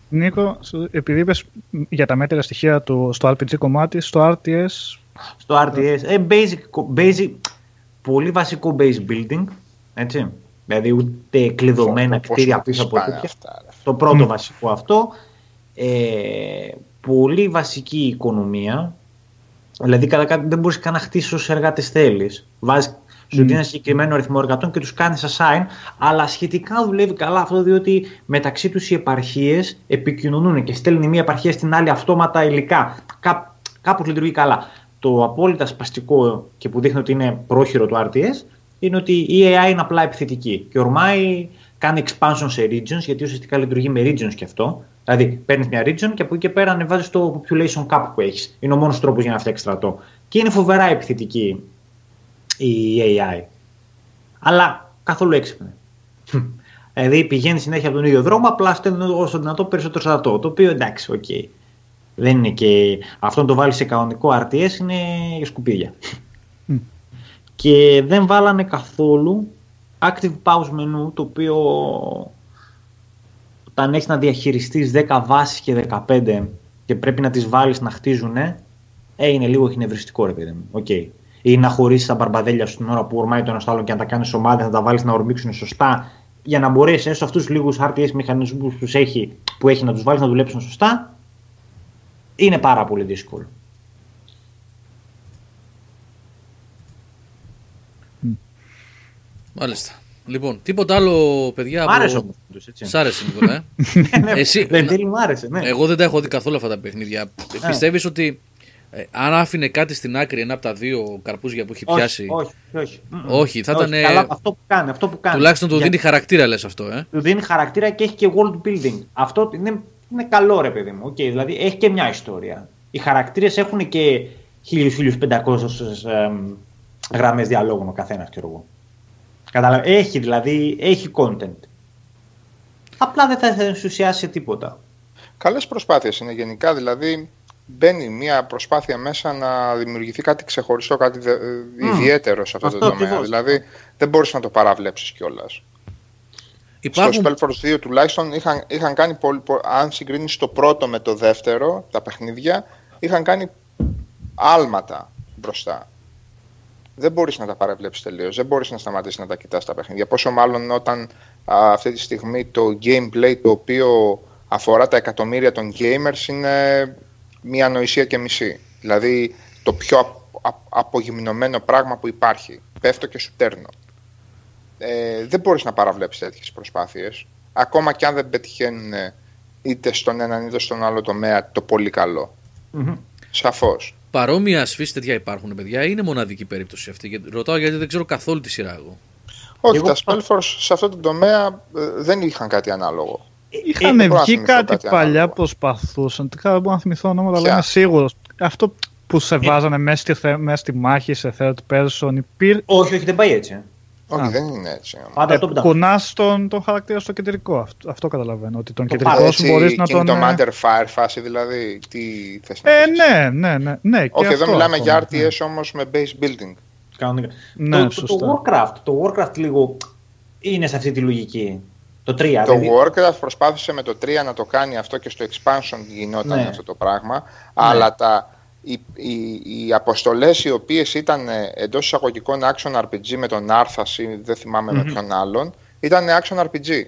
Νίκο, σου- επειδή είπες για τα μέτρα στοιχεία του στο RPG κομμάτι, στο RTS. Στο RTS. Ε, basic, basic, πολύ βασικό base building. Έτσι. Δηλαδή ούτε κλειδωμένα Πόσο κτίρια μου πίσω από σπάνε τέτοια. αυτά, ρε. Το πρώτο Μμ. βασικό αυτό. Ε, πολύ βασική οικονομία. Δηλαδή κατά κάτι δεν μπορείς καν να χτίσεις όσους εργάτες θέλεις. Βάζεις σου Μμ. δίνεις ένα συγκεκριμένο αριθμό εργατών και τους κάνεις assign, αλλά σχετικά δουλεύει καλά αυτό διότι μεταξύ τους οι επαρχίες επικοινωνούν και στέλνει μία επαρχία στην άλλη αυτόματα υλικά. Κά, κάπως λειτουργεί καλά. Το απόλυτα σπαστικό και που δείχνει ότι είναι πρόχειρο του RTS είναι ότι η AI είναι απλά επιθετική και ορμάει, κάνει expansion σε regions, γιατί ουσιαστικά λειτουργεί με regions και αυτό. Δηλαδή, παίρνεις μια region και από εκεί και πέρα ανεβάζεις το population cap που έχεις. Είναι ο μόνος τρόπος για να φτιάξει στρατό. Και είναι φοβερά επιθετική η AI. Αλλά καθόλου έξυπνη. Δηλαδή πηγαίνει συνέχεια από τον ίδιο δρόμο, απλά στέλνει όσο δυνατό περισσότερο στρατό. Το οποίο εντάξει, οκ. Δεν είναι και. Αυτό να το βάλεις σε κανονικό RTS είναι για σκουπίδια. Μμ. Και δεν βάλανε καθόλου active pause menu το οποίο όταν έχεις να διαχειριστείς 10 βάσεις και 15 και πρέπει να τις βάλεις να χτίζουν ε, είναι λίγο εκνευριστικό ρε παιδί μου. Οκ. Ή να χωρίσεις τα μπαρμπαδέλια σου την ώρα που ορμάει το ένα στο άλλο και να τα κάνεις ομάδες, να τα βάλεις να ορμήξουν σωστά για να μπορέσεις έστω αυτούς του λίγους RTS μηχανισμούς που, έχει, που έχει να τους βάλεις να δουλέψουν σωστά. Είναι πάρα πολύ δύσκολο. Μάλιστα. Λοιπόν, τίποτα άλλο, παιδιά. Μ' άρεσε όμως. Σ' άρεσε, Νικόλα, ε; Εσύ- Δεν θέλει, μ' άρεσε. Ναι. Εγώ δεν τα έχω δει καθόλου αυτά τα παιχνίδια. Πιστεύεις ότι ε, αν άφηνε κάτι στην άκρη ένα από τα δύο καρπούζια που έχει όχι, πιάσει. όχι, όχι. Μμμ. Όχι, θα ήταν, Καλά, αυτό που κάνει. Αυτό που κάνει. Τουλάχιστον του Για- δίνει χαρακτήρα, λες αυτό, ε. του δίνει χαρακτήρα και έχει και world building. Αυτό είναι, είναι καλό ρε παιδί μου. Οκ, δηλαδή έχει και μια ιστορία. Οι χαρακτήρες έχουν και 1000-1500 γραμμές διαλόγων ο καθένας, ξέρω εγώ. Κατάλαβε. Έχει δηλαδή, έχει content. Απλά δεν θα ενθουσιάσει σε τίποτα. Καλές προσπάθειες είναι γενικά. Δηλαδή, μπαίνει μια προσπάθεια μέσα να δημιουργηθεί κάτι ξεχωριστό, κάτι δε- Μμμ. ιδιαίτερο σε αυτό, Αυτό το τομέα. ακριβώς. Δηλαδή, δεν μπορείς να το παραβλέψεις κιόλας. Υπάρχουν. Στο Spellforce 2 τουλάχιστον είχαν, είχαν κάνει πολύ, πο- αν συγκρίνεις το πρώτο με το δεύτερο, τα παιχνίδια, είχαν κάνει άλματα μπροστά. Δεν μπορείς να τα παραβλέψεις τελείως, δεν μπορείς να σταματήσεις να τα κοιτάς τα παιχνίδια. Πόσο μάλλον όταν α, αυτή τη στιγμή το gameplay το οποίο αφορά τα εκατομμύρια των gamers είναι μία ανοησία και μισή. Δηλαδή το πιο απ- απ- απογυμνωμένο πράγμα που υπάρχει. Πέφτω και σου παίρνω ε, δεν μπορείς να παραβλέψεις τέτοιες προσπάθειες ακόμα και αν δεν πετυχαίνουν ε, είτε στον έναν είτε στον άλλο τομέα το πολύ καλό. Μμμ. Σαφώς. Παρόμοια σφίση τέτοια υπάρχουν, παιδιά, ή είναι μοναδική περίπτωση αυτή. Γιατί- Ρωτάω γιατί δεν ξέρω καθόλου τη σειρά εγώ. Όχι, Εγώ τα πα- Spellforce σε αυτό το τομέα ε, δεν είχαν κάτι ανάλογο. Είχαν δεν μπορώ να βγει θυμηθώ κάτι κάτι παλιά ανάλογο. προσπαθούσαν. Τι δεν μπορώ να θυμηθώ ονόματα, αλλά Ποια; είμαι σίγουρος. Αυτό που σε βάζανε μέσα στη, θε- μέσα στη μάχη σε third person. Υπήρ... Όχι, όχι, δεν πάει έτσι. Ε. Όχι, Α. δεν είναι έτσι. όμως. Πάντα αυτό που τα κουνάς τον, τον χαρακτήρα στο κεντρικό. Αυτό, αυτό καταλαβαίνω. Ότι τον Το κεντρικό πάρε, σου μπορείς να τον. το ε, Matter Fire φάση δηλαδή, τι θες να Ε, πεις. ναι, ναι, ναι. ναι και Όχι, εδώ αυτό μιλάμε ακόμα, για ναι. RTS όμως με base building. Κανονικά. Ναι, το, το, σωστά. το Warcraft, το Warcraft λίγο είναι σε αυτή τη λογική. Το 3. Το δηλαδή, Warcraft προσπάθησε με το 3 να το κάνει αυτό και στο expansion γινόταν Ναι. αυτό το πράγμα. Αλλά τα, οι, οι, οι αποστολές οι οποίες ήταν ε, εντός εισαγωγικών action RPG με τον Άρθας ή δεν θυμάμαι με Μμμ. ποιον άλλον, ήταν action RPG.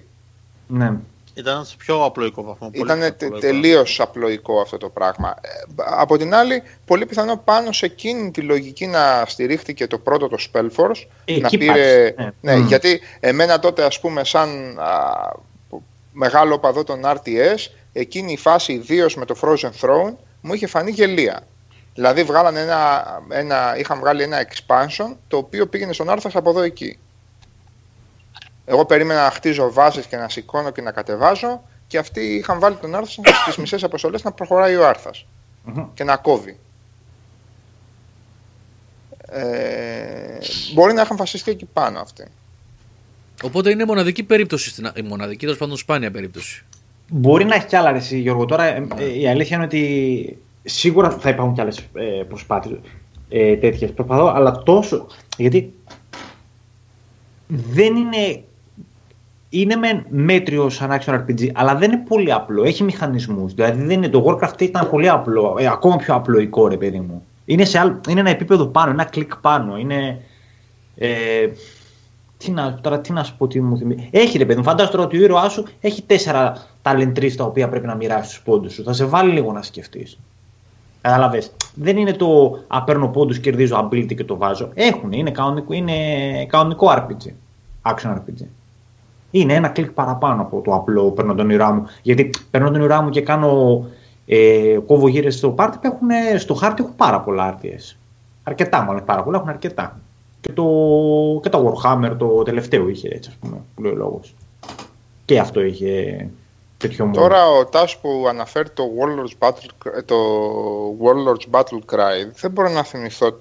ναι. Ήταν σε πιο απλοϊκό βαθμό. πολύ Ήταν πιο τε, απλοϊκό. τελείως απλοϊκό αυτό το πράγμα. Ε, από την άλλη, πολύ πιθανό πάνω σε εκείνη τη λογική να στηρίχτηκε το πρώτο το Spellforce. Ε, να εκεί πήρε, πάει. ναι, Μμ. γιατί εμένα τότε ας πούμε σαν α, μεγάλο οπαδό των RTS, εκείνη η φάση ιδίως με το Frozen Throne μου είχε φανεί γελία. Δηλαδή βγάλανε ένα, ένα, είχαν βγάλει ένα expansion το οποίο πήγαινε στον Άρθας από εδώ εκεί. Εγώ περίμενα να χτίζω βάσεις και να σηκώνω και να κατεβάζω και αυτοί είχαν βάλει τον Άρθας στις μισές αποστολές να προχωράει ο Άρθας. και να κόβει. Ε, μπορεί να είχαν φασιστεί εκεί πάνω αυτοί. Οπότε είναι μοναδική περίπτωση, στην, η μοναδική τέλος πάντων σπάνια περίπτωση. Μπορεί να έχει κι άλλα αρέσει, Γιώργο. Τώρα ε, ε, η αλήθεια είναι ότι σίγουρα θα υπάρχουν κι άλλες ε, προσπάθειες ε, τέτοιες. Προσπαθώ, αλλά τόσο. Γιατί δεν είναι. Είναι με μέτριο σαν action RPG, αλλά δεν είναι πολύ απλό. Έχει μηχανισμούς. Δηλαδή δεν είναι, το Warcraft ήταν πολύ απλό. Ε, ακόμα πιο απλοϊκό, ρε παιδί μου. Είναι, σε άλλο, είναι ένα επίπεδο πάνω, ένα κλικ πάνω. Είναι. Ε, τι να, τώρα τι να σου πω, τι μου θυμίζει. Έχει ρε παιδί μου, φαντάζομαι τώρα ότι ο ήρωάς σου έχει τέσσερα talent τα οποία πρέπει να μοιράσει του πόντους σου. Θα σε βάλει λίγο να σκεφτείς. Κατάλαβες. Δεν είναι το απέρνω πόντους, κερδίζω ability και το βάζω. Έχουν, είναι κανονικό, είναι κανονικό RPG. Action RPG. Είναι ένα κλικ παραπάνω από το απλό παίρνω τον ήρά μου. Γιατί παίρνω τον ήρά μου και κάνω ε, κόβω γύρω στο πάρτι που έχουν, στο χάρτη έχουν πάρα πολλά RTS. Αρκετά μάλλον, πάρα πολλά, έχουν αρκετά. Και το, και το Warhammer το τελευταίο είχε έτσι, ας πούμε, που λέει ο λόγος. Και αυτό είχε τέτοιο μόνο. Τώρα ο Τάσο που αναφέρει το Warlords Battle, το Warlords Battle Cry δεν μπορώ να θυμηθώ,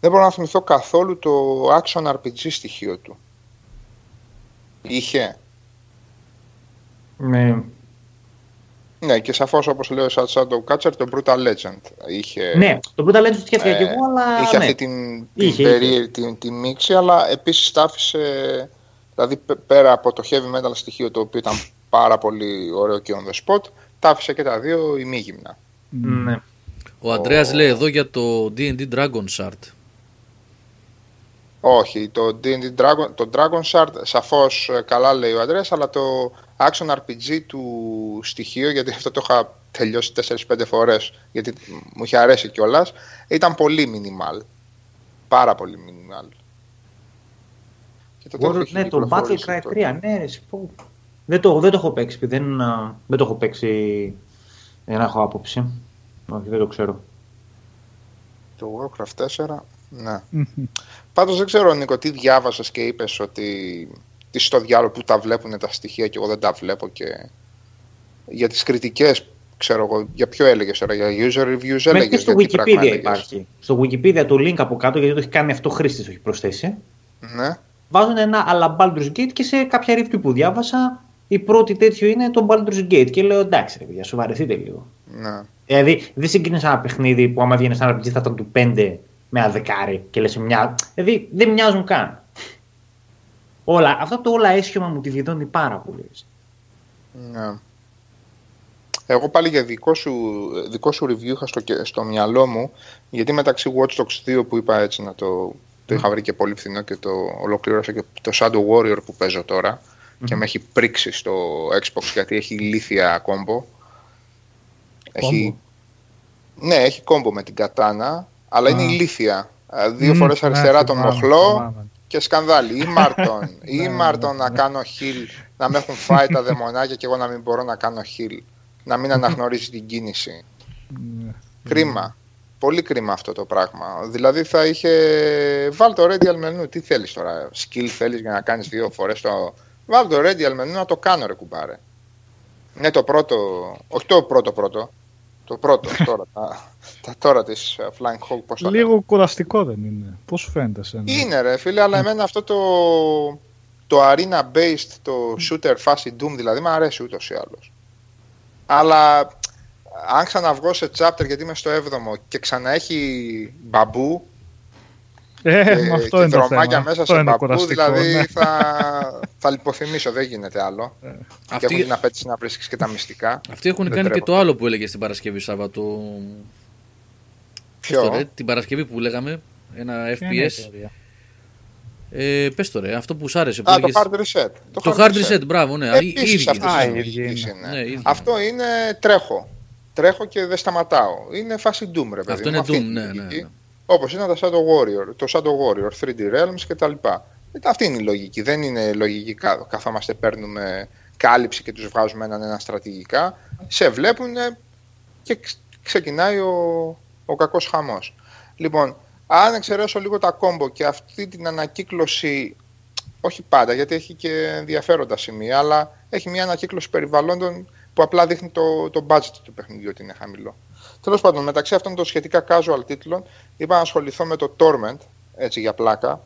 δεν μπορώ να θυμηθώ καθόλου το action RPG στοιχείο του. Είχε; Ναι. Ναι, και σαφώς όπως λέει ο Shadow Catcher, το Brutal Legend. Είχε, Ναι, το Brutal Legend το σκέφτηκα και εγώ, αλλά. είχε ναι. αυτή την, Είχε, την, περίεργη- την, την μίξη, αλλά επίσης τα άφησε. Δηλαδή π- πέρα από το heavy metal στοιχείο το οποίο ήταν πάρα πολύ ωραίο και on the spot, τα άφησε και τα δύο ημίγυμνα. Ναι. Ο Αντρέα λέει εδώ για το DD Dragon Shard. Όχι, το D&D Dragon, το Dragon Shard σαφώς ε, καλά λέει ο Αντρέας, αλλά το action RPG του στοιχείο, γιατί αυτό το είχα τελειώσει 4-5 φορές, γιατί μου είχε αρέσει κιόλας, ήταν πολύ minimal. Πάρα πολύ minimal. Και το Warlord, τέτοιο έχει ναι, το Battle κυκλοφορήσει Cry τότε. 3, ναι, ρε, εσύ, πω. Δεν, το, δεν το έχω παίξει, δεν, α, δεν το έχω παίξει για να έχω άποψη. Όχι, δεν το ξέρω. Το Warcraft 4, ναι. Πάντως δεν ξέρω Νίκο τι διάβασες και είπες ότι τι στο διάλογο που τα βλέπουν τα στοιχεία και εγώ δεν τα βλέπω και για τις κριτικές ξέρω εγώ, για ποιο έλεγες τώρα, για user reviews Μέχρι έλεγες, και στο για τι πράγμα Wikipedia έλεγες. υπάρχει. Στο Wikipedia το link από κάτω, γιατί το έχει κάνει αυτό χρήστης, το έχει προσθέσει. Ναι, Βάζουν ένα αλλά Baldur's Gate και σε κάποια review που διάβασα, η πρώτη τέτοιο είναι το Baldur's Gate. Και λέω εντάξει, ρε παιδιά, σοβαρευτείτε λίγο. ναι. Δηλαδή, δεν συγκρίνει ένα παιχνίδι που άμα βγαίνεις σαν RPG θα ήταν του 5 με ένα δεκάρι και λες μια. Δηλαδή, δεν μοιάζουν καν. Όλα, αυτό το όλα έσχημα μου τη βιδώνει πάρα πολύ. Ναι. Εγώ πάλι για δικό σου, δικό σου review είχα στο, και- στο μυαλό μου, γιατί μεταξύ Watch Dogs 2 που είπα έτσι να το, το είχα βρει και πολύ φθηνό και το ολοκλήρωσα και το Shadow Warrior που παίζω τώρα και με έχει πρίξει στο Xbox γιατί έχει ηλίθια κόμπο. Έχει... Ναι, έχει κόμπο με την κατάνα, αλλά είναι Α. ηλίθια. Α, Δύο Μμ, φορές ναι, αριστερά τον θυμάμαι, μοχλό, θυμάμαι. και σκανδάλι. Ή Μάρτον. ή Ναι, Μάρτον ναι, να ναι. κάνω heal, να με έχουν φάει τα δαιμονάκια και εγώ να μην μπορώ να κάνω heal. Να μην αναγνωρίζει την κίνηση. Ναι. Κρίμα. Πολύ κρίμα αυτό το πράγμα. Δηλαδή θα είχε. Βάλ το radial menu. Τι θέλεις τώρα; Skill θέλεις για να κάνεις δύο φορές το. Βάλ το radial menu να το κάνω ρε κουμπάρε. Ναι, το πρώτο. Όχι το πρώτο πρώτο. Το πρώτο τώρα. τα, τα τώρα της Flying Hawk. Πώς το λένε. Λίγο κουραστικό δεν είναι. Πώς σου φαίνεται εσένα. Είναι ρε φίλε, αλλά εμένα αυτό το, το arena based, το shooter φάση Doom δηλαδή, μου αρέσει ούτως ή άλλως. Αλλά αν ξαναβγώ σε chapter γιατί είμαι στο 7ο και ξανά έχει μπαμπού Ε, και, με αυτό και είναι το δρομάκια θέμα. μέσα Αυτό σε είναι μπαμπού, κουραστικό, δηλαδή ναι. θα, θα λιποθυμίσω, δεν γίνεται άλλο. Και Αυτοί, έχουν την απέτηση να βρίσκεις και τα μυστικά. αυτοί έχουν Δεν κάνει και τρέπονται. το άλλο που έλεγε στην Παρασκευή Σάββατο. Ποιο; Πες το, ρε, την Παρασκευή που λέγαμε, ένα Ποια είναι η FPS. ιστορία; Ε, πες το ρε, αυτό που σ' άρεσε. Που Α, το έλεγες- hard reset. το hard reset, μπράβο, ναι. Οι Επίσης ίδιοι. αυτός Α, είναι οι ίδιοι λογικής είναι. είναι. Ναι, οι ίδιοι. Αυτό είναι τρέχω. Τρέχω και δεν σταματάω. Είναι φάση Doom, ρε παιδί. Αυτό μου. είναι Αυτή Doom, η ναι, ναι, λογική. ναι. Όπως είναι τα Shadow Warrior, το Shadow Warrior, 3D Realms κτλ. Ε, Αυτή είναι η λογική. Δεν είναι λογική κα- καθόμαστε, παίρνουμε κάλυψη και τους βγάζουμε έναν ένα στρατηγικά. Σε βλέπουν και ξ- ξεκινάει ο, ο κακός χαμός. Λοιπόν, αν εξαιρέσω λίγο τα κόμπο και αυτή την ανακύκλωση, όχι πάντα γιατί έχει και ενδιαφέροντα σημεία, αλλά έχει μια ανακύκλωση περιβαλλόντων που απλά δείχνει το, το budget του παιχνιδιού ότι είναι χαμηλό. Τέλος πάντων, μεταξύ αυτών των σχετικά casual τίτλων, είπα να ασχοληθώ με το Torment, έτσι για πλάκα.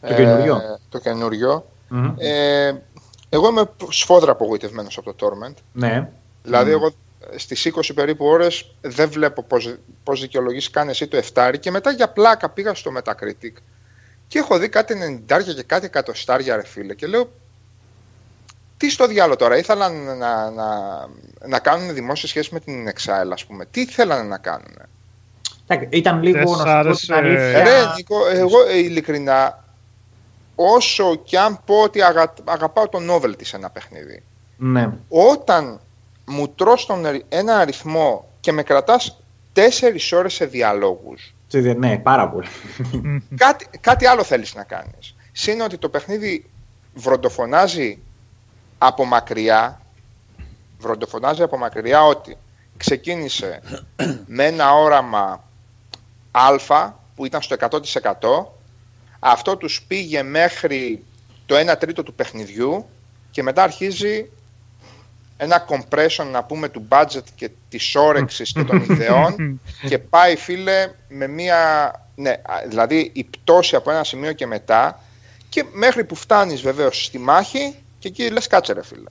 Το καινούριο. Ε, το καινούριο. Mm-hmm. Ε, εγώ είμαι σφόδρα απογοητευμένος από το Torment. Ναι. Δηλαδή, mm. εγώ στις 20 περίπου ώρες δεν βλέπω πώς δικαιολογείς καν εσύ το 7 και μετά για πλάκα πήγα στο Metacritic και έχω δει κάτι 90 και κάτι εκατοστάρια ρε φίλε και λέω τι στο διάλογο τώρα, ήθελαν να, να, να κάνουν δημόσια σχέση με την Exile, ας πούμε. Τι ήθελαν να κάνουν. Ήταν λίγο να σου πω Ρε, Νίκο, εγώ ε, ειλικρινά, όσο κι αν πω ότι αγα, αγαπάω το novelty σε ένα παιχνίδι, ναι. όταν μου τρως τον, ένα αριθμό και με κρατάς τέσσερις ώρες σε διαλόγους, ναι, πάρα πολύ. κάτι, κάτι άλλο θέλεις να κάνεις. Συν ότι το παιχνίδι βροντοφωνάζει από μακριά, βροντοφωνάζει από μακριά ότι ξεκίνησε με ένα όραμα α που ήταν στο 100% αυτό τους πήγε μέχρι το 1 τρίτο του παιχνιδιού και μετά αρχίζει ένα compression να πούμε του budget και της όρεξης και των ιδεών και πάει φίλε με μία, ναι, δηλαδή η πτώση από ένα σημείο και μετά και μέχρι που φτάνεις βεβαίως στη μάχη και εκεί λες κάτσε ρε φίλε.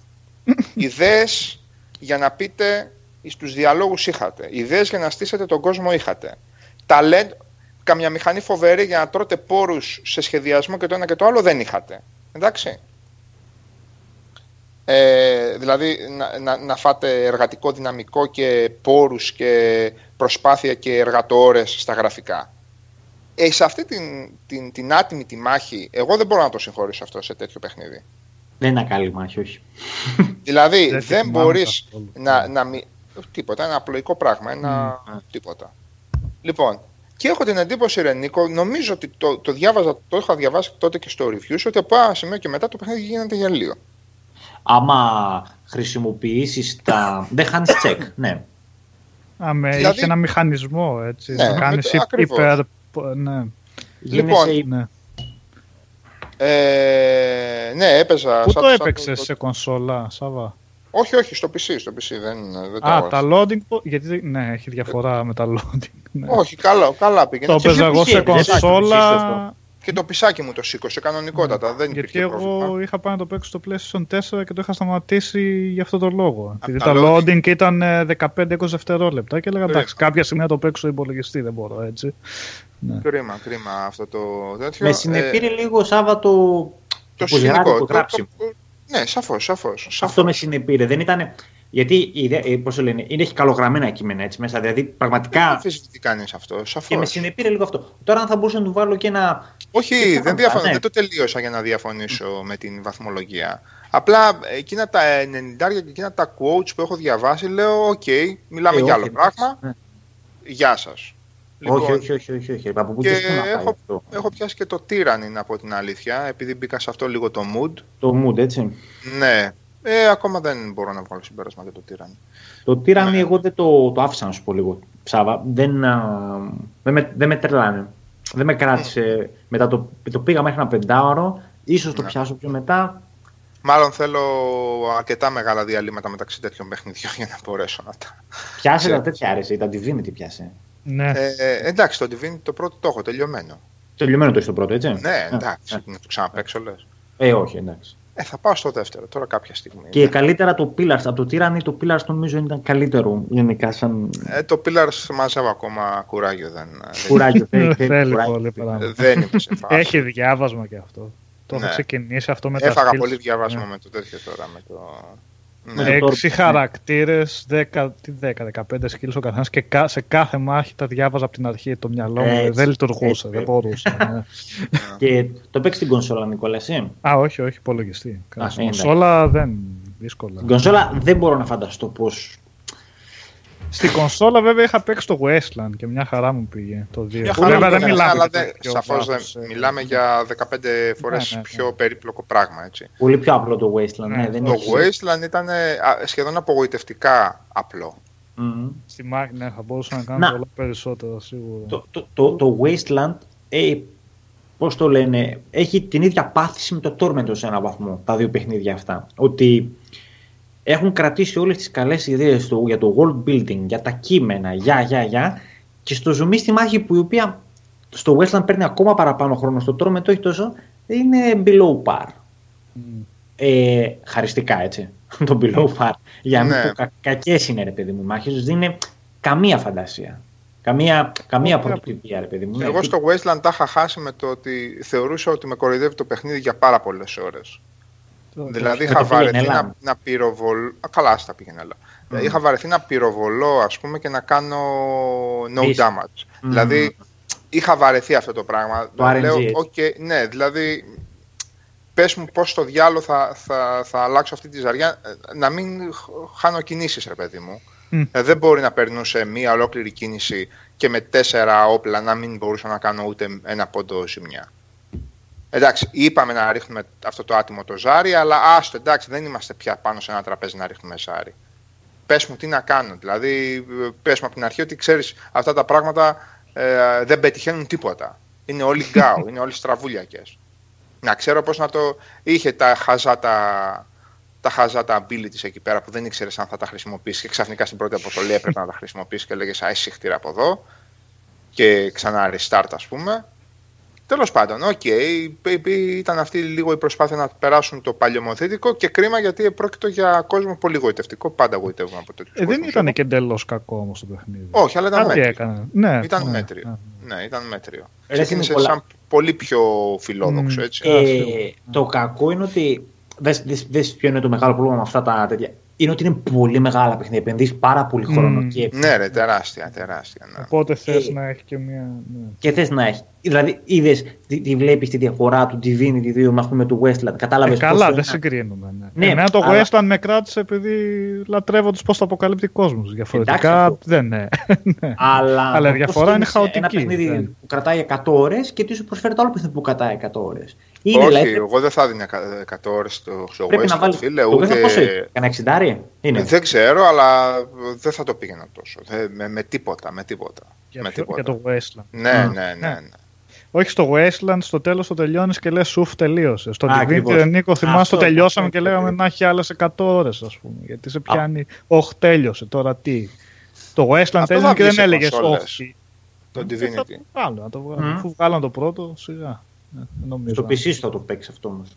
Ιδέες για να πείτε στους διαλόγους είχατε. Ιδέες για να στήσετε τον κόσμο είχατε. Ταλέντ, καμιά μηχανή φοβερή για να τρώτε πόρους σε σχεδιασμό και το ένα και το άλλο δεν είχατε. Εντάξει. Ε, δηλαδή να, να, να, φάτε εργατικό δυναμικό και πόρους και προσπάθεια και εργατόρες στα γραφικά. Ε, σε αυτή την, την, την άτιμη τη μάχη, εγώ δεν μπορώ να το συγχωρήσω αυτό σε τέτοιο παιχνίδι. Δεν είναι καλή μάχη, όχι. δηλαδή δεν μπορείς να, να μη... Τίποτα, ένα απλοϊκό πράγμα, ένα mm. τίποτα. Λοιπόν, και έχω την εντύπωση, Ρενίκο, νομίζω ότι το, το διάβαζα, το είχα διαβάσει τότε και στο review, ότι από ένα σημείο και μετά το παιχνίδι γίνεται γελίο. Άμα χρησιμοποιήσεις τα. δεν χάνεις check, ναι. Άμε, δηλαδή... έχει ένα μηχανισμό έτσι. Ναι, να κάνεις υπερ. Ναι. Λοιπόν, ναι. Ε, ναι, έπαιζα. Πού το έπαιξες σε κονσόλα, Σάβα; Όχι, όχι, στο PC, στο PC δεν, δεν Α, τα loading, γιατί ναι, έχει διαφορά με τα loading. Ναι. Όχι, καλά, καλά πήγαινε. Το έπαιζα εγώ σε κονσόλα. Και το πισάκι μου το σήκωσε κανονικότατα. Ναι. Δεν Γιατί εγώ πρόβλημα. είχα πάει να το παίξω στο PlayStation 4 και το είχα σταματήσει για αυτό τον λόγο. Επειδή τα loading ήταν 15-20 ε, δευτερόλεπτα και έλεγα εντάξει, κάποια στιγμή να το παίξω υπολογιστή, δεν μπορώ έτσι. Ναι. Κρίμα, κρίμα αυτό το τέτοιο. Με συνεπήρε ε, λίγο Σάββα το το, το το, το, το, ναι, σαφώς, σαφώς. Αυτό με συνεπήρε. Δεν ήταν. Γιατί ε, πώς το λένε, είναι, έχει καλογραμμένα κείμενα έτσι μέσα. Δηλαδή πραγματικά. Δεν τι κάνεις αυτό. Σαφώς. Και με συνεπήρε λίγο αυτό. Τώρα, αν θα μπορούσα να του βάλω και ένα. Όχι, δεν, διαφωνώ, ναι. δεν το τελείωσα για να διαφωνήσω με την βαθμολογία. Απλά εκείνα τα 90 και εκείνα τα quotes που έχω διαβάσει, λέω: Οκ, okay, μιλάμε ε, για άλλο πράγμα. Ναι. Γεια σας. Λοιπόν, όχι, όχι, όχι, όχι, όχι. Από πού και έχω, έχω πιάσει και το Tyranny από την αλήθεια, επειδή μπήκα σε αυτό λίγο το mood. Το mood, έτσι. Ναι. Ε, ακόμα δεν μπορώ να βγάλω συμπέρασμα για το Tyranny. Το Tyranny ναι. εγώ δεν το, το άφησα να σου πω λίγο ψάβα. Δεν, α, δεν, με, δεν με τρελάνε. Δεν με κράτησε. Mm. Μετά το, το πήγα μέχρι ένα πεντάωρο. Ίσως το ναι. πιάσω πιο μετά. Μάλλον θέλω αρκετά μεγάλα διαλύματα μεταξύ τέτοιων παιχνιδιών για να μπορέσω να τα. Πιάσε τα τέτοια άρεσε, τα Divinity πιάσε. Ναι. Ε, εντάξει, το Divinity το πρώτο το έχω τελειωμένο. Τελειωμένο το έχεις το πρώτο, έτσι; Ναι, εντάξει. Να το ξαναπέξω, λες. Ε, όχι, εντάξει. Ε, θα πάω στο δεύτερο τώρα κάποια στιγμή. Και ναι. καλύτερα το Pillars. Από το Tyranny το Pillars νομίζω ήταν καλύτερο γενικά. Σαν... Ε, το Pillars μαζεύω ακόμα κουράγιο. Δεν, κουράγιο. δεν, θέλει πολύ Δεν είμαι σε φάση. Έχει διάβασμα και αυτό. Το ναι. έχω ξεκινήσει αυτό με Έφαγα πολύ διαβάσμα ναι. με το τέτοιο τώρα. Με το... Ναι. Έξι χαρακτήρες, 10, 10, 15 skills ο καθένας και σε κάθε μάχη τα διάβαζα από την αρχή το μυαλό μου. δεν λειτουργούσε, δεν μπορούσε. ναι. και το παίξει στην κονσόλα, Νικόλα, εσύ; Α, όχι, όχι, υπολογιστή. Στην κονσόλα δεν. Δύσκολα. Στην κονσόλα δεν μπορώ να φανταστώ πώς στην κονσόλα βέβαια είχα παίξει το Westland και μια χαρά μου πήγε το 2. Μια χαρά δεν μιλάμε. Αλλά δεν, σαφώς δεν μιλάμε για 15 φορές ναι, ναι, πιο ναι. περίπλοκο πράγμα. Έτσι. Πολύ πιο απλό το Wasteland. Ναι, δεν το Wasteland ήταν σχεδόν απογοητευτικά απλό. Mm-hmm. Στη μάχη, ναι, θα μπορούσα να κάνω να. πολλά περισσότερα σίγουρα. Το, το, το, το Wasteland, ε, πώς το λένε, έχει την ίδια πάθηση με το Torment σε έναν βαθμό, τα δύο παιχνίδια αυτά. Ότι έχουν κρατήσει όλες τις καλές ιδέες του για το world building, για τα κείμενα, για, για, για και στο ζουμί στη μάχη που η οποία στο Westland παίρνει ακόμα παραπάνω χρόνο, στο τρόμο το έχει τόσο, είναι below par. Ε, χαριστικά έτσι, το below par. Για να Ναι. μην πω κα, κακές είναι ρε παιδί μου οι μάχες, δεν είναι καμία φαντασία. Καμία, καμία Ωραία. πρωτοτυπία ρε παιδί μου. Ναι, Εγώ στο Wasteland τα είχα χάσει με το ότι θεωρούσα ότι με κοροϊδεύει το παιχνίδι για πάρα πολλές ώρες. Δηλαδή Με είχα το πήγαινε, βαρεθεί έλα. να, να πυροβολώ. Α, καλά, στα πήγαινε, αλλά. Μμμ. Είχα βαρεθεί να πυροβολώ, ας πούμε, και να κάνω no Είσαι. damage. Μμμ. Δηλαδή είχα βαρεθεί αυτό το πράγμα. Το RNG, Λέω, έτσι. οκ, ναι, δηλαδή. Πες μου πώς στο διάλογο θα, θα, θα αλλάξω αυτή τη ζαριά, ε, να μην χ- χάνω κινήσεις, ρε παιδί μου. Μμ. Ε, δεν μπορεί να περνούσε μία ολόκληρη κίνηση και με τέσσερα όπλα να μην μπορούσα να κάνω ούτε ένα πόντο ζημιά. Εντάξει, είπαμε να ρίχνουμε αυτό το άτιμο το ζάρι, αλλά άστο, εντάξει, δεν είμαστε πια πάνω σε ένα τραπέζι να ρίχνουμε ζάρι. Πες μου τι να κάνω. Δηλαδή, πες μου από την αρχή ότι ξέρεις αυτά τα πράγματα ε, δεν πετυχαίνουν τίποτα. Είναι όλοι γκάου, είναι όλοι στραβούλιακες. Να ξέρω πώς να το. είχε τα χαζά τα, τα χαζά τα abilities εκεί πέρα που δεν ήξερες αν θα τα χρησιμοποιήσεις και ξαφνικά στην πρώτη αποστολή έπρεπε να τα χρησιμοποιήσεις και λέγες Α, εσύ χτύπα από εδώ και ξανά restart, ας πούμε. Τέλος πάντων, οκ, okay, ήταν αυτή λίγο η προσπάθεια να περάσουν το παλιομοδίτικο και κρίμα γιατί πρόκειται για κόσμο πολύ γοητευτικό. Πάντα γοητευόμαστε από τέτοιους Ε, δεν ήταν και εντελώς κακό όμως το παιχνίδι. Όχι, αλλά ήταν Κάτι μέτριο. έκανε. Ναι, Ήταν ναι, μέτριο. ναι. Ναι, ήταν μέτριο. Ρε, Ξεκίνησε είναι πολλά- σαν πολύ πιο φιλόδοξο, Μμ. έτσι. Ε, το κακό είναι ότι. Δες, δες, δες ποιο είναι το μεγάλο πρόβλημα με αυτά τα τέτοια. Είναι ότι είναι πολύ μεγάλα παιχνίδια. Επενδύεις πάρα πολύ χρόνο Μμ. και, Ναι, ρε, τεράστια, τεράστια. Ναι. Οπότε θες Ε, να έχει και μια. Ναι. και θες να έχει. Δηλαδή, είδες, τη, τη βλέπεις τη διαφορά του Divinity 2 με, ας πούμε, του Westland. Κατάλαβες Ε, καλά, δεν συγκρίνουμε. Ναι. Ναι, Εμένα το αλλά- Westland με κράτησε επειδή λατρεύω του πώ-το-αποκαλύπτει κόσμος. Διαφορετικά αυτό. δεν είναι. Ναι. Αλλά, Αλλά η το διαφορά πώς είναι θέλεις Ένα χαοτική, παιχνίδι ναι. που κρατάει 100 ώρες και τι σου προσφέρει το άλλο παιχνίδι που κρατάει 100 ώρες. Είναι Όχι, δηλαδή. εγώ δεν θα δίνω 100 ώρες στο, στο Πρέπει να Westland, βάλεις. φίλε, Το ούτε... Westland πόσο είναι, κανένα 60 είναι; Δεν ξέρω, αλλά δεν θα το πήγαινα τόσο. Δεν- με, με τίποτα, με τίποτα. Για, με ποιο- τίποτα. για το Westland. Ναι, Α, ναι, ναι, ναι. Όχι στο Westland, στο τέλος το τελειώνεις και λες σουφ τελείωσε. Στο Α, Divinity ακριβώς. Νίκο, θυμάσαι Αυτό, το τελειώσαμε αυτό, και λέγαμε αυτό. να έχει άλλες 100 ώρες, ας πούμε. Γιατί σε πιάνει. Όχι, τέλειωσε. Τώρα τι. Το Westland Αυτό τέλειωσε θα και βγεις δεν σε έλεγες κονσόλες. όχι. Το Ε, Divinity. θα το βγάλουν, να το βγάλουν. Μμ. Αφού βγάλαν το πρώτο, σιγά. Ε, δεν νομίζω. Στο PC σου θα το παίξει αυτό όμως.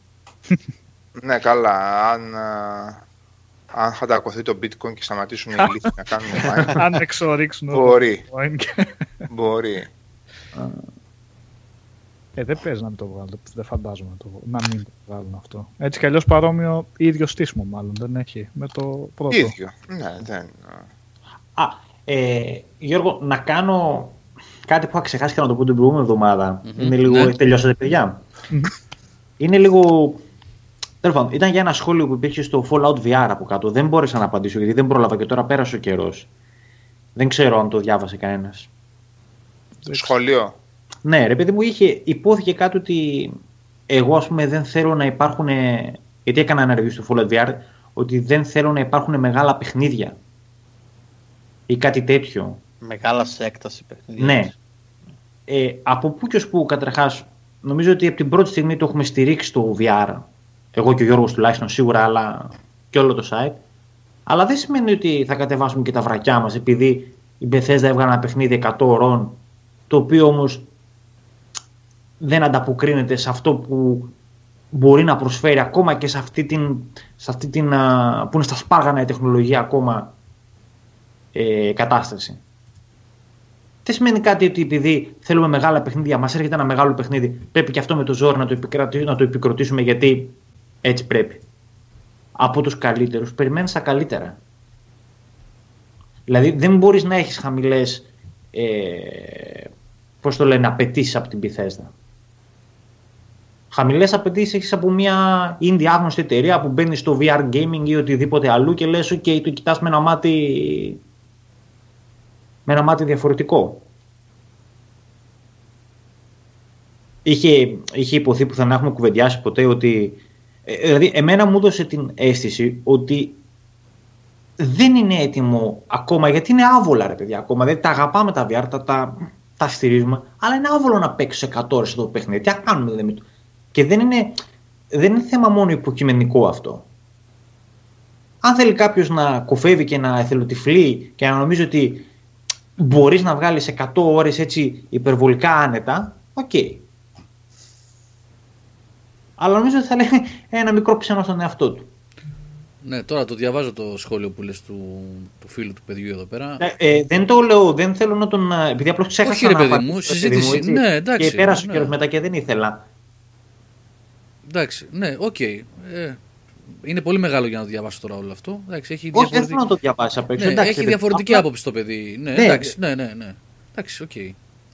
Ναι, καλά. Αν, α, αν χαντακωθεί το bitcoin και σταματήσουν οι ηλίθιοι να κάνουν mine, Αν εξορίξουν όλο μπορεί, το coin και- μπορεί. Ε, δεν παίζει να μην το βγάλουν. Δεν φαντάζομαι να, το, να μην το βγάλουν αυτό. Έτσι κι αλλιώς παρόμοιο ίδιο στήσιμο, μάλλον δεν έχει με το πρώτο. Ίδιο. Ναι, δεν. Α, ε, Γιώργο, να κάνω κάτι που είχα ξεχάσει και να το πω την προηγούμενη εβδομάδα. Μμμ. Είναι λίγο. Ναι. Τελειώσατε, παιδιά. Μμμ. Είναι λίγο. Τέλος πάντων, ήταν για ένα σχόλιο που υπήρχε στο Fallout VR από κάτω. Δεν μπόρεσα να απαντήσω γιατί δεν πρόλαβα και τώρα πέρασε ο καιρός. Δεν ξέρω αν το διάβασε κανένας. Σχολείο. Ναι, ρε παιδί μου, είχε, υπόθηκε κάτι ότι εγώ ας πούμε δεν θέλω να υπάρχουν. Γιατί έκανα ένα review στο Fallout VR, ότι δεν θέλω να υπάρχουν μεγάλα παιχνίδια ή κάτι τέτοιο. Μεγάλα σε έκταση παιχνίδια. Ναι. Ε, από πού και ως πού καταρχάς νομίζω ότι από την πρώτη στιγμή το έχουμε στηρίξει το VR. Εγώ και ο Γιώργος τουλάχιστον σίγουρα, αλλά και όλο το site. Αλλά δεν σημαίνει ότι θα κατεβάσουμε και τα βρακιά μας επειδή η Bethesda έβγαλε ένα παιχνίδι 100 ωρών το οποίο όμως δεν ανταποκρίνεται σε αυτό που μπορεί να προσφέρει ακόμα και σε αυτή την, σε αυτή την α, που είναι στα σπάργανα η τεχνολογία ακόμα ε, κατάσταση. Δεν σημαίνει κάτι ότι επειδή θέλουμε μεγάλα παιχνίδια, μας έρχεται ένα μεγάλο παιχνίδι, πρέπει και αυτό με το ζόρι να το, επικρατη- να το επικροτήσουμε γιατί έτσι πρέπει. Από τους καλύτερους περιμένεις τα καλύτερα. Δηλαδή δεν μπορείς να έχεις χαμηλές ε, πώς το λένε, απαιτήσεις από την Bethesda. Χαμηλές απαιτήσεις έχεις από μια indie άγνωστη εταιρεία που μπαίνει στο VR gaming ή οτιδήποτε αλλού και λες ok, το κοιτάς με ένα μάτι με ένα μάτι διαφορετικό. Είχε, είχε υποθεί που θα να έχουμε κουβεντιάσει ποτέ ότι. ε, δηλαδή, εμένα μου έδωσε την αίσθηση ότι δεν είναι έτοιμο ακόμα γιατί είναι άβολα, ρε παιδιά. Ακόμα δεν τα αγαπάμε τα VR, τα, τα, τα στηρίζουμε, αλλά είναι άβολο να παίξω 100 ώρες το παιχνίδι. Τι να κάνουμε δηλαδή. με το- Και δεν είναι, δεν είναι θέμα μόνο υποκειμενικό αυτό. Αν θέλει κάποιος να κωφεύει και να εθελοτυφλεί και να νομίζει ότι μπορείς να βγάλεις 100 ώρες έτσι υπερβολικά άνετα, οκ. Αλλά νομίζω ότι θα λέει ένα μικρό ψέμα στον εαυτό του. Ναι, τώρα το διαβάζω το σχόλιο που λες του, του φίλου του παιδιού εδώ πέρα. Ε, ε, δεν το λέω, δεν θέλω να τον. ε, Επειδή απλώς ξέχασα Όχι, ρε να παιδί απαντήσω, μου, ρε συζήτηση. έτσι. Ναι, εντάξει, Και πέρασε ο ναι. καιρός μετά και δεν ήθελα. Εντάξει, ναι, οκ. Ε, είναι πολύ μεγάλο για να το διαβάσω τώρα όλο αυτό. Εντάξει, έχει Όχι, δεν διαφορετική- θέλω να το διαβάσει απ' έξω. Ναι, εντάξει, έχει ρε, διαφορετική απλά- άποψη το παιδί. Ναι, Ναι, εντάξει, ναι, ναι, ναι. Εντάξει, οκ.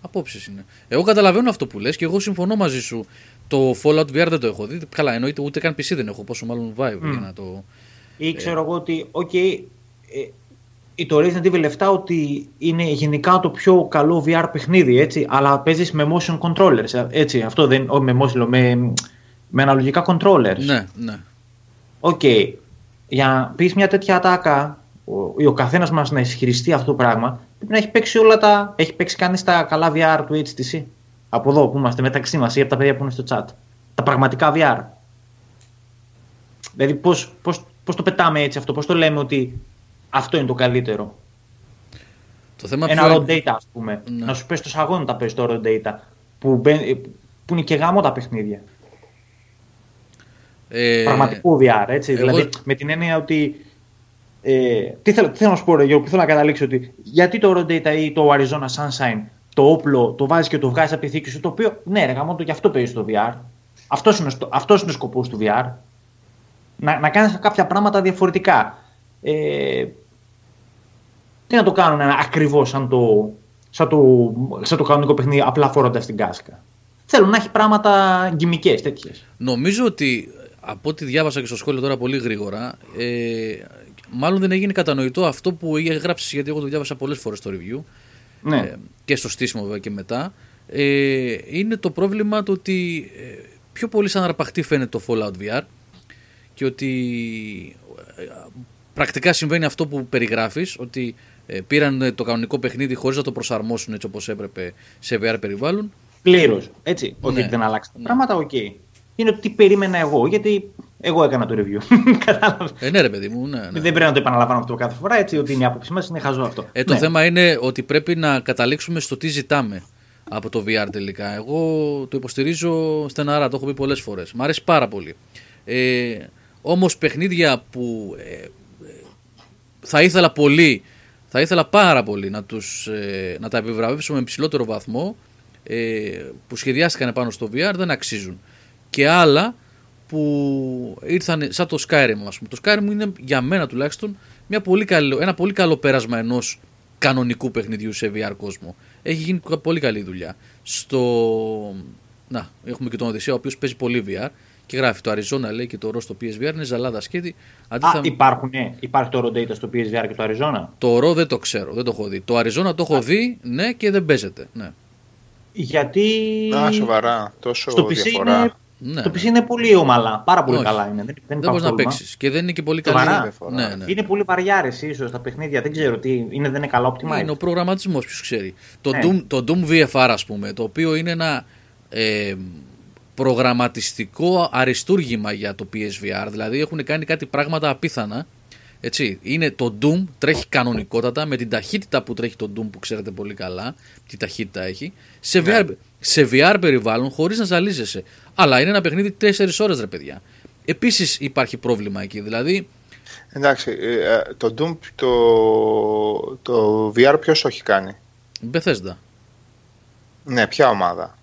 Απόψεις είναι. Εγώ καταλαβαίνω αυτό που λες και εγώ συμφωνώ μαζί σου. Το Fallout VR δεν το έχω δει. Καλά, εννοείται ούτε καν PC δεν έχω. Πόσο μάλλον Vive για να το. Ή ξέρω εγώ ότι, οκ, ε, η το Resident Evil 7 ότι είναι γενικά το πιο καλό VR παιχνίδι, έτσι, αλλά παίζεις με motion controllers, ε, έτσι, αυτό δεν, όχι με motion, με, με αναλογικά controllers. Ναι, ναι. Οκ, για να πεις μια τέτοια ατάκα, ο, ή ο καθένας μας να ισχυριστεί αυτό το πράγμα, πρέπει να έχει παίξει όλα τα, έχει παίξει κανείς τα καλά VR του HTC. Από εδώ που είμαστε μεταξύ μας ή από τα παιδιά που είναι στο chat. Τα πραγματικά VR. Δηλαδή πώς, πώς, πώς το πετάμε έτσι αυτό, πώς το λέμε ότι αυτό είναι το καλύτερο. Το θέμα Ένα ποιο raw είναι- data ας πούμε. Ναι. Να σου πες το σαγόνι τα πες το raw data. Που, μπαίνει- που είναι και γάμο τα παιχνίδια. Ε, πραγματικού VR, έτσι. εγώ- Δηλαδή, με την έννοια ότι. Ε, τι, θέλω, τι θέλω να σου πω, ρε Γιώργο, που θέλω να καταλήξω ότι γιατί το Raw Data ή το Arizona Sunshine, το όπλο, το βάζεις και το βγάζεις από τη θήκη σου, το οποίο ναι, ρε γαμώ το, γι' αυτό παίζει το VR. Αυτός είναι, στο- αυτός είναι ο σκοπός του VR. Να, να κάνεις κάποια πράγματα διαφορετικά. Ε, τι να το κάνουν ακριβώς σαν το, σαν, το, σαν το κανονικό παιχνίδι, απλά φορώντας την κάσκα. Θέλουν να έχει πράγματα γκυμικές τέτοιες. Νομίζω ότι από ό,τι διάβασα και στο σχόλιο τώρα πολύ γρήγορα, ε, μάλλον δεν έγινε κατανοητό αυτό που έγραψες, γιατί εγώ το διάβασα πολλές φορές στο review Ναι. ε, και στο στήσιμο βέβαια και μετά. Ε, είναι το πρόβλημα το ότι ε, πιο πολύ σαν αρπαχτή φαίνεται το Fallout VR και ότι ε, πρακτικά συμβαίνει αυτό που περιγράφεις ότι ε, πήραν ε, το κανονικό παιχνίδι χωρίς να το προσαρμόσουν έτσι όπως έπρεπε σε VR περιβάλλον Πλήρως. Έτσι. Όχι Ναι. ότι δεν αλλάξει τα Ναι. πράγματα, οκ. Είναι ότι τι περίμενα εγώ, γιατί εγώ έκανα το review. Κατάλαβες. ε, ναι ρε παιδί μου ναι, ναι. Δεν πρέπει να το επαναλαμβάνω αυτό κάθε φορά, έτσι ότι είναι η άποψή μας, είναι χαζό αυτό. Ε, το Ναι. θέμα είναι ότι πρέπει να καταλήξουμε στο τι ζητάμε από το VR τελικά. Εγώ το υποστηρίζω στεναρά, το έχω πει πολλές φορές. Μ' αρέσει πάρα πολύ. Ε, όμως παιχνίδια που ε, ε, θα ήθελα πολύ, θα ήθελα πάρα πολύ να, τους, ε, να τα επιβραβεύσω με ψηλότερο βαθμό ε, που σχεδιάστηκαν πάνω στο VR δεν αξίζουν. Και άλλα που ήρθαν σαν το Skyrim ας πούμε. Το Skyrim είναι για μένα τουλάχιστον μια πολύ καλό, ένα πολύ καλό πέρασμα ενός κανονικού παιχνιδιού σε VR κόσμο. Έχει γίνει πολύ καλή δουλειά. Στο... Να, έχουμε και τον Οδυσσέα ο οποίος παίζει πολύ VR και γράφει το Arizona λέει και το ROS στο PSVR είναι ζαλάδα σκέτη. Α, Αντίθετα, υπάρχουν, ναι. Υπάρχει το Raw Data στο PSVR και το Arizona; το RO δεν το ξέρω, δεν το έχω δει. Το Arizona το έχω δει, ναι, και δεν παίζεται. Ναι. Γιατί. Α, σοβαρά. Τόσο Στο PC, διαφορά. είναι, Ναι, στο ναι. PC είναι πολύ ομαλά. Πάρα πολύ Όχι. καλά είναι. Δεν, δεν, Δεν υπάρχει μπορείς να πρόβλημα. παίξεις. Και δεν είναι και πολύ καλή. Σοβαρά; Διαφορά. Ναι, ναι. Είναι πολύ βαριάρες ίσως τα παιχνίδια. Δεν ξέρω τι είναι, δεν είναι καλά optimized. Είναι ο προγραμματισμός, ποιος ξέρει. Το, Ναι. Doom, το Doom VFR, ας πούμε, το οποίο είναι ένα ε, προγραμματιστικό αριστούργημα για το PSVR. Δηλαδή έχουν κάνει κάτι πράγματα απίθανα. Έτσι, είναι το Doom, τρέχει κανονικότατα με την ταχύτητα που τρέχει το Doom που ξέρετε πολύ καλά, τι ταχύτητα έχει, σε, Ναι. VR, σε VR περιβάλλον χωρίς να ζαλίζεσαι. Αλλά είναι ένα παιχνίδι 4 ώρες ρε παιδιά. Επίσης υπάρχει πρόβλημα εκεί, δηλαδή Εντάξει, ε, ε, το Doom, το, το VR ποιος το έχει κάνει; Bethesda. Ναι, ποια ομάδα;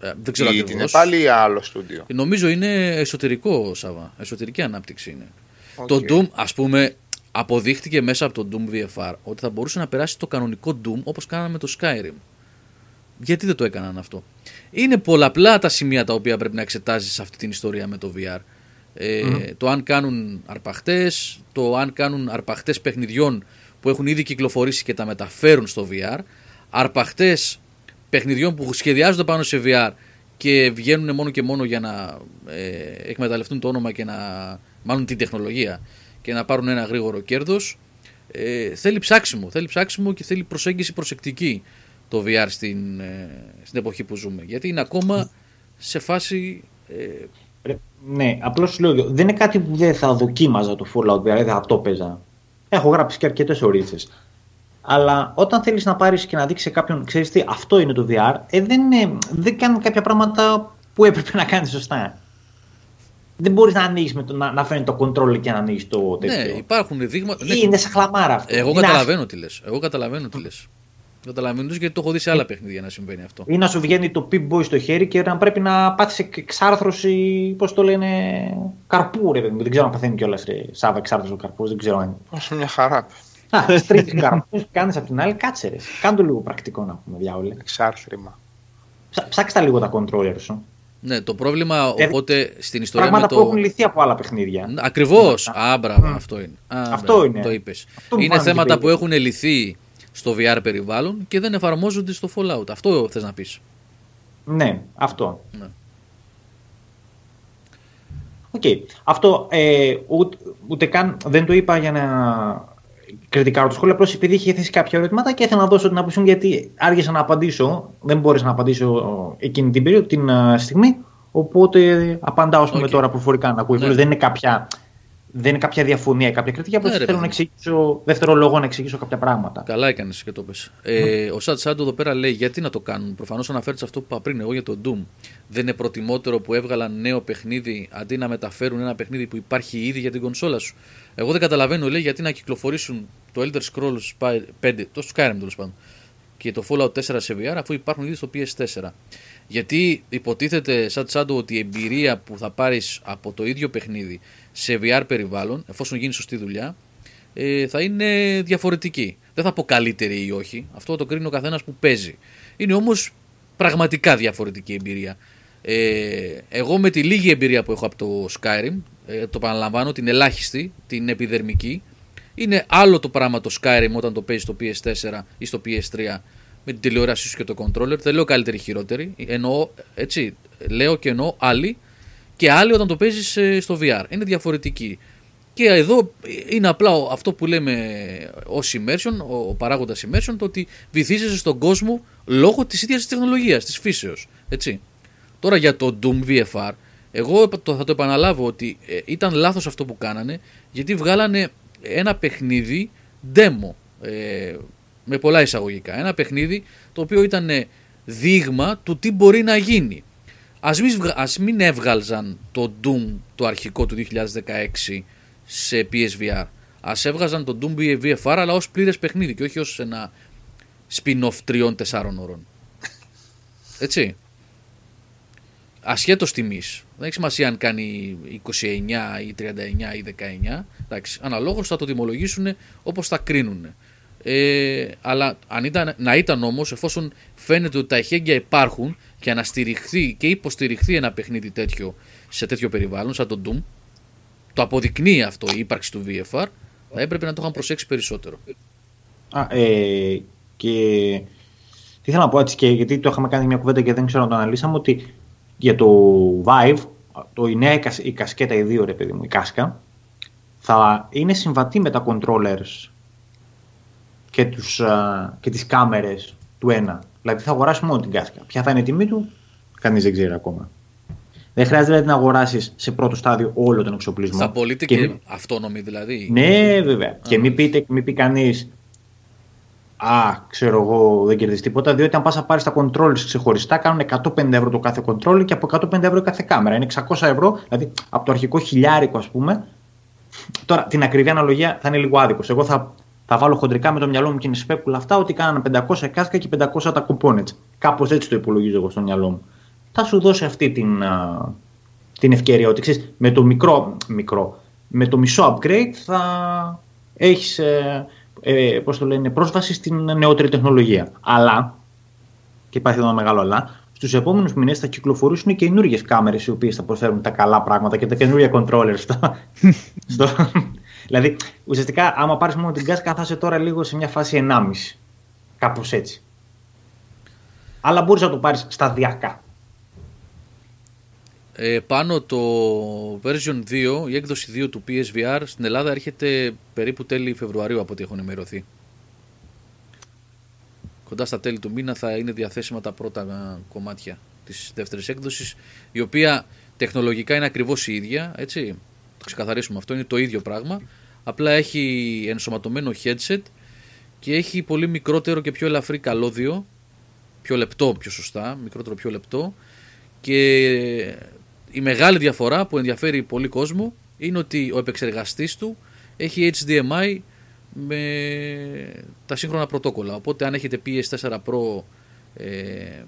Ε, δεν ξέρω Ή την ακριβώς. πάλι ή άλλο στούντιο; Νομίζω είναι εσωτερικό, Σάβα. Εσωτερική ανάπτυξη είναι. Οκ. Το Doom, ας πούμε, αποδείχτηκε μέσα από το Doom VFR ότι θα μπορούσε να περάσει το κανονικό Doom όπως κάναμε με το Skyrim. Γιατί δεν το έκαναν αυτό; Είναι πολλαπλά τα σημεία τα οποία πρέπει να εξετάζεις σε αυτή την ιστορία με το VR. Ε, Το αν κάνουν αρπαχτές, το αν κάνουν αρπαχτές παιχνιδιών που έχουν ήδη κυκλοφορήσει και τα μεταφέρουν στο VR, αρπαχτές παιχνιδιών που σχεδιάζονται πάνω σε VR και βγαίνουν μόνο και μόνο για να ε, εκμεταλλευτούν το όνομα και να. μάλλον την τεχνολογία και να πάρουν ένα γρήγορο κέρδος. Ε, θέλει ψάξιμο. Θέλει ψάξιμο και θέλει προσέγγιση προσεκτική το VR στην, ε, στην εποχή που ζούμε. Γιατί είναι ακόμα σε φάση ε, Ναι, απλώς σου λέω, δεν είναι κάτι που δεν θα δοκίμαζα το Fallout VR, δηλαδή θα το έπαιζα. Έχω γράψει και αρκετές ωρίτσε. Αλλά όταν θέλεις να πάρεις και να δείξεις σε κάποιον, ξέρεις τι, αυτό είναι το VR, ε, δεν, είναι, δεν κάνει κάποια πράγματα που έπρεπε να κάνεις σωστά. Δεν μπορείς να ανοίξει, να, να φέρνει το control και να ανοίξει το τέτοιο. Ναι, υπάρχουν δείγματα. Ναι. Είναι σαν χλαμάρα αυτό. Εγώ είναι καταλαβαίνω τι λες. Εγώ καταλαβαίνω τι λες. Καταλαβαίνω γιατί το έχω δει σε άλλα παιχνίδια να συμβαίνει αυτό. Ή να σου βγαίνει το Pip Boy στο χέρι και να πρέπει να πάθεις εξάρθρωση, πώς το λένε, καρπού, ρε παιδί μου. Δεν ξέρω αν παθαίνει κιόλας Σάβα εξάρθρωση ο καρπούς, δεν ξέρω αν. Όσο μια χαρά. Α, τρίτη καρπούς που κάνεις από την άλλη, κάτσε ρε. Κάνε το λίγο πρακτικό να πούμε, διάολε. Εξάρθρυμα. Ψά- Ψάξτε τα λίγο τα controller σου. Ναι, το πρόβλημα Δηλαδή, οπότε στην ιστορία Πράγματα με που έχουν το. λυθεί από άλλα παιχνίδια. Ακριβώς. Ναι. Α, μπράβο, Μμ. αυτό είναι. Α, Αυτό μπράβο, είναι. Το είπες. Αυτό μου Είναι φάνηκε θέματα που περίεργο. έχουν λυθεί στο VR περιβάλλον και δεν εφαρμόζονται στο Fallout. Αυτό θες να πεις; Ναι, αυτό. Ναι. Οκ. Αυτό ε, ούτε, ούτε καν δεν το είπα για να κριτικάρω το σχόλιο, απλώς επειδή είχε θέσει κάποια ερωτήματα και ήθελα να δώσω την άποψή μου γιατί άργησα να απαντήσω. Δεν μπόρεσα να απαντήσω εκείνη την περίοδο, την α, στιγμή. Οπότε απαντάω ας πούμε, Οκ. τώρα προφορικά να ακούει. Ναι. Δεν, είναι κάποια, δεν είναι κάποια διαφωνία ή κάποια κριτική. Απλώς Ναι, ρε θέλω να παιδί. εξηγήσω, δεύτερο λόγο να εξηγήσω κάποια πράγματα. Καλά έκανες και το πες. Ε, ο Σατ Σάντο εδώ πέρα λέει γιατί να το κάνουν; Προφανώς αναφέρεις σε αυτό που είπα πριν εγώ για το Doom. Δεν είναι προτιμότερο που έβγαλαν νέο παιχνίδι αντί να μεταφέρουν ένα παιχνίδι που υπάρχει ήδη για την κονσόλα σου. Εγώ δεν καταλαβαίνω, λέει, γιατί να κυκλοφορήσουν το Elder Scrolls 5, το Skyrim τέλος πάντων, και το Fallout 4 σε VR αφού υπάρχουν ήδη στο PS4. Γιατί υποτίθεται, σαν τσάντο, ότι η εμπειρία που θα πάρεις από το ίδιο παιχνίδι σε VR περιβάλλον, εφόσον γίνει σωστή δουλειά, ε, θα είναι διαφορετική. Δεν θα πω καλύτερη ή όχι. Αυτό το κρίνει ο καθένας που παίζει. Είναι όμως πραγματικά διαφορετική εμπειρία. Ε, εγώ με τη λίγη εμπειρία που έχω από το Skyrim, ε, το παραλαμβάνω, την ελάχιστη, την επιδερμική, είναι άλλο το πράγμα το Skyrim όταν το παίζεις στο PS4 ή στο PS3 με την τηλεόρασή σου και το controller. Δεν λέω καλύτερη ή χειρότερη. Εννοώ, έτσι, λέω και εννοώ άλλη και άλλη όταν το παίζεις στο VR. Είναι διαφορετική. Και εδώ είναι απλά ο- αυτό που λέμε ω immersion, ο, ο παράγοντας immersion, το ότι βυθίζεσαι στον κόσμο λόγω της ίδιας της τεχνολογίας, της φύσεως. Έτσι. Τώρα για το Doom VFR, εγώ το, θα το επαναλάβω ότι ε, ήταν λάθος αυτό που κάνανε, γιατί βγάλανε ένα παιχνίδι demo. Ε, με πολλά εισαγωγικά. Ένα παιχνίδι το οποίο ήταν ε, δείγμα του τι μπορεί να γίνει. Ας μην, βγα- ας μην έβγαλζαν το Doom το αρχικό του 2016 σε PSVR. Ας έβγαζαν το Doom VFR αλλά ως πλήρες παιχνίδι και όχι ως ένα spin-off τριών τεσσάρων ώρων. Έτσι. Ασχέτως τιμής. Δεν έχει σημασία αν κάνει 29 ή 39 ή 19. Εντάξει, αναλόγως θα το τιμολογήσουν όπως θα κρίνουν. Ε, αλλά αν ήταν, να ήταν όμως εφόσον φαίνεται ότι τα εχέγγυα υπάρχουν και αναστηριχθεί και υποστηριχθεί ένα παιχνίδι τέτοιο σε τέτοιο περιβάλλον σαν το Doom το αποδεικνύει αυτό η ύπαρξη του VFR θα έπρεπε να το είχαν προσέξει περισσότερο. Α, ε, και τι ήθελα να πω έτσι και γιατί το είχαμε κάνει μια κουβέντα και δεν ξέρω να το αναλύσαμε ότι για το Vive, το, η νέα η κασ- η κασκέτα, οι δύο ρε παιδί μου, η κάσκα, θα είναι συμβατή με τα controllers και, τους, α, και τις κάμερες του ένα. Δηλαδή θα αγοράσεις μόνο την κάσκα. Ποια θα είναι η τιμή του, κανείς δεν ξέρει ακόμα. Δεν χρειάζεται δηλαδή, να αγοράσεις σε πρώτο στάδιο όλο τον εξοπλισμό. Θα πωλείται Και και, μη- αυτόνομη δηλαδή. ναι, βέβαια. Και μην, πείτε, μην πει κανείς. Α, ξέρω εγώ, δεν κερδίζει τίποτα. Διότι αν πας να πάρεις τα controllers ξεχωριστά, κάνουν 150 ευρώ το κάθε controller και από 150 ευρώ η κάθε κάμερα. Είναι 600 ευρώ, δηλαδή από το αρχικό χιλιάρικο, ας πούμε. Τώρα, την ακριβή αναλογία θα είναι λίγο άδικος. Εγώ θα, θα βάλω χοντρικά με το μυαλό μου και είναι σπέκουλα αυτά ότι κάνανε 500 κάσκα και 500 τα components. Κάπως έτσι το υπολογίζω εγώ στο μυαλό μου. Θα σου δώσει αυτή την, α, την ευκαιρία ότι ξέρεις, με το μικρό, μικρό, με το μισό upgrade θα έχεις ε, ε, πώς το λένε, πρόσβαση στην νεότερη τεχνολογία. Αλλά, και υπάρχει εδώ ένα μεγάλο αλλά, στους επόμενους μήνες θα κυκλοφορήσουν και καινούργιες κάμερες οι οποίες θα προσφέρουν τα καλά πράγματα και τα καινούργια controllers. στο, στο, δηλαδή, ουσιαστικά, άμα πάρεις μόνο την κάσκα θα είσαι τώρα λίγο σε μια φάση 1,5. Κάπως έτσι. Αλλά μπορείς να το πάρεις σταδιακά. Ε, πάνω το version 2, η έκδοση 2 του PSVR στην Ελλάδα έρχεται περίπου τέλη Φεβρουαρίου από ό,τι έχω ενημερωθεί. Κοντά στα τέλη του μήνα θα είναι διαθέσιμα τα πρώτα α, κομμάτια της δεύτερης έκδοσης η οποία Τεχνολογικά είναι ακριβώς η ίδια, έτσι. Το ξεκαθαρίσουμε αυτό, είναι το ίδιο πράγμα. Απλά έχει ενσωματωμένο headset και έχει πολύ μικρότερο και πιο ελαφρύ καλώδιο. Πιο λεπτό, πιο σωστά. Μικρότερο, πιο λεπτό. Και η μεγάλη διαφορά που ενδιαφέρει πολύ κόσμο είναι ότι ο επεξεργαστής του έχει HDMI με τα σύγχρονα πρωτόκολλα. Οπότε αν έχετε PS4 Pro ε,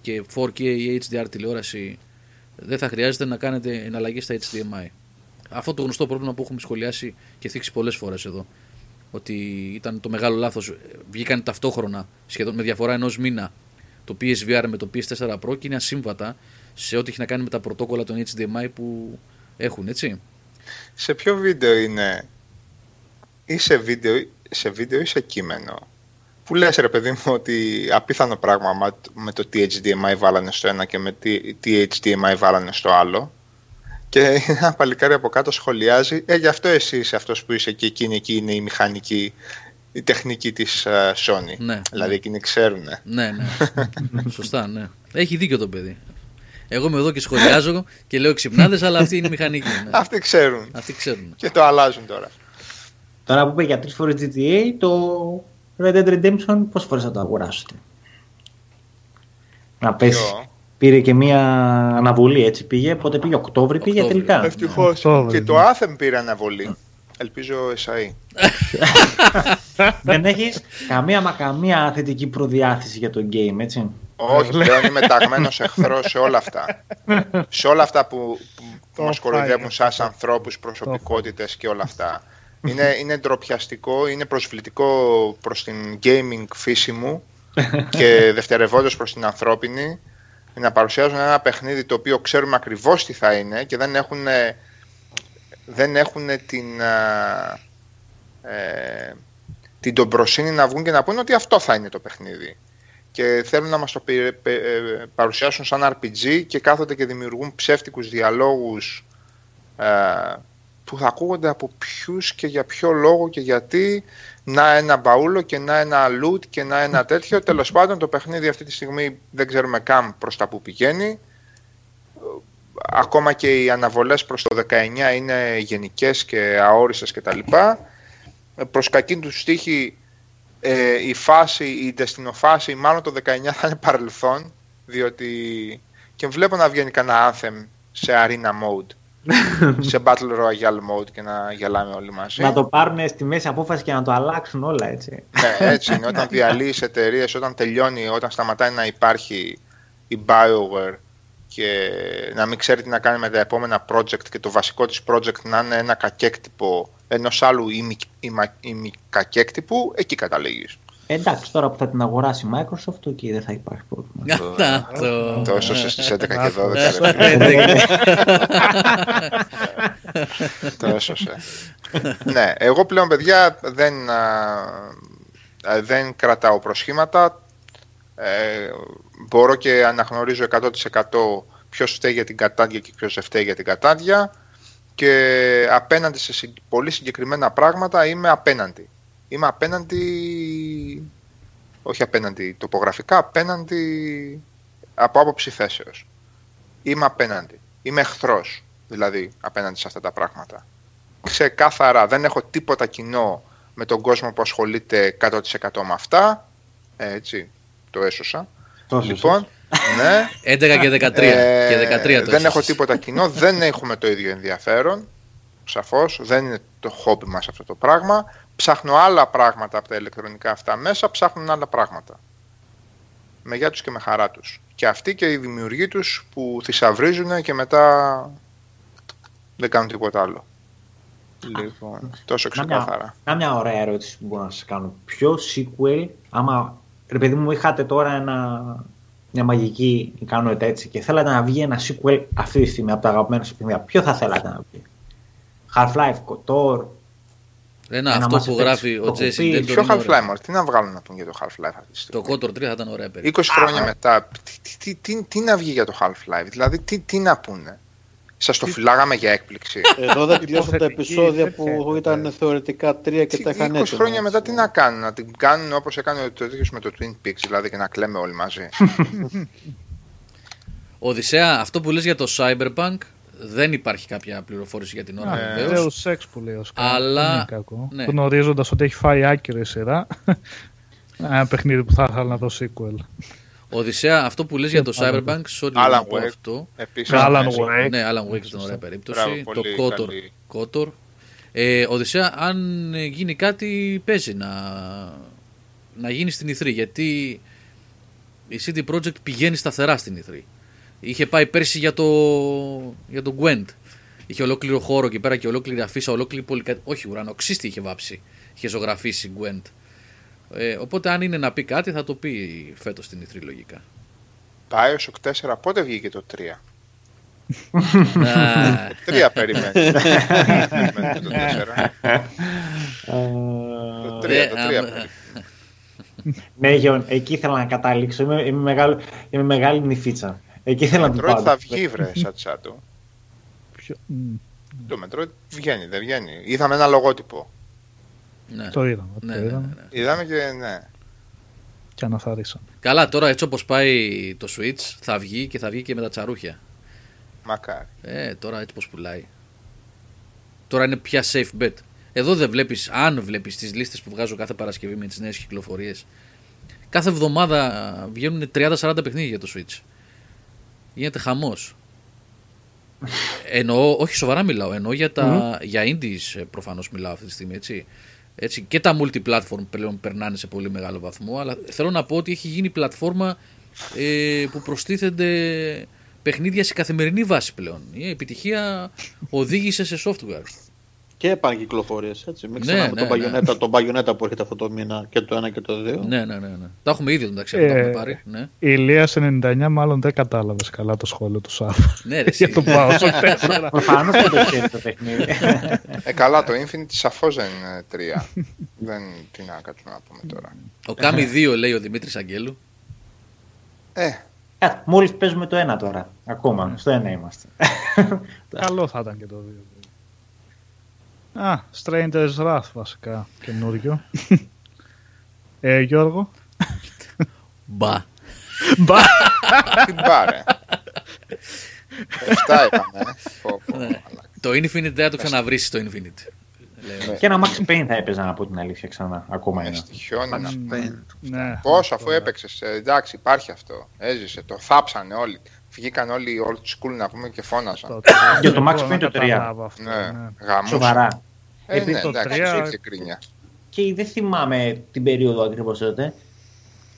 και 4K ή HDR τηλεόραση δεν θα χρειάζεται να κάνετε εναλλαγή στα HDMI. Αυτό το γνωστό πρόβλημα που έχουμε σχολιάσει και θίξει πολλές φορές εδώ. Ότι ήταν το μεγάλο λάθος. Βγήκαν ταυτόχρονα, σχεδόν με διαφορά ενός μήνα, το PSVR με το PS4 Pro και είναι ασύμβατα σε ό,τι έχει να κάνει με τα πρωτόκολλα των HDMI που έχουν, έτσι. Σε ποιο βίντεο είναι, ή σε βίντεο, σε βίντεο ή σε κείμενο, που λες ρε παιδί μου ότι απίθανο πράγμα με το τι HDMI βάλανε στο ένα και με τι, τι HDMI βάλανε στο άλλο; Και ένα παλικάρι από κάτω σχολιάζει ε γι' αυτό εσύ είσαι αυτός που είσαι και εκείνη εκεί είναι η μηχανική η τεχνική της uh, Sony. Ναι, δηλαδή ναι. εκείνοι ξέρουν. Ναι, ναι. Σωστά, ναι. Έχει δίκιο το παιδί. Εγώ είμαι εδώ και σχολιάζω και λέω ξυπνάδες, αλλά αυτή είναι η μηχανική. Ναι. Αυτοί ξέρουν. Αυτοί ξέρουν. Και το αλλάζουν τώρα. Τώρα που είπε για τρεις φορές GTA, το Red Dead Redemption πόσες φορές θα το αγοράσετε; Να πέσει. Ποιο; Πήρε και μία αναβολή, έτσι πήγε. Πότε πήγε, Οκτώβρη πήγε Οκτώβρη. τελικά. Ευτυχώς. Οκτώβρη, Και το ναι. Anthem πήρε αναβολή. Ελπίζω εσάι. Δεν έχεις καμία μα καμία θετική προδιάθεση για το game, έτσι; Όχι, πλέον είμαι ταγμένος εχθρός σε όλα αυτά. σε όλα αυτά που, που, που Το μας κοροϊδεύουν fire. σαν ανθρώπους, προσωπικότητες και όλα αυτά. είναι, είναι ντροπιαστικό, είναι προσβλητικό προς την gaming φύση μου και δευτερευόντως προς την ανθρώπινη να παρουσιάζουν ένα παιχνίδι το οποίο ξέρουμε ακριβώς τι θα είναι και δεν έχουν, δεν έχουν την, α, ε, την τομπροσύνη να βγουν και να πούνε ότι αυτό θα είναι το παιχνίδι. Και θέλουν να μας το πε- πε- ε, παρουσιάσουν σαν RPG και κάθονται και δημιουργούν ψεύτικους διαλόγους ε, που θα ακούγονται από ποιους και για ποιο λόγο και γιατί να ένα μπαούλο και να ένα loot και να ένα τέτοιο. Τέλος πάντων το παιχνίδι αυτή τη στιγμή δεν ξέρουμε καν προς τα που πηγαίνει. Ακόμα και οι αναβολές προς το 19 είναι γενικές και αόριστες κτλ. Προς κακή τους στίχη ε, η φάση, η ντεστινοφάση, μάλλον το 19 θα είναι παρελθόν, διότι και βλέπω να βγαίνει κανένα Anthem σε arena mode, σε Battle Royale mode και να γελάμε όλοι μαζί. Να το πάρουν στη μέση απόφαση και να το αλλάξουν όλα, έτσι. Ναι, έτσι είναι. Όταν διαλύεις εταιρείες, όταν τελειώνει, όταν σταματάει να υπάρχει η BioWare και να μην ξέρει τι να κάνει με τα επόμενα project και το βασικό της project να είναι ένα κακέκτυπο ενός άλλου ημι-ημα- ημικακέκτυπου, εκεί καταλήγεις. Ε, εντάξει, τώρα που θα την αγοράσει η Microsoft, εκεί δεν θα υπάρχει πρόβλημα. Αυτά. το- Το έσωσε στις 11 και 12 Ε, ρε φίλε. πέντε. Το έσωσε. ναι, εγώ πλέον παιδιά δεν, α, α, δεν κρατάω προσχήματα. Ε, μπορώ και αναγνωρίζω 100% ποιος φταίει για την κατάδια και ποιος δεν φταίει για την κατάδια και απέναντι σε συ- πολύ συγκεκριμένα πράγματα είμαι απέναντι. Είμαι απέναντι, όχι απέναντι τοπογραφικά, απέναντι από άποψη θέσεως. Είμαι απέναντι. Είμαι εχθρός, δηλαδή, απέναντι σε αυτά τα πράγματα. Ξεκάθαρα, δεν έχω τίποτα κοινό με τον κόσμο που ασχολείται 100% με αυτά. Ε, έτσι, το έσωσα. Τόσο λοιπόν, ναι. 11 και 13. Ε, και 13 το δεν έχω έσωσες. τίποτα κοινό, δεν έχουμε το ίδιο ενδιαφέρον. Σαφώς, δεν είναι το χόμπι μας αυτό το πράγμα. Ψάχνω άλλα πράγματα από τα ηλεκτρονικά αυτά μέσα, ψάχνουν άλλα πράγματα. Με γεια τους και με χαρά τους. Και αυτοί και οι δημιουργοί τους που θησαυρίζουν και μετά δεν κάνουν τίποτα άλλο. Λοιπόν, τόσο ξεκάθαρα. Κάμια, κάμια ωραία ερώτηση που μπορώ να σας κάνω. Ποιο sequel, άμα ρε παιδί μου είχατε τώρα ένα, μια μαγική ικανότητα έτσι και θέλατε να βγει ένα sequel αυτή τη στιγμή από τα αγαπημένα σας παιχνίδια, ποιο θα θέλατε να βγει; Half-Life, KOTOR, Ένα, Ένα αυτό Mass που Effect γράφει ο το Τζέσι κοπεί. Ντέντορ Ποιο είναι ωραίο. Half-Life, μωρέ, τι να βγάλουν να πούν για το Half-Life αυτή τη Το στιγμή. Kotor 3 θα ήταν ωραία παιδί. 20 χρόνια μετά, τι, τι, τι, τι, τι να βγει για το Half-Life, δηλαδή τι, τι να πούνε. Σας το φυλάγαμε για έκπληξη. Εδώ δεν τελειώσαν τα Υποθετική επεισόδια τέτοια που ήταν. ήταν θεωρητικά τρία και Τι- τα είχαν 20 έτοιμα, χρόνια μετά έτσι. τι να κάνουν, να την κάνουν όπως έκανε το τέτοιο με το Twin Peaks, δηλαδή και να κλαίμε όλοι μαζί. Οδυσσέα, αυτό που λες για το Cyberpunk δεν υπάρχει κάποια πληροφόρηση για την ώρα Α, βεβαίως. Deus Ex που λέει ο Σκά. Αλλά- Δεν είναι κακό. ναι. Γνωρίζοντας ότι έχει φάει άκυρο η σειρά. Ένα παιχνίδι που θα ήθελα να δω sequel. Οδυσσέα, αυτό που λες για το Άλλο. Cyberpunk, sorry Alan να πω Wake. αυτό. Επίσης, Alan ναι, Wake. Ναι, Alan Wake ήταν ωραία περίπτωση. Μπράβο, το πολύ Kotor. καλή. Kotor. Ε, Οδυσσέα, αν ε, γίνει κάτι, παίζει να, να γίνει στην E3. Γιατί η CD Projekt πηγαίνει σταθερά στην E3. Είχε πάει πέρσι για το, για το Gwent. Είχε ολόκληρο χώρο εκεί πέρα και ολόκληρη αφίσα, ολόκληρη πολυκατοικία. Όχι, ουρανοξύστη είχε βάψει. Είχε ζωγραφίσει Gwent. Ε, οπότε αν είναι να πει κάτι θα το πει φέτος στην E3 λογικά. Bioshock 4, πότε βγήκε το 3. Α, 3 περιμένει. Περιμένει το 4. Το 3, ε, το α, 3. ε, Ναι, Γιώργο, εκεί ήθελα να καταλήξω. Είμαι, είμαι, μεγάλο, είμαι μεγάλη νηφίτσα. Εκεί ήθελα να του Metroid πάω. θα βγει, βρε, σαν τσάτο. Ποιο- μ, Το Metroid βγαίνει, δεν βγαίνει. Είδαμε ένα λογότυπο. ναι. Το είδαμε. Ναι, το ναι, είδαμε ναι, ναι. Είδαμε και ναι. και αναθαρίσαμε. Καλά, τώρα έτσι όπως πάει το Switch θα βγει και θα βγει και με τα τσαρούχια. Μακάρι. Ε, τώρα έτσι πως πουλάει. Τώρα είναι πια safe bet. Εδώ δεν βλέπεις, αν βλέπεις τις λίστες που βγάζω κάθε Παρασκευή με τις νέες κυκλοφορίες, κάθε εβδομάδα βγαίνουν 30-40 παιχνίδια για το Switch. Γίνεται χαμός. Εννοώ, όχι σοβαρά μιλάω, εννοώ για, τα, για indies ε, προφανώς μιλάω αυτή τη στιγμή, έτσι. έτσι. Και τα multiplatform πλέον περνάνε σε πολύ μεγάλο βαθμό, αλλά θέλω να πω ότι έχει γίνει πλατφόρμα ε, που προστίθενται παιχνίδια σε καθημερινή βάση πλέον. Η επιτυχία οδήγησε σε software. Και επανακυκλοφορίες. Έτσι. Μην Ναι, ξεχνάμε ναι, τον ναι. Bayonetta, τον Bayonetta που έρχεται αυτό το μήνα και το ένα και το δύο. Ναι, ναι, ναι, ναι. Τα έχουμε ήδη εντάξει, αυτό Ε, τα έχουμε πάρει. Ναι, Η Ηλίας 99 μάλλον δεν κατάλαβες καλά το σχόλιο του Σάββα. ναι ρε, Για εσύ. τον Bioshock 4. Προφανώς δεν το ξέρει το παιχνίδι. Ε, καλά, το Infinite σαφώς δεν είναι 3. δεν τι να κάτσουμε να πούμε τώρα. Ο Κάμι 2 λέει ο Δημήτρης Αγγέλου. Ε, Μόλις παίζουμε το ένα τώρα. Ακόμα. Στο ένα είμαστε. Καλό θα ήταν και το 2. Α, Stranger's Wrath βασικά, καινούριο. ε, Γιώργο; Μπα. Μπα. την πάρε. 7 είπαμε. ε. Πω, πω, Ναι. μαλάκα. Το Infinite δεν θα το ξαναβρίσει το Infinite. Λέω. Και ένα Max Payne θα έπαιζα να πω την αλήθεια ξανά. Ακόμα Με ένα. στοιχιώνει να πούμε. ναι. Πόσο αφού έπαιξες. Εντάξει, υπάρχει αυτό. Έζησε. Το θάψανε όλοι. Βγήκαν όλοι old school να πούμε και φώναζαν. Για το Max Μπορώ Payne να το 3. καταλάβω αυτό, Ναι, ναι. γαμούσαν. Σοβαρά. Ε, Επειδή ναι, το εντάξει, τρία- σου είχε κρίνια. Και δεν θυμάμαι την περίοδο ακριβώς τότε.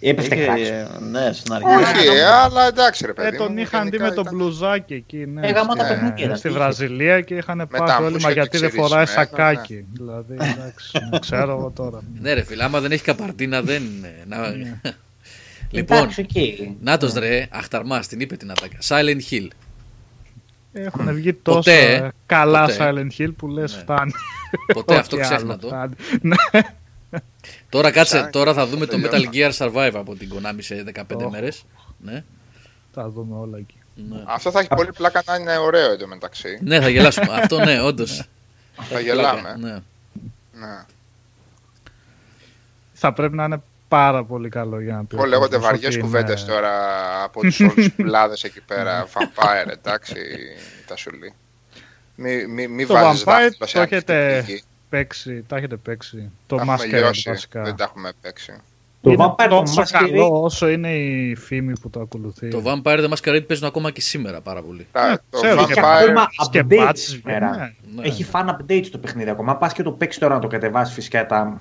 Έπεφτε Είχε, κράξ. ε, ναι, στην αρχή. Όχι, ε, αλλά εντάξει ρε Ε, παιδί. τον μου, είχαν δει γενικά με το ήταν- μπλουζάκι εκεί, ναι. Ε, γάμα τα στη- παιχνίδια ήταν, Στη είχες. Βραζιλία και είχαν τα πάθει όλοι, μα μουσια γιατί δεν και φοράει ξυρισμένα, σακάκι. Δηλαδή, εντάξει, ξέρω εγώ τώρα. Ναι ρε φίλε, άμα δεν έχει καπαρτίνα δεν... να... λοιπόν, Εντάξει, εκεί. νάτος ρε, αχταρμάς, την είπε την ατάκα. Silent Hill. Έχουν βγει τόσο Ποτέ, ε, καλά ποτέ. Silent Hill που λες Ναι. φτάνει. Ποτέ αυτό Όχι ξέχνα άλλο, το. φτάνει. Ναι. Τώρα κάτσε, Σαν- τώρα θα δούμε το Metal τελειώνω. Gear Survive από την Konami σε 15 Οχ. μέρες. Ναι. Θα δούμε όλα εκεί. Ναι. Αυτό θα έχει πολύ πλάκα να είναι ωραίο εντωμεταξύ. ναι, θα γελάσουμε. Αυτό ναι, όντως. Θα γελάμε. Ναι. Ναι. Θα πρέπει να είναι πάρα πολύ καλό για να πει. Πω ο λέγονται κόσμος βαριές ότι κουβέντες είναι- τώρα από τους όλους τους πουλάδε εκεί πέρα. Vampire, εντάξει, τα σου λέει. Μη, μη, μη Το βάζεις Vampire δάχτυλο σε το ανοιχτή έχετε πηγή. παίξει, τα έχετε παίξει. Το Τα έχουμε Masquerade λιώσει, βασικά. δεν τα έχουμε παίξει. Το είναι Vampire το τόσο Masquerade- καλό όσο είναι η φήμη που το ακολουθεί. Το Vampire the Masquerade παίζουν ακόμα και σήμερα πάρα πολύ. Τα- Ναι, το ξέρω, Έχει και Vampire, ακόμα Και updates patches σήμερα. βγαίνουν, Ναι. Έχει fan updates το παιχνίδι ακόμα. Πας και το παίξεις τώρα να το κατεβάσεις φυσικά τα.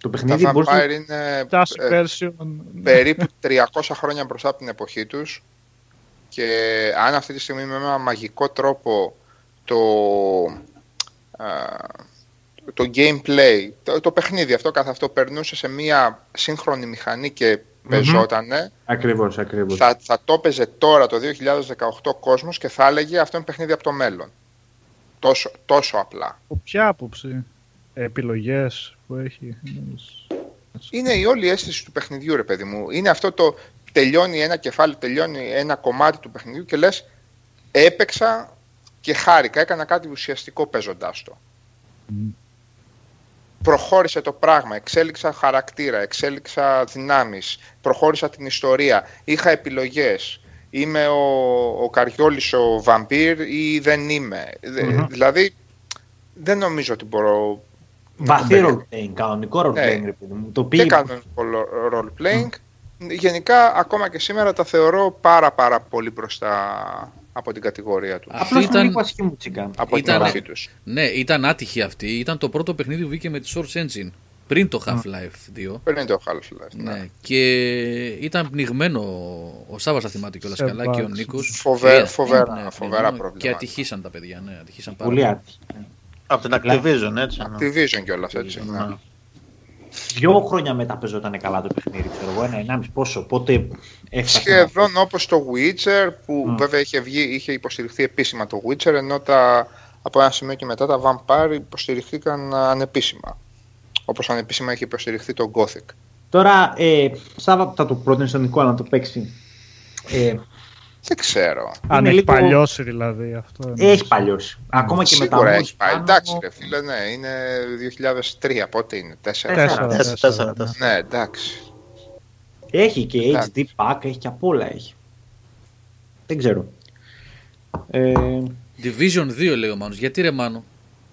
Το τα παιχνίδι μπορεί Vampire είναι Classic ε, version. περίπου 300 χρόνια μπροστά από την εποχή τους και αν αυτή τη στιγμή με ένα μαγικό τρόπο το, α, το gameplay, το, το παιχνίδι αυτό καθ' αυτό περνούσε σε μια σύγχρονη μηχανή και παιζότανε, Ακριβώς, ακριβώς. θα, θα το έπαιζε τώρα το 2018 κόσμος και θα έλεγε αυτό είναι παιχνίδι από το μέλλον. Τόσο, τόσο απλά. Από ποια άποψη; Επιλογές; Που έχει. Είναι η όλη αίσθηση του παιχνιδιού, ρε παιδί μου. Είναι αυτό το τελειώνει ένα κεφάλι, τελειώνει ένα κομμάτι του παιχνιδιού και λες έπαιξα και χάρηκα, έκανα κάτι ουσιαστικό παίζοντάς το. Μμ. Προχώρησε το πράγμα, εξέλιξα χαρακτήρα, εξέλιξα δυνάμεις, προχώρησα την ιστορία, είχα επιλογές, είμαι ο, ο Καριόλης ο βαμπύρ ή δεν είμαι. Δε- Δηλαδή, δεν νομίζω ότι μπορώ Βαθύ Ναι. role playing, κανονικό role Ναι. playing, ρε παιδί μου. Το και πήγε. κανονικό lo- role playing. Γενικά, ακόμα και σήμερα τα θεωρώ πάρα πάρα πολύ μπροστά από την κατηγορία τους. Αυτή Απλώ ήταν- ήταν λίγο ασχήμουτσικα. από την ήταν- αρχή τους. Ναι, ήταν άτυχη αυτή. Ήταν το πρώτο παιχνίδι που βγήκε με τη Source Engine. Πριν το Half-Life 2. Πριν το Half-Life. Ναι. Ναι. Και ήταν πνιγμένο. Ο Σάβα θα θυμάται κιόλας Σε καλά και ο bugs. Νίκος. Φοβε- φοβερά- φοβερά Και προβλήματα. ατυχήσαν τα παιδιά. Ναι, ατυχήσαν πάρα Πολύ πολύ. Άτυχη. Από την Activision, έτσι. ναι. Activision κιόλας, έτσι. ναι. Ναι. Δυο χρόνια μετά παίζονταν καλά το παιχνίδι, ξέρω εγώ. Ένα, ενάμιση πόσο. Πότε έφτασε. Σχεδόν όπως το Witcher, που Μμ. βέβαια είχε, βγει, είχε υποστηριχθεί επίσημα το Witcher, ενώ τα, από ένα σημείο και μετά τα Vampire υποστηριχθήκαν ανεπίσημα. Όπως ανεπίσημα είχε υποστηριχθεί το Gothic. Τώρα, ε, Σάβα, θα το πρότεινε στον Νικόλα να το παίξει. Ε, Δεν ξέρω. Αν Είναι έχει λίγο- παλιώσει δηλαδή αυτό. είναι. έχει παλιώσει. Ακόμα και με τα Σίγουρα mods έχει πάει. πάνω- Εντάξει, ρε φίλε, ναι, είναι 2003. Πότε είναι, 4. Τέσσερα, Τέσσερα, τέσσερα, τέσσερα, τέσσερα. Ναι, εντάξει. Έχει και Εντάξει. HD pack, έχει και απ' όλα έχει. Δεν ξέρω. Ε, Division 2 λέει ο Μάνος. Γιατί ρε Μάνο;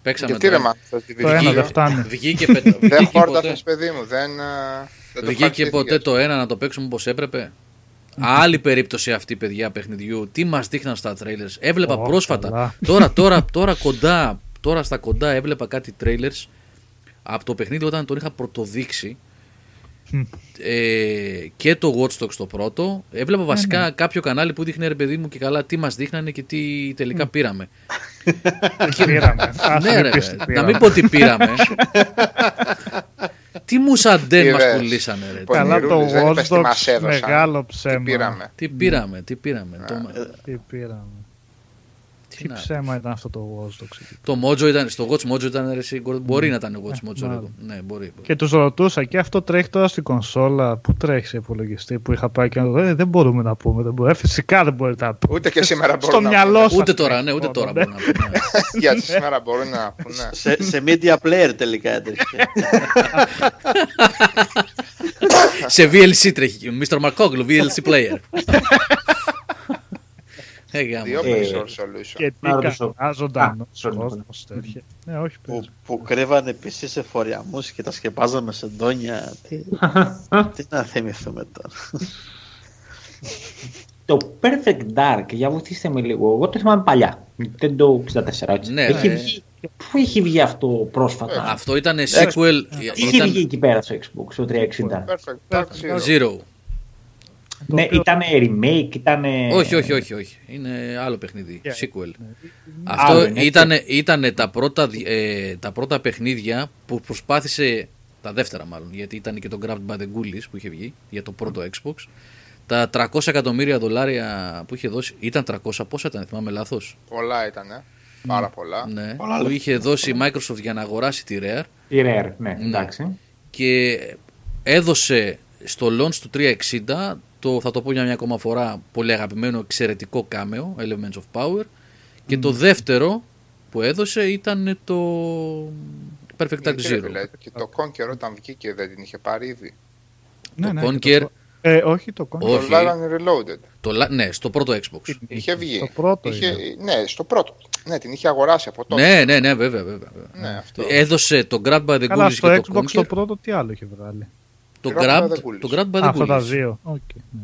Παίξαμε Γιατί ρε το- μάνα, θα τη Το ένα βγει. δεν φτάνει. Βγήκε, πε- Δεν βγήκε ποτέ, χόρτασες παιδί μου, δεν, α, δεν το βγήκε ευχαριστήθηκες. ποτέ το ένα να το παίξουμε όπως έπρεπε; Άλλη περίπτωση αυτή, παιδιά, παιχνιδιού. Τι μας δείχναν στα trailers. Έβλεπα Ω, πρόσφατα. καλά. τώρα, τώρα, τώρα κοντά, τώρα στα κοντά έβλεπα κάτι trailers από το παιχνίδι όταν τον είχα πρωτοδείξει. Μμ. Ε, και το Watch Dogs το πρώτο. Έβλεπα βασικά κάποιο κανάλι που δείχνε ρε παιδί μου και καλά τι μας δείχνανε και τι τελικά πήραμε. Πήραμε. Ας ναι, μην ρε, πεις τι να πήραμε. μην πω τι πήραμε. τι μουσαντέν μας Είδες. πουλήσανε ρε. Λοιπόν, Καλά το Μυρούλης, δεν Watch είπες τι μας Dogs έδωσαν. μεγάλο Τι ψέμα. πήραμε. Τι πήραμε, τι πήραμε. Το, Τι πήραμε. Τι Τι να- ψέμα ήταν αυτό το Watch Dogs. εκεί. το Mojo ήταν, στο Watch Mojo ήταν ρε, εσύ, μπορεί να ήταν Watch Mojo. ρε. μάλλον. Ναι, μπορεί. Και τους ρωτούσα και αυτό τρέχει τώρα στην κονσόλα; Πού τρέχει σε υπολογιστή που είχα πάει και να το ε, δεν μπορούμε να πούμε. Δεν μπορεί. Ε, φυσικά δεν μπορείτε να πούμε. Ούτε και σήμερα Στο μπορούν να μυαλό πούνε. σας Ούτε τώρα, τρέχει ναι, ούτε μόνο, τώρα ναι. μπορώ να πω. ναι. Γιατί σήμερα μπορούν να πούνε. σε, σε media player τελικά έτρεχε. Σε VLC τρέχει. Mr. Markoglu, VLC player. Ε, γάμο. Δύο Ε, Visual Solution. Και τι Να ρωτήσω. κανένα ζωντανό Α, sorry, κόσμος τέτοια. Ναι, όχι που, πες. που κρύβανε PC σε φοριαμούς και τα σκεπάζαμε σε ντόνια. Τι, τι να θυμηθούμε τώρα. το Perfect Dark, για βοηθήστε με λίγο. Εγώ το θυμάμαι παλιά. Δεν το 64, έτσι. Ναι, έχει ναι. βγει, πού έχει βγει αυτό πρόσφατα; Αυτό ήταν sequel. είχε βγει Ήταν εκεί πέρα στο Xbox, το 360. Perfect Dark Zero. Zero. ναι, οποίο- ήταν remake, ήταν. Όχι, όχι, όχι, όχι. Είναι άλλο παιχνίδι. Yeah. Sequel. Άλλο Αυτό είναι, ήταν, ήτανε τα, πρώτα, δι- ε, τα πρώτα παιχνίδια που προσπάθησε. Τα δεύτερα μάλλον, γιατί ήταν και το Grabbed by the Ghoulies που είχε βγει για το πρώτο Xbox. Τα 300 εκατομμύρια δολάρια που είχε δώσει. Ήταν 300, πόσα ήταν, θυμάμαι λάθος; Πολλά ήταν, πάρα πολλά. Ναι, Πολλά που λεφτά. είχε δώσει η Microsoft για να αγοράσει τη Rare Η Rare, ναι, εντάξει. και έδωσε στο launch του 360 το, θα το πω για μια ακόμα φορά, πολύ αγαπημένο εξαιρετικό κάμεο, Elements of Power και το δεύτερο που έδωσε ήταν το Perfect Dark Γιατί, ρε Zero. φίλε, Και το Conker όταν βγήκε δεν την είχε πάρει ήδη. Ναι, το ναι, Conker- και το- Ε, όχι το Conker. Όχι. Το Live and Reloaded. Το, λα- ναι, στο πρώτο Xbox. Είχε βγει. Το πρώτο είχε, είναι. Ναι, στο πρώτο. Ναι, την είχε αγοράσει από τότε. Ναι, ναι, ναι, βέβαια, βέβαια. βέβαια. Ναι, αυτό. Έδωσε το Grab by the Καλά, Ghoulies στο και το Xbox το Conker. πρώτο τι άλλο είχε βγάλει. Το Grab by Grab, the το Ghoulies. Grab by Α, the αυτά τα Ghoulies. δύο. Οκ, ναι.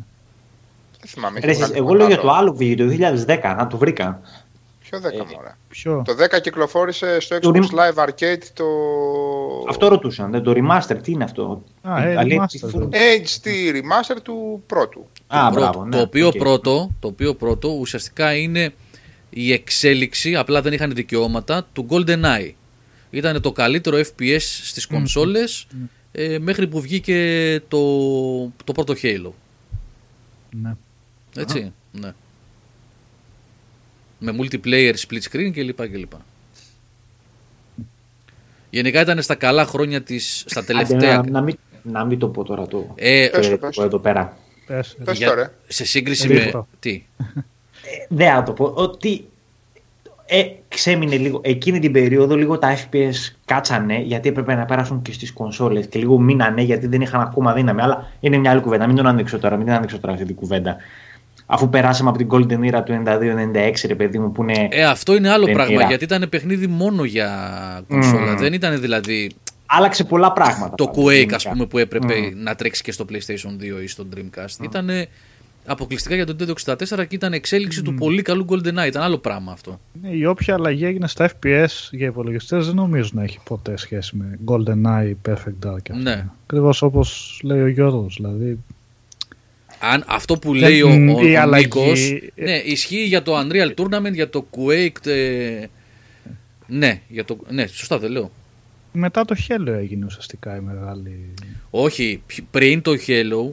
Δεν θυμάμαι. Ρε, είχε εσείς, βγάλει εγώ τίποτα λέω για το άλλο. άλλο βίντεο, το 2010, να το βρήκα. Ποιο 10 Ε, μωρέ; Ποιο; Το 10 κυκλοφόρησε στο Το Xbox rem- Live Arcade το Αυτό ρωτούσαν, δεν το remaster, τι είναι αυτό; Α, ε, Αλήθεια, remaster, τι- ε. HD remaster του πρώτου. Α, το, μπράβο, πρώτο, ναι, το, οποίο οκ. πρώτο, το οποίο πρώτο ουσιαστικά είναι η εξέλιξη, απλά δεν είχαν δικαιώματα, του GoldenEye. Ήταν το καλύτερο FPS στις κονσόλες ε, μέχρι που βγήκε το, το πρώτο Halo. Ναι. Έτσι, ναι. Με multiplayer, split screen κλπ. κλπ. Γενικά ήταν στα καλά χρόνια της, στα Άντε, τελευταία... να, να, μην, να μην το πω τώρα το Ε, Πες το, το πες το. εδώ πέρα. Πες, Πες για- το, ρε. σε σύγκριση Ρίχτω. με... Τι; Δεν θα το πω. Ότι ε, ξέμεινε λίγο. Εκείνη την περίοδο λίγο τα FPS κάτσανε γιατί έπρεπε να πέρασουν και στις κονσόλες και λίγο μείνανε γιατί δεν είχαν ακόμα δύναμη. Αλλά είναι μια άλλη κουβέντα. Μην τον ανοίξω τώρα, μην την ανοίξω τώρα αυτή την κουβέντα. Αφού περάσαμε από την Golden Era του 92-96, ρε παιδί μου, που είναι. Ε, αυτό είναι άλλο Δεν πράγμα πήρα. γιατί ήταν παιχνίδι μόνο για κονσόλα. Μμμ. Δεν ήταν δηλαδή Άλλαξε πολλά πράγματα. το πάντως, Quake, γενικά. ας πούμε, που έπρεπε Μμ. να τρέξει και στο PlayStation 2 ή στο Dreamcast. Ήταν αποκλειστικά για το Nintendo 64 και ήταν εξέλιξη του πολύ καλού GoldenEye. Ήταν άλλο πράγμα αυτό. Ναι, η όποια αλλαγή έγινε στα FPS για υπολογιστές δεν νομίζω να έχει ποτέ σχέση με GoldenEye, Perfect Dark. και αυτά. Ναι. Ακριβώς όπως λέει ο Γιώργος. Δηλαδή, Αν αυτό που λέει ο, Μμ, ο, η ο αλλαγή- Νίκος, ναι, ισχύει για το Unreal Tournament, για το Quake. ε, ναι, για το, ναι, σωστά δεν λέω. μετά το Halo έγινε ουσιαστικά η μεγάλη. Όχι, π- πριν το Halo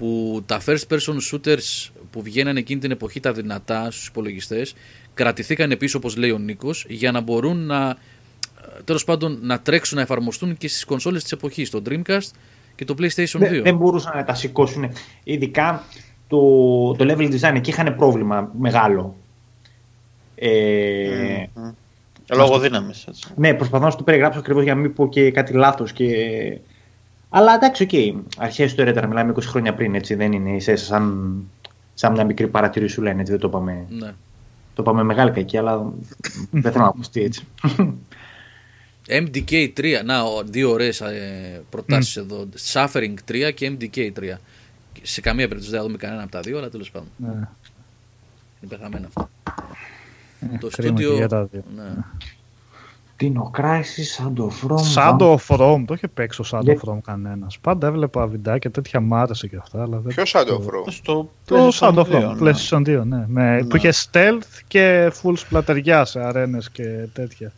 που τα first person shooters που βγαίνανε εκείνη την εποχή τα δυνατά στους υπολογιστές κρατηθήκαν πίσω όπως λέει ο Νίκος για να μπορούν να ε, τέλος πάντων να τρέξουν να εφαρμοστούν και στις κονσόλες της εποχής το Dreamcast και το PlayStation 2. Δεν, δεν μπορούσαν να τα σηκώσουν. Ειδικά το, το level design εκεί είχαν πρόβλημα μεγάλο. Ε, Μμ. Λόγω δύναμης. Ναι, προσπαθώ να σου το περιγράψω ακριβώς για να μην πω και κάτι λάθος. Και... Αλλά εντάξει, οκ. Okay. Αρχές του Ερέτερα, μιλάμε 20 χρόνια πριν, έτσι. Δεν είναι ίσα ίσα σαν, σαν μια μικρή παρατήρηση σου λένε, έτσι. Δεν το είπαμε, Ναι. το είπαμε μεγάλη κακή, αλλά δεν θέλω να ακουστεί έτσι. MDK3, να, ο- δύο ωραίες ε, προτάσεις εδώ. Suffering 3 και MDK3. Σε καμία περίπτωση δεν θα δούμε κανένα από τα δύο, αλλά τέλος πάντων. Ναι, Είναι πεθαμένα αυτά. ε, το κρίμα και στούντιο. για τα δύο. Ναι. Dino Crisis, Shadow From. Shadow of Rome, το είχε παίξει ο Shadow Για- of Rome κανένας. Πάντα έβλεπα βιντεάκια τέτοια μ' άρεσε και αυτά. Αλλά δεν... Ποιος Shadow of Rome; Στο Το Shadow of 2, Rome, ναι. PlayStation 2, ναι. Με, Ναι. Που είχε stealth και full σπλατεριά σε αρένες και τέτοια.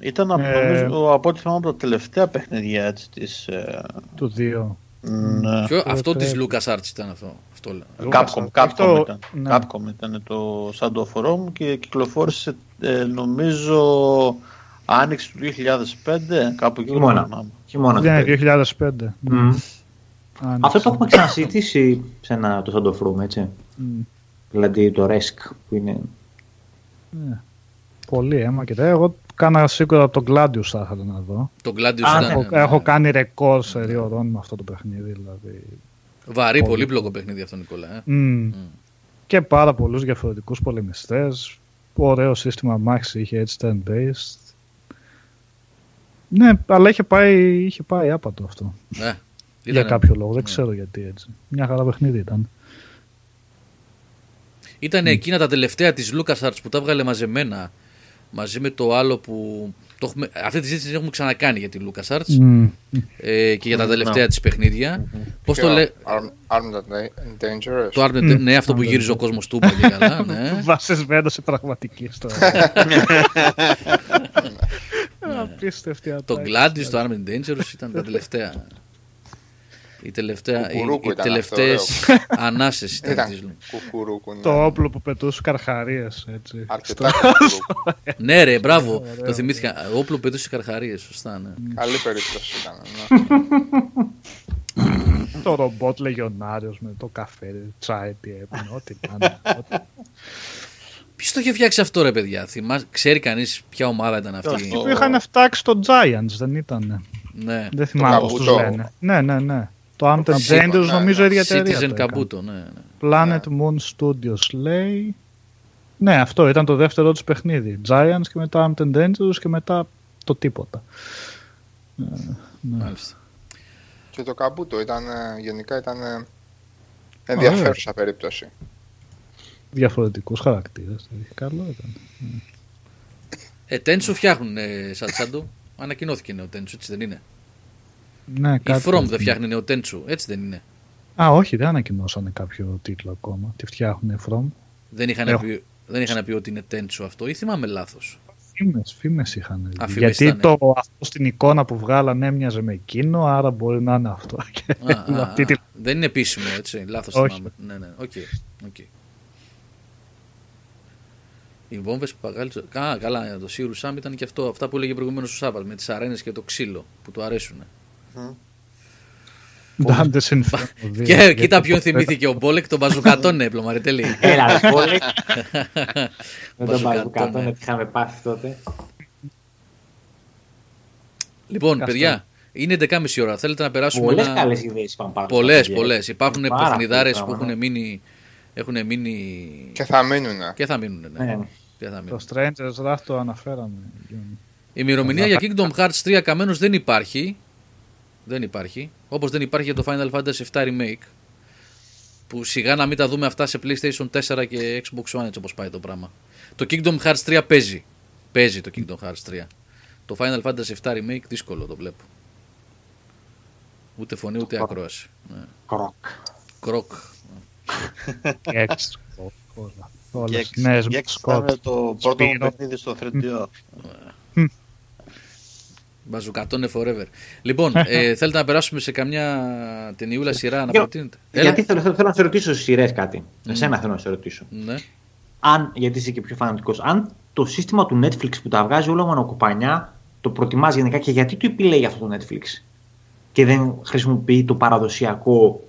Ήταν από, Ε, νομίζω, από ό,τι θυμάμαι από τα τελευταία παιχνίδια έτσι, της, ε, Του 2. ναι. Ποιο, αυτό τρέχει. της LucasArts ήταν αυτό. αυτό λέω. Capcom, Lucas, Capcom, αυτό- ήταν. ναι. Capcom ήταν το Shadow of Rome και κυκλοφόρησε ε, νομίζω άνοιξη του 2005, κάπου εκεί Χειμώνα. δεν θυμάμαι. Χειμώνα. Ναι, του παιδί. 2005. Μμ. Άνοιξε. Αυτό το έχουμε ξανασυζητήσει σε ένα το Shadow From, έτσι. Μμ. Δηλαδή το Resk που είναι. Ναι. Πολύ αίμα και τέτοια. Εγώ κάνα σίγουρα από τον Gladius θα ήθελα να δω. Το Gladius Α, ήταν. έχω, ναι. έχω κάνει ρεκόρ σε δύο ώρων με αυτό το παιχνίδι. Δηλαδή. Βαρύ, Πολύ. πολύπλοκο παιχνίδι αυτό, Νικόλα. Ε. Μμ. Και πάρα πολλούς διαφορετικούς πολεμιστές. Ωραίο σύστημα μάχης είχε έτσι turn-based. Ναι, αλλά είχε πάει, είχε πάει άπατο αυτό. Ναι. για Ήτανε- κάποιο λόγο. Δεν ναι. ξέρω γιατί έτσι. Μια χαρά παιχνίδι ήταν. Ήταν εκείνα τα τελευταία της LucasArts που τα έβγαλε μαζεμένα μαζί με το άλλο που. Το έχουμε, αυτή τη συζήτηση την έχουμε ξανακάνει για τη LucasArts Μμ. ε, και για τα Μμ, τελευταία ναι. της παιχνίδια. Πώς το Ποιο; λέει. Arm- Armed and Dangerous. Το Armed, Μμ. ναι, αυτό που Armed γύριζε ο and κόσμος του είπα και καλά. Ναι. Βασισμένος σε πραγματική ιστορία. Απίστευτη το ατάκη. Gladius, το Armed Dangerous ήταν τα τελευταία. Οι, τελευταία, οι, Κουκουρούκου οι ήταν τελευταίες ανάσες ήταν Ήταν της Lu- κουκουρούκου. ναι. Το όπλο που πετούσε καρχαρίες έτσι. Αρκετά κουκουρούκου. Ναι, ρε, μπράβο. Ωραίο. Το θυμήθηκα. Όπλο που πετούσε καρχαρίες, σωστά, ναι. Καλή περίπτωση ήταν. ναι. Το ρομπότ λεγιονάριος με το καφέ, τσάι, τι έπινε, ό,τι κάνει. ό,τι- Ποιος το είχε φτιάξει αυτό, ρε παιδιά. Θυμά... Ξέρει κανείς ποια ομάδα ήταν αυτή; Ποιος το- Που είχαν φτάξει το Giants, δεν ήταν. Ναι. Δεν θυμάμαι πώς τους Kabuto. λένε. Ναι, ναι, ναι. Το Amped Kabuto, Dangerous ναι, νομίζω ναι. η ίδια εταιρεία Citizen το έκανε. Kabuto, ναι. ναι. Planet Moon Studios λέει. Ναι, αυτό ήταν το δεύτερο τους παιχνίδι. Giants και μετά Amped Dangerous και μετά το τίποτα. Ε, ναι. Μάλιστα. Και το καμπούτο ήταν, ε, γενικά ήταν ε, ενδιαφέρουσα περίπτωση. Διαφορετικούς χαρακτήρες. δηλαδή, Καλό ήταν. Ε, Τένσου φτιάχνουν ε, Σατσάντο. Ανακοινώθηκε νέο Τένσου, έτσι δεν είναι; Ναι, Η κάτι From τέτοιο. δεν φτιάχνει νέο Τένσου, έτσι δεν είναι; Α, όχι, δεν ανακοινώσανε κάποιο τίτλο ακόμα. Τι φτιάχνουν From. Δεν είχαν, Έχω. πει, δεν είχαν πει ότι είναι Τένσου αυτό ή θυμάμαι λάθος. Φήμες, φήμες είχαν. Α, φήμες Γιατί ήταν, το, αυτό στην εικόνα που βγάλανε έμοιαζε με εκείνο, άρα μπορεί να είναι αυτό. Και αυτή τη- δεν είναι επίσημο, έτσι. Λάθος Όχι. θυμάμαι. Ναι, ναι, οκ. οκ. Οι βόμβες που παγάλιζε. Α, καλά, το Σίρου Σάμ ήταν και αυτό. Αυτά που έλεγε προηγουμένως ο Σάβα με τις αρένες και το ξύλο που του αρέσουν. Dante's Inferno 2. Και Γιατί κοίτα ποιον ποτέ- θυμήθηκε ο Μπόλεκ, τον Μπαζουκατόν, ναι, πλωμαριτέλη. Έλα, ρε, πόλη. Με τον Μπαζουκατό, Μπαζουκάτο ναι. ότι είχαμε πάθει τότε. Λοιπόν, Καστό. παιδιά, είναι 11.30 ώρα. Θέλετε να περάσουμε Πολλές ένα... καλές ιδέες είπαμε πάνω. Πολλές, πολλές. Υπάρχουν Πάρα παιχνιδάρες πολλά που έχουν πράγματα. μείνει Έχουν μείνει. Και θα μείνουν. Και θα μείνουν, ναι. Ναι. Και θα μείνουν. Το Stranger's Wrath το αναφέραμε. Η ημερομηνία για Kingdom Hearts 3 καμένος δεν υπάρχει. Δεν υπάρχει. Όπως δεν υπάρχει για το Final Fantasy VII Remake. Που σιγά να μην τα δούμε αυτά σε PlayStation 4 και Xbox One έτσι όπως πάει το πράγμα. Το Kingdom Hearts 3 παίζει. Παίζει το Kingdom Hearts 3. Το Final Fantasy VII Remake δύσκολο το βλέπω. Ούτε φωνή ούτε ακρόαση. Ναι. Κροκ. Κροκ. Gex. όλα. Όλες Και οι νέες και σκότ. ήταν το πρώτο μου Spiro. παιχνίδι στο 3DO. Μπαζουκατώνε forever. Λοιπόν, ε, θέλετε να περάσουμε σε καμιά ταινιούλα σειρά να Για- προτείνετε. Έλα. Γιατί θέλω, θέλω, θέλω να σε ρωτήσω στις σειρές κάτι. Εσένα θέλω να σε ρωτήσω. Ναι. Αν, γιατί είσαι και πιο φανατικός, αν το σύστημα του Netflix που τα βγάζει όλα μονοκοπανιά το προτιμάς γενικά και γιατί το επιλέγει αυτό το Netflix και δεν χρησιμοποιεί το παραδοσιακό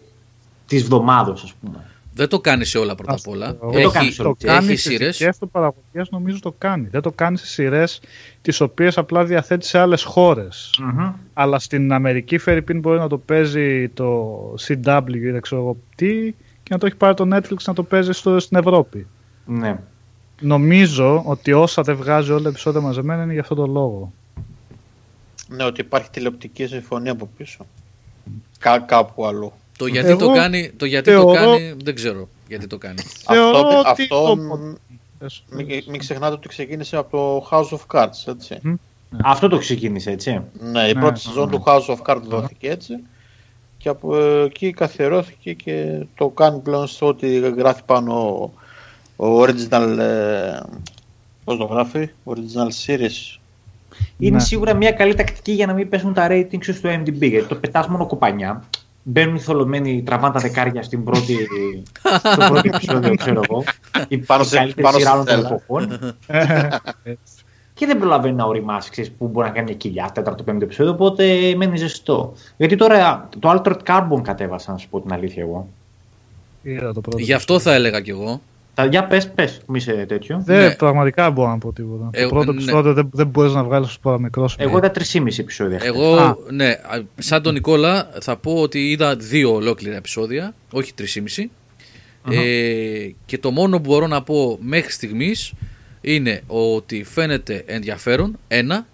της εβδομάδα, ας πούμε. Δεν το κάνει σε όλα πρώτα απ' Αυτό. όλα. Δεν το κάνει Έχει, σε όλα. Το κάνει έχει στις σειρές. δικές του παραγωγές νομίζω το κάνει. Δεν το κάνει σε σειρές τις οποίες απλά διαθέτει σε άλλες χώρες. Μμμ. Αλλά στην Αμερική Φερρυπίν μπορεί να το παίζει το CW ή δεν ξέρω εγώ τι και να το έχει πάρει το Netflix να το παίζει στο, στην Ευρώπη. Ναι. Νομίζω ότι όσα δεν βγάζει όλα τα επεισόδια μαζεμένα είναι για αυτόν τον λόγο. Ναι, ότι υπάρχει τηλεοπτική συμφωνία από πίσω. Κά, κάπου αλλού. Το γιατί, Εγώ το, κάνει, το γιατί το θεωρώ- κάνει, δεν ξέρω γιατί το κάνει. Θεωρώ αυτό ότι αυτό το- μ- μην, μην ξεχνάτε ότι ξεκίνησε από το House of Cards, έτσι. Αυτό το ξεκίνησε, έτσι. Ναι, η Ναι, πρώτη ναι, σεζόν ναι. του House of Cards δόθηκε έτσι και από εκεί καθιερώθηκε και το κάνει πλέον στο ότι γράφει πάνω ο, ο original, ε, πώς το γράφει, original series. Είναι Ναι. σίγουρα μια καλή τακτική για να μην πέσουν τα ratings σου στο MDB. Γιατί το πετάς μόνο κοπανιά. Μπαίνουν οι θολωμένοι, τραβάνε τα δεκάρια στην πρώτη, στο πρώτο επεισόδιο, ξέρω εγώ. Η Πάνω σε- καλύτερη πάνω σειρά στη όλων των στέλα. εποχών. Έτσι. και δεν προλαβαίνει να οριμάσει, ξέρεις, που μπορεί να κάνει μια κοιλιά, τέταρτο, πέμπτο επεισόδιο, οπότε μένει ζεστό. Γιατί τώρα το Altered Carbon κατέβασα, να σου πω την αλήθεια εγώ. Είδα το πρώτο. Γι' αυτό θα έλεγα κι εγώ. Τα, για πες, πες, μη είσαι τέτοιο. Δεν, Ναι. πραγματικά δεν μπορώ να πω τίποτα. Εγώ- το πρώτο ναι. επεισόδιο δεν, δεν μπορείς να βγάλεις ως παραμικρός. Εγώ είδα 3,5 επεισόδια. Εγώ, Α. ναι, α, σαν τον Νικόλα, θα πω ότι είδα δύο ολόκληρα επεισόδια, όχι τρεις Ε, και το μόνο που μπορώ να πω μέχρι στιγμής είναι ότι φαίνεται ενδιαφέρον, ένα.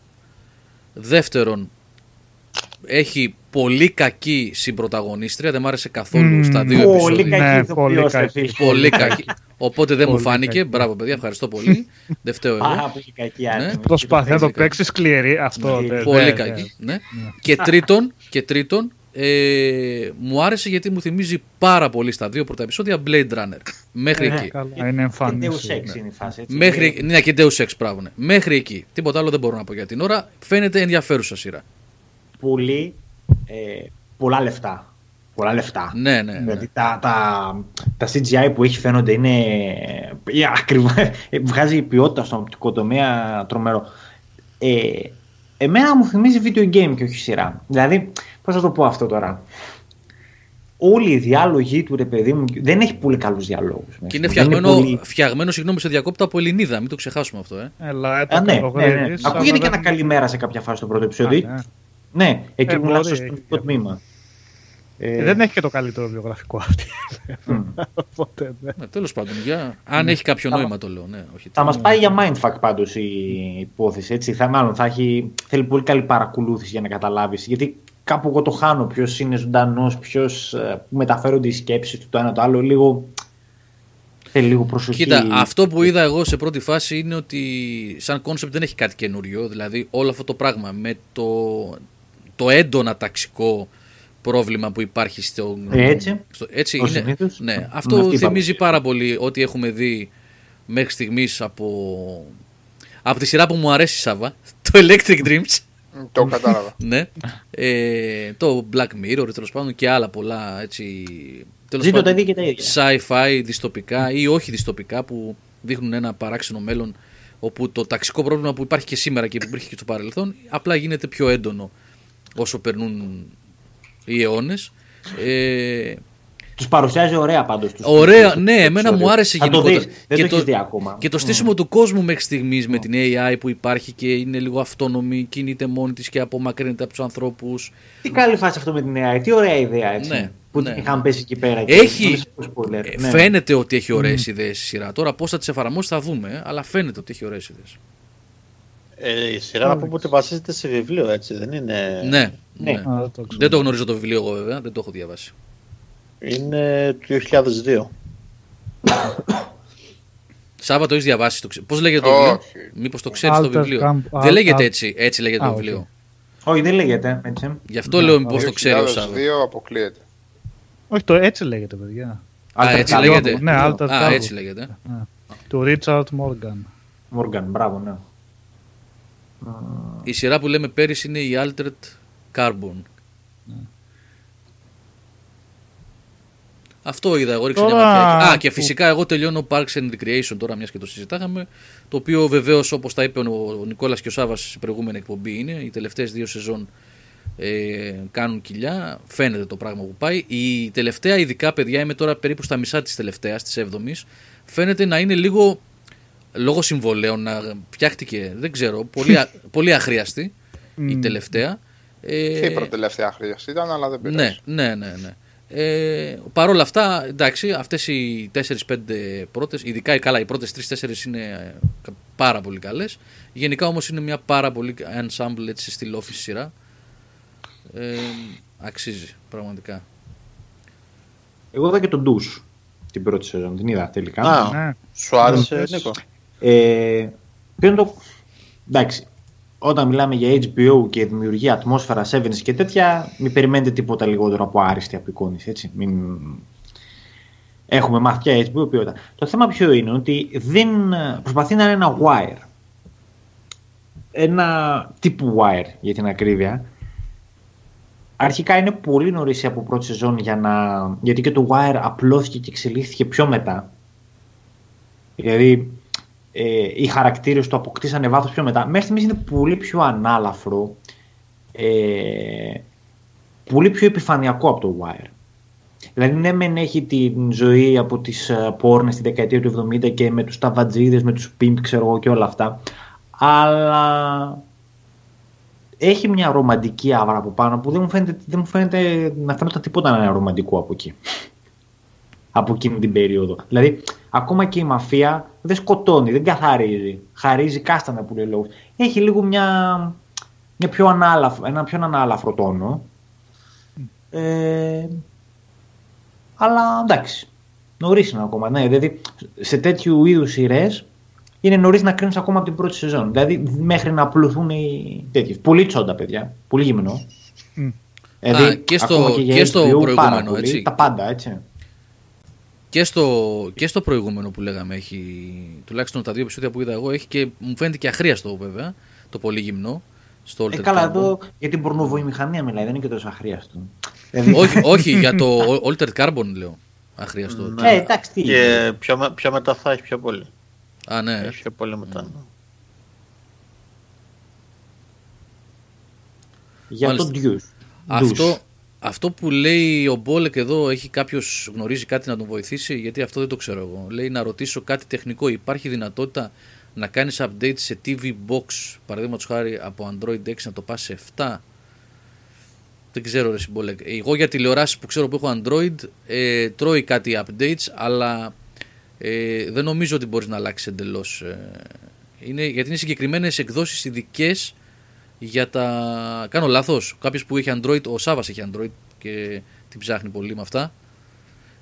Δεύτερον, έχει πολύ κακή συμπροταγωνίστρια, δεν μ' άρεσε καθόλου Μμμ. στα δύο Πολύ επεισόδια. Ναι, κακή πολύ ηθοποιός, κακή. ρε φίλε. Πολύ κακή. Οπότε δεν μου Πολύ φάνηκε. κακή. Μπράβο, παιδιά, ευχαριστώ πολύ. δεν φταίω Πάρα εγώ. πολύ κακή Ναι. άτομη. Προσπαθεί να το Πολύ παίξει σκληρή. Αυτό. Ναι, δεν- Πολύ δεν- κακή. Ναι. Και τρίτον, και τρίτον ε, μου άρεσε γιατί μου θυμίζει πάρα πολύ στα δύο πρώτα επεισόδια Blade Runner. Μέχρι Ναι, εκεί. Καλά, είναι Και εμφανή. Deus Ex είναι η φάση, έτσι. Μέχρι, ναι, και Deus Ex, μπράβο, ναι. Μέχρι εκεί. Τίποτα άλλο δεν μπορώ να πω για την ώρα. Φαίνεται ενδιαφέρουσα σειρά. Πολύ, ε, πολλά λεφτά. Πολλά λεφτά. Ναι, ναι. ναι. Δηλαδή τα, τα, τα CGI που έχει φαίνονται είναι ε, ακριβά, ε, βγάζει ποιότητα στον οπτικό τομέα τρομερό. Ε, εμένα μου θυμίζει video game και όχι σειρά. Δηλαδή, πώς θα το πω αυτό τώρα. Όλοι οι διάλογοι του ρε παιδί μου δεν έχει πολύ καλούς διαλόγους. Και είναι Δεν φτιαγμένο, πολύ- φτιαγμένο συγγνώμη, σε διακόπτα από Ελληνίδα. Μην το ξεχάσουμε αυτό, ε. Έλα, ε, το Α, ναι, ναι, ναι. καλογρίλεις, Ακούγεται αλλά και ένα δεν- καλημέρα σε κάποια φάση στο πρώτο Α, επεισόδιο. Ναι. Ναι, εκεί Ε, που μιλάς στο μπορεί, στρατιωτικό έχει. τμήμα. Ε, Δεν έχει και το καλύτερο βιογραφικό αυτή. μ. Οπότε δεν. Ναι, Τέλος πάντων, για... αν έχει κάποιο Θα- νόημα το λέω. Ναι, όχι, Θα μας πάει για mindfuck πάντως η υπόθεση. Έτσι. Θα, μάλλον θα έχει, θέλει πολύ καλή παρακολούθηση για να καταλάβεις. Γιατί κάπου εγώ το χάνω. Ποιος είναι ζωντανός, ποιος μεταφέρονται οι σκέψεις του το ένα το άλλο. Λίγο. Θέλει λίγο προσοχή. Κοίτα, αυτό που είδα εγώ σε πρώτη φάση είναι ότι σαν κόνσεπτ δεν έχει κάτι καινούριο. Δηλαδή όλο αυτό το πράγμα με το, το έντονα ταξικό πρόβλημα που υπάρχει στο. Ε, έτσι. στο- έτσι Ως είναι. συνήθως. Ναι, Αυτή αυτό η θυμίζει παρουσία. πάρα πολύ ό,τι έχουμε δει μέχρι στιγμής από, από τη σειρά που μου αρέσει, Σάβα. Το Electric Dreams. Το κατάλαβα. ναι. Ε, το Black Mirror, τέλος πάντων και άλλα πολλά έτσι. Τέλος Ζήτω τα πάντων, ίδια και τα ίδια. sci-fi διστοπικά ή όχι διστοπικά που δείχνουν ένα παράξενο μέλλον όπου το ταξικό πρόβλημα που υπάρχει και σήμερα και που υπήρχε και στο παρελθόν απλά γίνεται πιο έντονο όσο περνούν οι αιώνες. Ε, Τους παρουσιάζει ωραία πάντως. Ωραία, ναι, εμένα μου άρεσε Θα το γενικότερα. δεις. Δεν Και το, το- έχεις δει ακόμα. και το στήσιμο του κόσμου μέχρι στιγμής με την AI που υπάρχει και είναι λίγο αυτόνομη, κινείται μόνη της και απομακρύνεται από τους ανθρώπους. Τι καλή φάση αυτό με την AI. Τι ωραία ιδέα έτσι. Ναι. που Ναι, την είχαμε ναι. πέσει εκεί πέρα. και Έχει- νομίζω πως spoiler. Ε, Ναι. Φαίνεται ότι έχει ωραίες ιδέες η σειρά. Τώρα πώς θα τις εφαρμόσεις θα δούμε, ε, αλλά φαίνεται ότι έχει ωραίες ιδέες. Ε, η σειρά να πούμε ότι βασίζεται σε βιβλίο, έτσι, δεν είναι... Ναι, Ναι. ναι. Α, δεν το ξέρω. Δεν το γνωρίζω το βιβλίο εγώ βέβαια, δεν το έχω διαβάσει. Είναι του 2002. Σάβα το έχεις διαβάσει. Το ξε... Πώς λέγεται το βιβλίο, Όχι. Μήπως το ξέρεις το Alter βιβλίο; Carb- δεν Al- λέγεται Al- έτσι, έτσι λέγεται Α, το οκ. βιβλίο. Όχι, δεν λέγεται έτσι. Γι' αυτό λέω μήπως το ξέρει ο 2002 Σάβα. αποκλείεται. Όχι, το έτσι λέγεται, παιδιά. Α, Alter έτσι Carbon, λέγεται. Ναι, Alter Α, Carbon. έτσι λέγεται. Του Richard Morgan. Morgan, μπράβο, ναι. Η σειρά που λέμε πέρυσι είναι η Altered Carbon. Αυτό είδα, εγώ ρίξα μια Τώρα ματιά. Α, που- και φυσικά εγώ τελειώνω Parks and Recreation τώρα, μιας και το συζητάγαμε. Το οποίο βεβαίως, όπως τα είπε ο, ο Νικόλας και ο Σάβα στην προηγούμενη εκπομπή, είναι οι τελευταίες δύο σεζόν ε, κάνουν κοιλιά. Φαίνεται το πράγμα που πάει. Η τελευταία, ειδικά παιδιά, είμαι τώρα περίπου στα μισά της τελευταίας, της 7η. Φαίνεται να είναι λίγο λόγω συμβολέων να φτιάχτηκε, δεν ξέρω, πολύ, α- πολύ αχρίαστη η τελευταία. Ε, Και η προτελευταία χρήση ήταν, αλλά δεν πειράζει. ναι, ναι, ναι. ναι. Ε, Παρ' όλα αυτά, εντάξει, αυτές οι 4-5 πρώτες, ειδικά καλά, οι πρώτες 3-4 είναι ε, κα- πάρα πολύ καλές. Γενικά όμως είναι μια πάρα πολύ ensemble έτσι, στυλ office σειρά. Ε, αξίζει, πραγματικά. Εγώ είδα και τον Ντους την πρώτη σεζόν, την είδα τελικά. Α, Ναι. σου άρεσε, Πες. Νίκο; Ε, ποιο είναι το... Εντάξει, όταν μιλάμε για HBO και δημιουργία ατμόσφαιρα 7 και τέτοια, μην περιμένετε τίποτα λιγότερο από άριστη απεικόνηση, έτσι. Μην... Έχουμε μάθει πια HBO ποιότητα. Το θέμα ποιο είναι, ότι δεν προσπαθεί να είναι ένα wire. Ένα τύπου wire, για την ακρίβεια. Αρχικά είναι πολύ νωρίς από πρώτη σεζόν για να... γιατί και το Wire απλώθηκε και εξελίχθηκε πιο μετά. Δηλαδή ε, οι χαρακτήρες του αποκτήσανε βάθος πιο μετά. Μέχρι στιγμής είναι πολύ πιο ανάλαφρο, ε, πολύ πιο επιφανειακό από το Wire. Δηλαδή ναι μεν έχει την ζωή από τις ε, πόρνες στη δεκαετία του 70 και με τους ταβατζίδες, με τους πιμπ ξέρω εγώ και όλα αυτά. Αλλά έχει μια ρομαντική άβρα από πάνω που δεν μου φαίνεται, δεν μου φαίνεται να φαίνεται τίποτα να είναι ρομαντικό από εκεί. από εκείνη την περίοδο. Δηλαδή, ακόμα και η μαφία δεν σκοτώνει, δεν καθαρίζει. Χαρίζει κάστανα που λέει λόγος. Έχει λίγο μια, μια πιο ανάλαφρο, ένα πιο ανάλαφρο τόνο. Ε, αλλά εντάξει. Νωρίς είναι ακόμα. Ναι, δηλαδή σε τέτοιου είδους σειρές είναι νωρίς να κρίνεις ακόμα από την πρώτη σεζόν. Δηλαδή μέχρι να απλουθούν οι τέτοιες. Πολύ τσόντα, παιδιά. Πολύ γυμνό. Μμ. Δηλαδή, Α, και στο- ακόμα για και στο HBO, προηγούμενο, πάρα πολύ. έτσι. Τα πάντα, έτσι. Και στο, και στο προηγούμενο που λέγαμε έχει, τουλάχιστον τα δύο επεισόδια που είδα εγώ, έχει και μου φαίνεται και αχρίαστο βέβαια, το πολύ γυμνό. Στο Ε, Altered καλά, Carbon. εδώ για την πορνοβοημηχανία μιλάει, δεν είναι και τόσο αχρίαστο. Δηλαδή, όχι, όχι, για το Altered Carbon λέω. Αχρίαστο. Ναι. Ε, εντάξει, τι. Και πιο, με- πιο μετά θα έχει πιο πολύ. Α, ναι. Έχει πιο πολύ μετά. Για Μάλιστα. τον Deuce. Αυτό, αυτό που λέει ο Μπόλεκ εδώ, έχει κάποιος γνωρίζει κάτι να τον βοηθήσει, γιατί αυτό δεν το ξέρω εγώ. Λέει να ρωτήσω κάτι τεχνικό. Υπάρχει δυνατότητα να κάνεις update σε TV Box, παραδείγματος χάρη από Android 6 να το πας σε 7. Δεν ξέρω, ρε Συμπόλεκ. Εγώ για τηλεοράσει που ξέρω που έχω Android, ε, τρώει κάτι updates, αλλά ε, δεν νομίζω ότι μπορείς να αλλάξεις εντελώς. Ε, είναι, γιατί είναι συγκεκριμένες εκδόσεις ειδικές για τα. Κάνω λάθος. Κάποιος που έχει Android, ο Σάβα έχει Android και την ψάχνει πολύ με αυτά.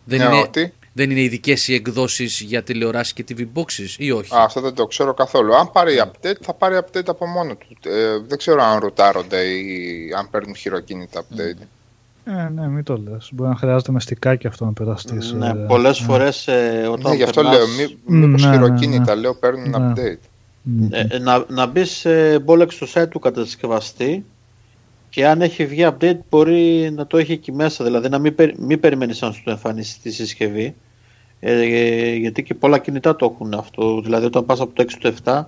Δεν, Ναι, είναι, ότι. δεν είναι ειδικές οι εκδόσεις για τηλεοράσει και TV boxes ή όχι; Α, αυτό δεν το ξέρω καθόλου. Αν πάρει update, θα πάρει update από μόνο του. Ε, δεν ξέρω αν ρωτάρονται ή αν παίρνουν χειροκίνητα update. Ε, ναι, μην το λες. Μπορεί να χρειάζεται μεστικά και αυτό να περαστείς. σε- Ναι, πολλές φορές ε, όταν Ναι, γι' αυτό περνάς- λέω. Μη, μήπως Ναι, ναι, ναι. χειροκίνητα, λέω, παίρνουν Ναι. update. Μμ. Ε, να, να μπει σε μπόλεξ στο site του κατασκευαστή και αν έχει βγει update μπορεί να το έχει εκεί μέσα. Δηλαδή να μην, περι- μην περιμένεις να σου το εμφανίσει στη συσκευή. Ε, ε, γιατί και πολλά κινητά το έχουν αυτό. Δηλαδή όταν πας από το 6 στο 7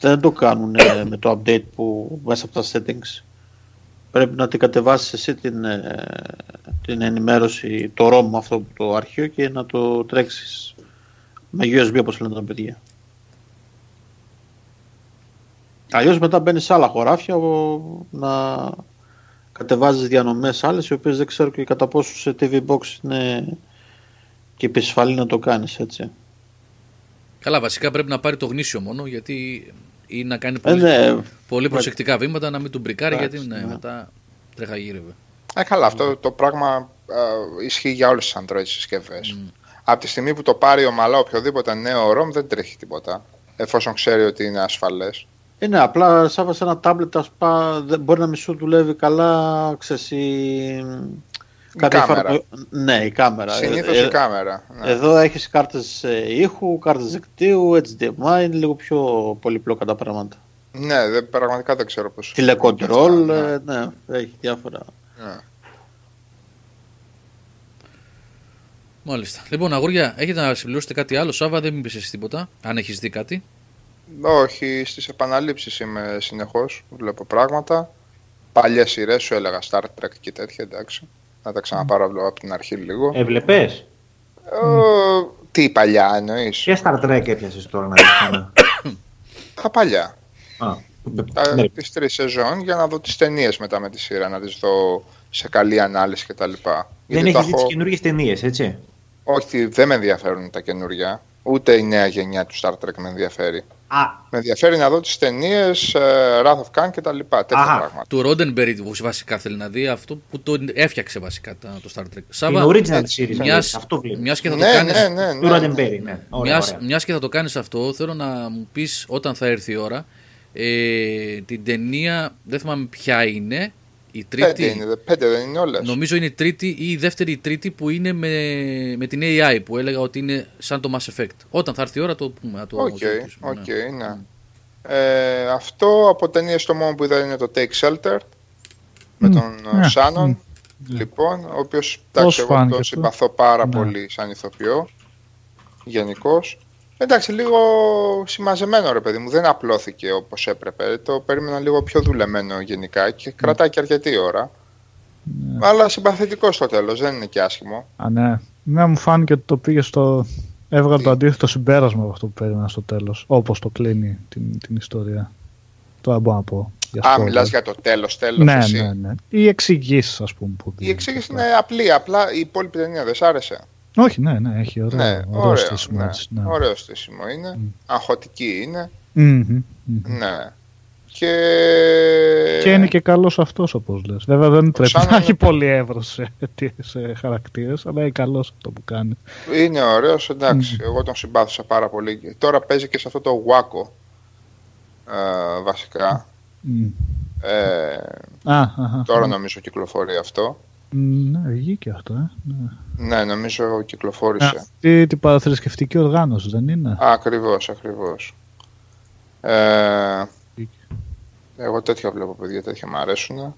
δεν το κάνουν ε, με το update που μέσα από τα settings. Πρέπει να την κατεβάσεις εσύ την, ε, την ενημέρωση, το ROM αυτό το αρχείο και να το τρέξεις με USB όπως λένε τα παιδιά. Αλλιώς μετά μπαίνεις σε άλλα χωράφια ο- να κατεβάζεις διανομές άλλες οι οποίες δεν ξέρω και κατά πόσο σε TV Box είναι και επισφαλή να το κάνεις έτσι. Καλά, βασικά πρέπει να πάρει το γνήσιο μόνο γιατί ή να κάνει Ε, πολύ, ναι, πολύ προσεκτικά βήματα να μην τον μπρικάρει Εντάξει, γιατί ναι, ναι. μετά τρέχα-γύρευε. Ε, καλά, αυτό το πράγμα ε, ισχύει για όλες τις Android συσκευές. Από τη στιγμή που το πάρει ομαλά οποιοδήποτε νέο ROM δεν τρέχει τίποτα. Εφόσον ξέρει ότι είναι ασφαλές. Είναι απλά σαν σε ένα τάμπλετ ας πά, δεν μπορεί να μη σου δουλεύει καλά, ξέρεις, η... κάποια κάμερα. εφαρμο- Ναι, η κάμερα. Συνήθως Ε, η κάμερα. ναι. Εδώ έχεις κάρτες ε, ήχου, κάρτες δικτύου, HDMI, είναι λίγο πιο πολύπλοκα τα πράγματα. Ναι, δεν, πραγματικά δεν ξέρω πώς. Τηλεκοντρόλ, Ναι. ε, ναι, έχει διάφορα. Ναι. Μάλιστα. Λοιπόν, αγόρια, έχετε να συμπληρώσετε κάτι άλλο; Σάβα, δεν μου είπες εσύ τίποτα. Αν έχεις δει κάτι. Όχι, στις επαναλήψεις είμαι συνεχώς, βλέπω πράγματα. Παλιές σειρές σου έλεγα Star Trek και τέτοια, εντάξει. Να τα ξαναπάρω από- από την αρχή λίγο. Έβλεπες; Ε, τι παλιά εννοείς. Ποια Star Trek έπιασες τώρα να δεις ξανά. Τα παλιά. Α, Τα, ναι. τις τρεις σεζόν για να δω τις ταινίες μετά με τη σειρά, να τις δω σε καλή ανάλυση κτλ. Δεν Γιατί τα έχεις δει τις έχω- καινούργιες ταινίες, έτσι; Όχι, δεν με ενδιαφέρουν τα καινούργια. Ούτε η νέα γενιά του Star Trek με ενδιαφέρει. Α, Με ενδιαφέρει να δω τις ταινίες ε, Wrath of Khan και τα λοιπά, τέτοια Αχα. πράγματα. Του Ρόντενμπερι που βασικά θέλει να δει αυτό που το έφτιαξε βασικά τα- το Star Trek. την Σάβα, original series. μιας, Αυτό βλέπεις. μιας και θα το Ναι, κάνεις, ναι, ναι, Του ναι. Ροντεμπέρι, ναι. Ωραία, μιας, ωραία. μιας και θα το κάνεις αυτό, θέλω να μου πεις όταν θα έρθει η ώρα ε, την ταινία, δεν θυμάμαι ποια είναι, η Πέντε τρίτη, είναι, δε- πέντε δεν είναι όλες. νομίζω είναι η τρίτη ή η δεύτερη ή η τρίτη που είναι με, με την AI που έλεγα ότι είναι σαν το Mass Effect. Όταν θα έρθει η ώρα το πούμε. να Το Οκ, συζητήσουμε, οκ, ναι. ναι. Ε, αυτό από ταινίε το μόνο που είδα είναι το Take Shelter με Μμ, τον ναι, Σάνον. μμ. Λοιπόν, ο οποίος Πώς εγώ φάνηκε τον αυτό; συμπαθώ πάρα Ναι. πολύ σαν ηθοποιό. Γενικώς. Εντάξει, λίγο συμμαζεμένο ρε παιδί μου, δεν απλώθηκε όπως έπρεπε. Το περίμενα λίγο πιο δουλεμένο γενικά και κρατάει και αρκετή ώρα. Ναι. Αλλά συμπαθητικό στο τέλος, δεν είναι και άσχημο. Α, ναι. Ναι, μου φάνηκε ότι το πήγε στο. Έβγαλε Τι; το αντίθετο συμπέρασμα από αυτό που περίμενα στο τέλος. Όπως το κλείνει την, την ιστορία. Τώρα μπορώ να πω. Για Α, spoiler. μιλάς για το τέλος, τέλος. Ναι, ναι, ναι. Οι εξηγήσεις, ας πούμε. Που Η δίνεις. εξήγηση είναι απλή, απλά η υπόλοιπη ταινία δεν σ' άρεσε. Όχι, ναι, ναι, έχει ωραίο, Ναι, ωραίο ωραίο, στήσιμο ναι. έτσι, ναι. ωραίο στήσιμο είναι. Μμ. Αγχωτική είναι. Μμμ, μμμ. Ναι. Και... Και είναι και καλός αυτός, όπως λες. Βέβαια δεν πρέπει Σαν να να έχει είναι- πολύ εύρος σε, σε χαρακτήρες, αλλά είναι καλός αυτό που κάνει. Είναι ωραίος, εντάξει. Εγώ τον συμπάθησα πάρα πολύ. Και Τώρα παίζει και σε αυτό το Waco. Ε, βασικά. Μμ. Ε, Α, αχα. τώρα νομίζω κυκλοφορεί αυτό. Μ, Ναι, βγήκε αυτό, ε. Ναι. Ναι, νομίζω κυκλοφόρησε. Αυτή την παραθρησκευτική οργάνωση δεν είναι; Ακριβώς, ακριβώς. Ε, εγώ τέτοια βλέπω, παιδιά, τέτοια μου αρέσουν.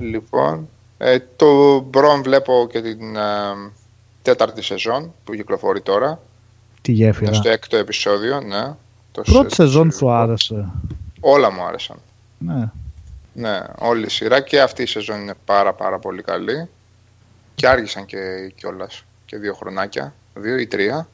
Λοιπόν, ε, το Μπρον βλέπω και την ε, τέταρτη σεζόν που κυκλοφορεί τώρα. Τη Είναι γέφυρα. στο έκτο επεισόδιο, ναι. Το Πρώτη σε- σεζόν σε- σου άρεσε. Όλα μου άρεσαν. Ναι. Ναι, όλη η σειρά και αυτή η σεζόν είναι πάρα πάρα πολύ καλή. Και άργησαν και κιόλας και δύο χρονάκια, δύο ή τρία.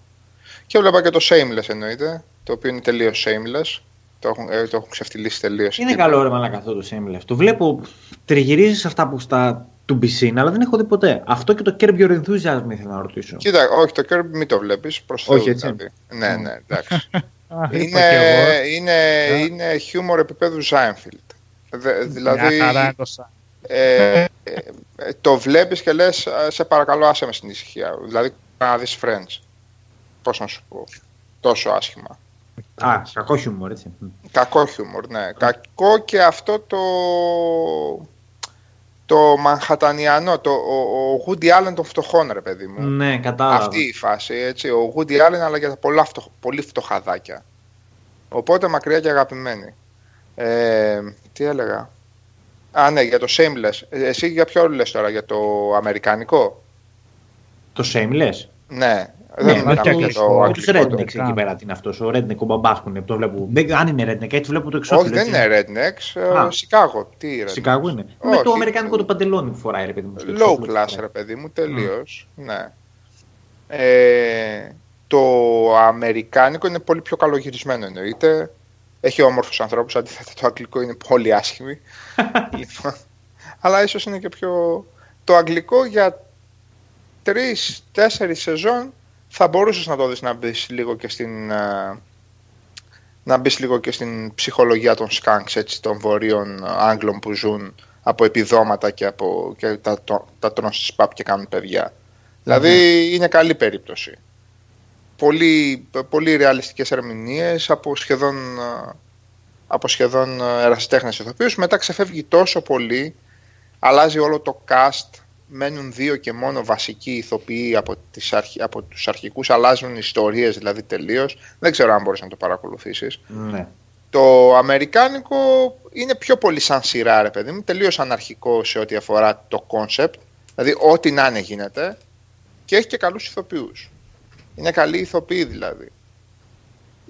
Και βλέπα και το Shameless εννοείται, το οποίο είναι τελείως Shameless. Το έχουν, ε, το έχουν ξεφτυλίσει τελείως. Είναι καλό ρε μαλάκα αυτό το Shameless. Το βλέπω, τριγυρίζεις σε αυτά που στα του Μπισίν, αλλά δεν έχω δει ποτέ. Αυτό και το Curb Your Enthusiasm ήθελα να ρωτήσω. Κοίτα, όχι, το Curb μην το βλέπεις. Όχι, έτσι. Ναι, ναι, εντάξει. Α, είπα είναι, κι εγώ. είναι, είναι χιούμορ επίπεδου Seinfeld. Δε- δηλαδή, Μια χαρά είναι το σαν. ε, ε, ε, το βλέπεις και λες «Α, σε παρακαλώ άσε με στην ησυχία δηλαδή να δεις Friends. Πώς να σου πω. Τόσο άσχημα. Α, κακό χιούμορ, έτσι. κακό χιούμορ ναι. Κακό και αυτό το το μανχατανιανό το, ο, ο Woody Allen των φτωχών ρε παιδί μου. Ναι, κατάλαβα. αυτή η φάση έτσι. Ο Woody Allen αλλά για τα πολλά φτωχ, πολύ φτωχαδάκια. Οπότε μακριά και αγαπημένη ε, τι έλεγα; Α, ναι, για το Shameless. Ε, Εσύ για ποιο λες τώρα, για το αμερικανικό; Το Shameless; Ναι, Ναι, δεν υπάρχει μιλάμε και για άλλος το ο- Τους αγγλικό. το- Rednecks Αμερικάνο. εκεί πέρα τι είναι αυτός. Ο Redneck ο μπαμπάς που είναι. Το βλέπω. Δεν, αν είναι Redneck, έτσι βλέπω το εξώφυλλο. Όχι, δεν έτσι. είναι Rednecks, ε, Α. Σικάγο. Τι Rednecks; Σικάγο είναι. Όχι. Με το αμερικάνικο το παντελόνι που φοράει, ρε παιδί μου. στο Low εξώφυλλο που class, φοράει. ρε παιδί μου, τελείως. Ναι. Ε, το αμερικάνικο είναι πολύ πιο καλογυρισμένο εννοείται. Έχει όμορφους ανθρώπους, αντίθετα το αγγλικό είναι πολύ άσχημη. λοιπόν, αλλά ίσως είναι και πιο... Το αγγλικό για τρεις-τέσσερις σεζόν θα μπορούσες να το δεις να μπεις λίγο και στην... ε, να μπεις λίγο και στην ψυχολογία των σκάνξ, έτσι, των βορείων Άγγλων που ζουν από επιδόματα και, από, και τα, το, τα τρώνε στις παπ και κάνουν παιδιά. Δηλαδή είναι καλή περίπτωση. Πολύ, πολύ ρεαλιστικές ερμηνείες από σχεδόν, ε, από σχεδόν ε, ερασιτέχνες ηθοποιούς. Μετά ξεφεύγει τόσο πολύ, αλλάζει όλο το cast, μένουν δύο και μόνο βασικοί ηθοποιοί από, τις αρχ, από τους αρχικούς, αλλάζουν ιστορίες δηλαδή τελείως. Δεν ξέρω αν μπορείς να το παρακολουθήσεις. Ναι. Το αμερικάνικο είναι πιο πολύ σαν σειρά, ρε παιδί μου, τελείως αναρχικό σε ό,τι αφορά το κόνσεπτ. Δηλαδή, ό,τι να είναι γίνεται και έχει και καλούς ηθοποιούς. Είναι καλή ηθοποιοί δηλαδή.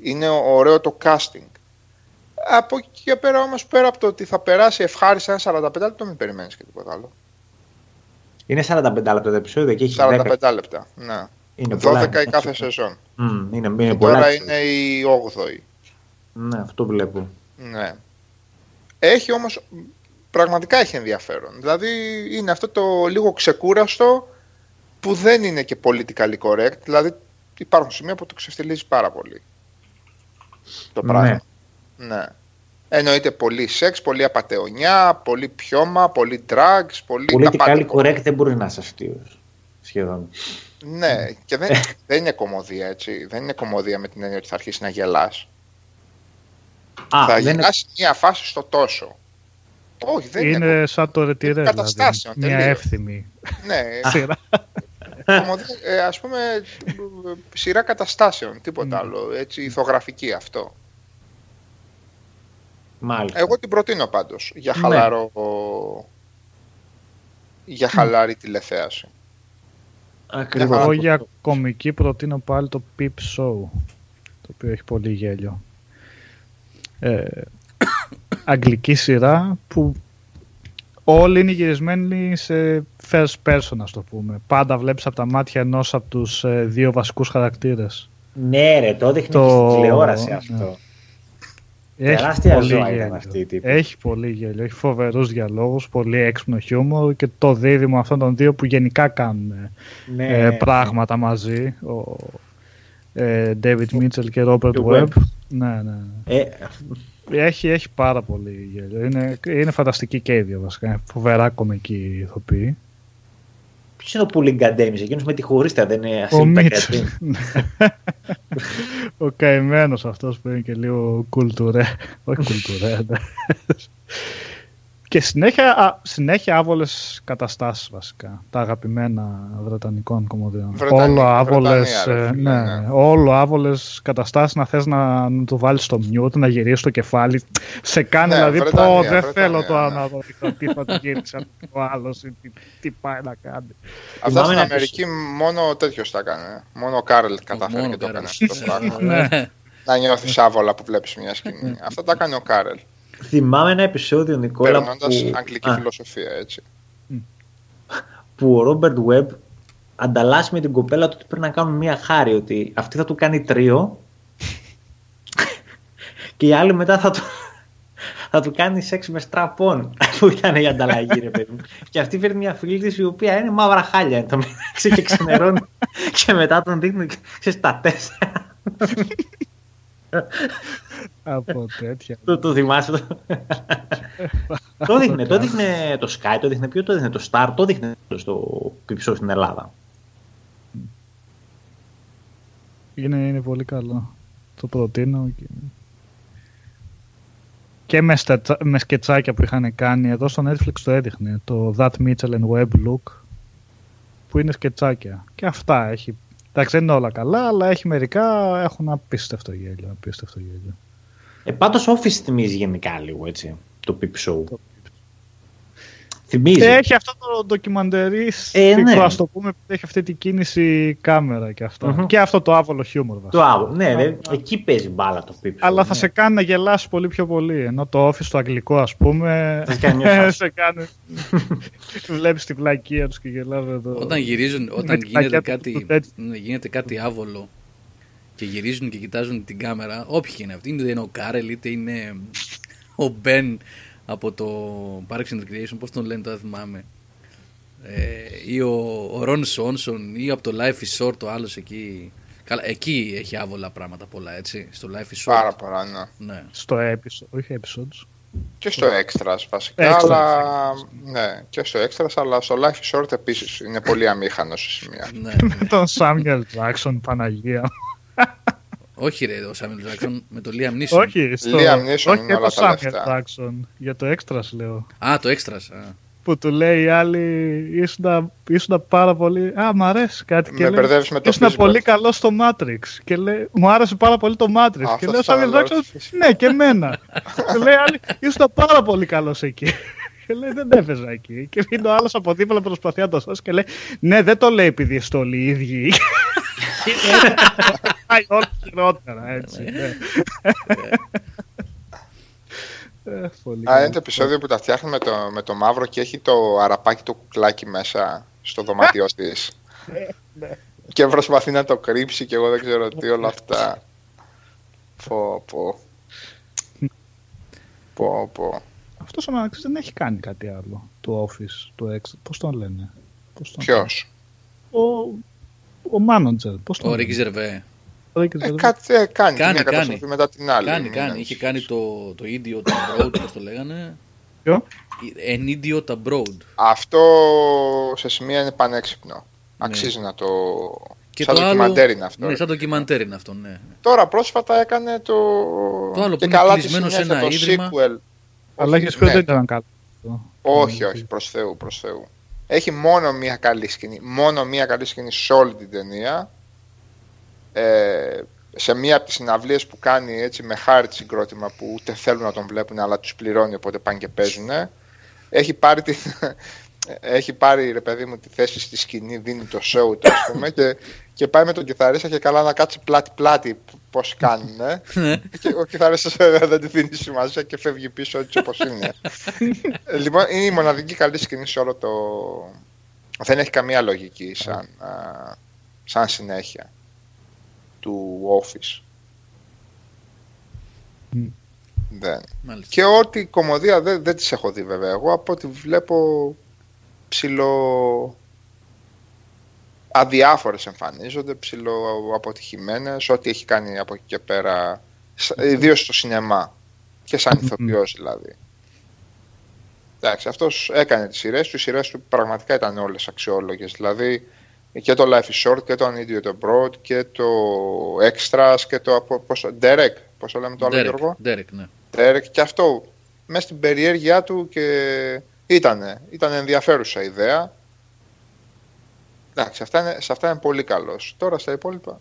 Είναι ωραίο το casting. Από εκεί και πέρα όμως, πέρα από το ότι θα περάσει ευχάριστα ένα 45 λεπτό, μην περιμένεις και τίποτα άλλο. Είναι 45 λεπτά το επεισόδιο και έχει 45 10. λεπτά, ναι. Είναι 12 πολλά. η κάθε σεζόν. Μμ, είναι, είναι Και πολλά. τώρα είναι η 8η. Ναι, αυτό βλέπω. Ναι. Έχει όμως, πραγματικά έχει ενδιαφέρον. Δηλαδή είναι αυτό το λίγο ξεκούραστο που δεν είναι και politically correct. Δηλαδή υπάρχουν σημεία που το ξεφτυλίζει πάρα πολύ. Το Ναι. πράγμα. Ναι. Εννοείται πολύ σεξ, πολύ απατεωνιά, πολύ πιώμα, πολύ drugs, πολύ... τα Politically πάντα. correct δεν μπορεί να είσαι αστείο. Σχεδόν. Ναι, και δεν, δεν είναι κομμωδία έτσι. Δεν είναι κομμωδία με την έννοια ότι θα αρχίσεις να γελάς. Α, θα δεν είναι... γελάς μια φάση στο τόσο. Όχι, δεν είναι. Είναι σαν το ρετυρέ, δηλαδή. καταστάσεων, Μια τελείως. εύθυμη Ναι, σειρά. κομμωδία, ε, ας πούμε σειρά καταστάσεων, τίποτα άλλο. Έτσι, ηθογραφική αυτό. Μάλιστα. Εγώ την προτείνω πάντως για Ναι. χαλαρό... για χαλαρή τηλεθέαση. Ακριβώς. Εγώ για κομική προτείνω πάλι το Peep Show, το οποίο έχει πολύ γέλιο. Ε, αγγλική σειρά που όλοι είναι γυρισμένοι σε first person, ας το πούμε. Πάντα βλέπεις από τα μάτια ενός από τους ε, δύο βασικούς χαρακτήρες. Ναι, ρε, το έδειχνε Το- και στην τηλεόραση ναι. αυτό. Έχει Τεράστια πολύ ζώα γέλιο. ήταν αυτή η τύπη. Έχει πολύ γέλιο, έχει φοβερούς διαλόγους, πολύ έξυπνο χιούμορ και το δίδυμο αυτών των δύο που γενικά κάνουν Ναι, ε, πράγματα μαζί. Ο ε, David Mitchell και Robert Και Webb. Webb. Ναι, ναι. ναι. Ε, Έχει, έχει πάρα πολύ γέλιο. Είναι, είναι φανταστική και οι δύο βασικά. Είναι Φοβερά κομική ηθοποιή. Ποιος είναι ο Pulling Games, εκείνος με τη χωρίστα, δεν είναι Ο ασύλληπτα Μίτσελ. κάτι. Ο καημένος αυτός που είναι και λίγο κουλτουρέ. Όχι κουλτουρέ. Ναι. Και συνέχεια, α, συνέχεια άβολες καταστάσεις βασικά. Τα αγαπημένα βρετανικών κομμωδιών. Βρετανία, όλο άβολες, Βρετανία, ρε ε, φίλε, ναι, ναι. όλο άβολες καταστάσεις να θες να, να το βάλεις στο μιούτ, να γυρίσεις το κεφάλι. Σε κάνει Ναι, δηλαδή, Βρετανία, πω δεν Βρετανία, θέλω τώρα ναι. να δω τι- τι θα του γύρισε ο άλλος ή τι, τι πάει να κάνει. Αυτά Θυμάμαι στην να Αμερική μόνο τέτοιος τα έκανε. Μόνο ο Κάρελ κατάφερε Μόνο και το ο έκανε Κάρελ. αυτό το πράγμα. Ναι. Να νιώθεις άβολα που βλέπεις μια σκηνή. Αυτά τα έκανε ο Κάρελ. Θυμάμαι ένα επεισόδιο, Νικόλα, Περνώντας που, αγγλική α, φιλοσοφία, έτσι. που ο Ρόμπερτ Webb ανταλλάσσει με την κοπέλα του ότι πρέπει να κάνουν μία χάρη, ότι αυτή θα του κάνει τρίο και η άλλη μετά θα του, θα του κάνει σεξ με στραπών που ήταν η ανταλλαγή ρε παιδί μου. και αυτή φέρνει μια φίλη της η οποία είναι μαύρα χάλια εν τω μεταξύ και ξενερώνει και μετά τον δείχνει ξέρεις, τα τέσσερα. Από τέτοια. το, το θυμάσαι το; το δείχνε, το δείχνε το Sky, το δείχνε ποιο, το δείχνε το Star, το δείχνε στο πιψό στην Ελλάδα. Είναι, είναι πολύ καλό. Το προτείνω. Και, και με, στετσα- με σκετσάκια που είχαν κάνει. Εδώ στο Netflix το έδειχνε. Το That Mitchell and Webb Look. Που είναι σκετσάκια. Και αυτά έχει. Εντάξει δεν είναι όλα καλά, αλλά έχει μερικά έχουν απίστευτο γέλιο. Απίστευτο γέλιο. Ε, πάντως Office θυμίζει γενικά λίγο έτσι, το Peep Show. Θυμίζει. Έχει αυτό το ντοκιμαντερίστικο, Ε, ναι. ας το πούμε, που έχει αυτή την κίνηση κάμερα και αυτά. Μμμ. Και αυτό το άβολο χιούμορ βασικά. Το άλλο. Ναι, ρε, εκεί παίζει μπάλα το Peep Show. Αλλά θα ναι. σε κάνει να γελάσει πολύ πιο πολύ. Ενώ το office το αγγλικό, ας πούμε. Θα σε κάνει μια φάση. σε κάνει. Βλέπεις τη βλακεία τους και γελάς εδώ. Όταν γυρίζουν, όταν Με την γίνεται πλακέτα κάτι, του τέτοιου. ναι, γίνεται κάτι άβολο και γυρίζουν και κοιτάζουν την κάμερα, όποιοι είναι αυτοί, είτε είναι ο Κάρελ, είτε είναι ο Μπεν από το Parks and Recreation, πώς τον λένε τώρα θυμάμαι. Ε, ή ο, ο Ρον Σόνσον ή από το Life is Short ο άλλος εκεί. Καλά, εκεί έχει άβολα πράγματα πολλά, έτσι. Στο Life is Short. Πάρα πολλά, ναι. Ναι. Στο episode, όχι episodes. Και στο Extras βασικά, Extras, αλλά. Ναι, και στο Extras, αλλά στο Life is Short επίσης είναι πολύ αμήχανος σε σημεία. ναι, Με ναι. τον Samuel Jackson, Παναγία. Όχι ρε, ο Σάμιλ Τζάξον με το Liam Neeson. όχι, στο... Liam Neeson όχι είναι για όλα το τα Samuel λεφτά. Jackson. Για το Extras λέω. Α, το Extras. Α. Που του λέει η άλλη, ήσουν, ήσουν πάρα πολύ. Α, μ' αρέσει κάτι. Με και λέει, μπερδεύεις με το Ήσουν Fishbone. πολύ καλό στο Matrix. Και λέει, μου άρεσε πάρα πολύ το Matrix. Αυτό και λέει ο θα Samuel λέω, Jackson, Fishbone. ναι, και εμένα. και λέει η άλλη, ήσουν πάρα πολύ καλός εκεί. Και λέει δεν έπαιζα εκεί. Και είναι ο άλλος από δίπλα προσπαθεί να το σώσει και λέει Ναι, δεν το λέει επειδή είστε όλοι οι ίδιοι. Πάει όλα χειρότερα έτσι. ναι. Ε, πολύ Α, καλό. είναι το επεισόδιο που τα φτιάχνει με το, με το μαύρο και έχει το αραπάκι το κουκλάκι μέσα στο δωμάτιό της. και προσπαθεί να το κρύψει και εγώ δεν ξέρω τι όλα αυτά. Πω, πω. Πω, πω. Αυτός ο Μάξ δεν έχει κάνει κάτι άλλο. Το Office, το Extra. Πώς τον λένε; Πώς τον Ποιος; Ο, ο manager. Πώς τον Ο λένε; Ρίκη Ζερβέ. Ο Ricky Ε, Gervais. κάτι ε, κάνει, Κάνει, μια κάνει. καταστροφή μετά την άλλη. Κάνει, Μην κάνει. είναι- Είχε κάνει το, το Idiot Abroad, πώς το λέγανε. Ποιο; An Idiot Abroad. Αυτό σε σημεία είναι πανέξυπνο. Αξίζει να το... Ναι. Και σαν το άλλο- ντοκιμαντέρ είναι αυτό. Ναι, ρε. σαν ντοκιμαντέρ είναι αυτό, ναι. Τώρα πρόσφατα έκανε το... Το άλλο που και είναι καλά τη κλεισμένο σε συνέχεια, ένα το ίδρυμα. sequel. Αλλά Όχι, έχεις πει ότι ναι. δεν ήταν καλό. Όχι, όχι, προς Θεού, προς Θεού. Έχει μόνο μία καλή σκηνή, μόνο μία καλή σκηνή σε όλη την ταινία. Ε, σε μία από τις συναυλίες που κάνει έτσι με χάρη τη συγκρότημα που ούτε θέλουν να τον βλέπουν αλλά τους πληρώνει οπότε πάνε και παίζουν. Έχει πάρει, την, έχει πάρει ρε παιδί μου τη θέση στη σκηνή, δίνει το show του ας πούμε και, και πάει με τον κιθαρίστα και καλά να κάτσει πλάτη-πλάτη πώς κάνουν. και ο κιθαρίστας βέβαια δεν τη δίνει σημασία και φεύγει πίσω έτσι όπως είναι. Ε, λοιπόν, είναι η μοναδική καλή σκηνή σε όλο το. Δεν έχει καμία λογική σαν, α, σαν συνέχεια του Office. Μμ. Δεν. Μάλιστα. Και ό,τι κομμωδία δεν, δεν τις έχω δει βέβαια. Εγώ από ό,τι βλέπω ψηλο αδιάφορες εμφανίζονται, ψηλο αποτυχημένες, ό,τι έχει κάνει από εκεί και πέρα, ιδίως στο σινεμά και σαν ηθοποιός δηλαδή. Εντάξει, αυτός έκανε τις σειρές του, οι σειρές του πραγματικά ήταν όλες αξιόλογες, δηλαδή και το Life is Short και το An Idiot Abroad και το Extras και το απο- πώς, Derek, πώς το λέμε το άλλο Derek, Γιώργο; Derek, ναι. Derek και αυτό μέσα στην περιέργειά του και ήτανε, ήταν ενδιαφέρουσα ιδέα. Εντάξει, αυτά είναι, σε αυτά είναι πολύ καλός. Τώρα στα υπόλοιπα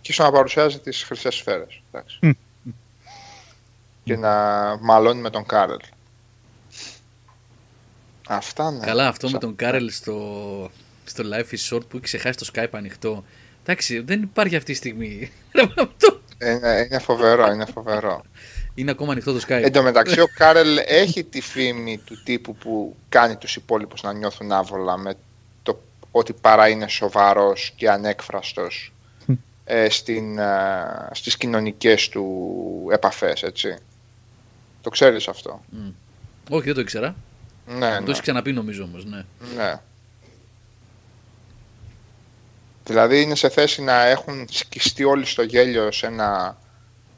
και στο να παρουσιάζει τις χρυσές σφαίρες. Εντάξει. Μμ. και να μαλώνει με τον Κάρελ. Αυτά ναι. Καλά, αυτό με Σα- τον Κάρελ στο, στο Life is Short που έχει ξεχάσει το Skype ανοιχτό. Εντάξει, δεν υπάρχει αυτή τη στιγμή. Αυτό Είναι, είναι φοβερό, είναι φοβερό. είναι ακόμα ανοιχτό το Skype. Εν τω μεταξύ ο Κάρελ έχει τη φήμη του τύπου που κάνει τους υπόλοιπους να νιώθουν άβολα με το ότι παρά είναι σοβαρός και ανέκφραστος ε, στην, ε, στις κοινωνικές του επαφές, έτσι. Το ξέρεις αυτό. Μμ. Όχι, δεν το ήξερα. Ναι, Το ναι, έχεις ξαναπεί νομίζω όμως. Ναι. ναι. Δηλαδή είναι σε θέση να έχουν σκιστεί όλοι στο γέλιο σε ένα,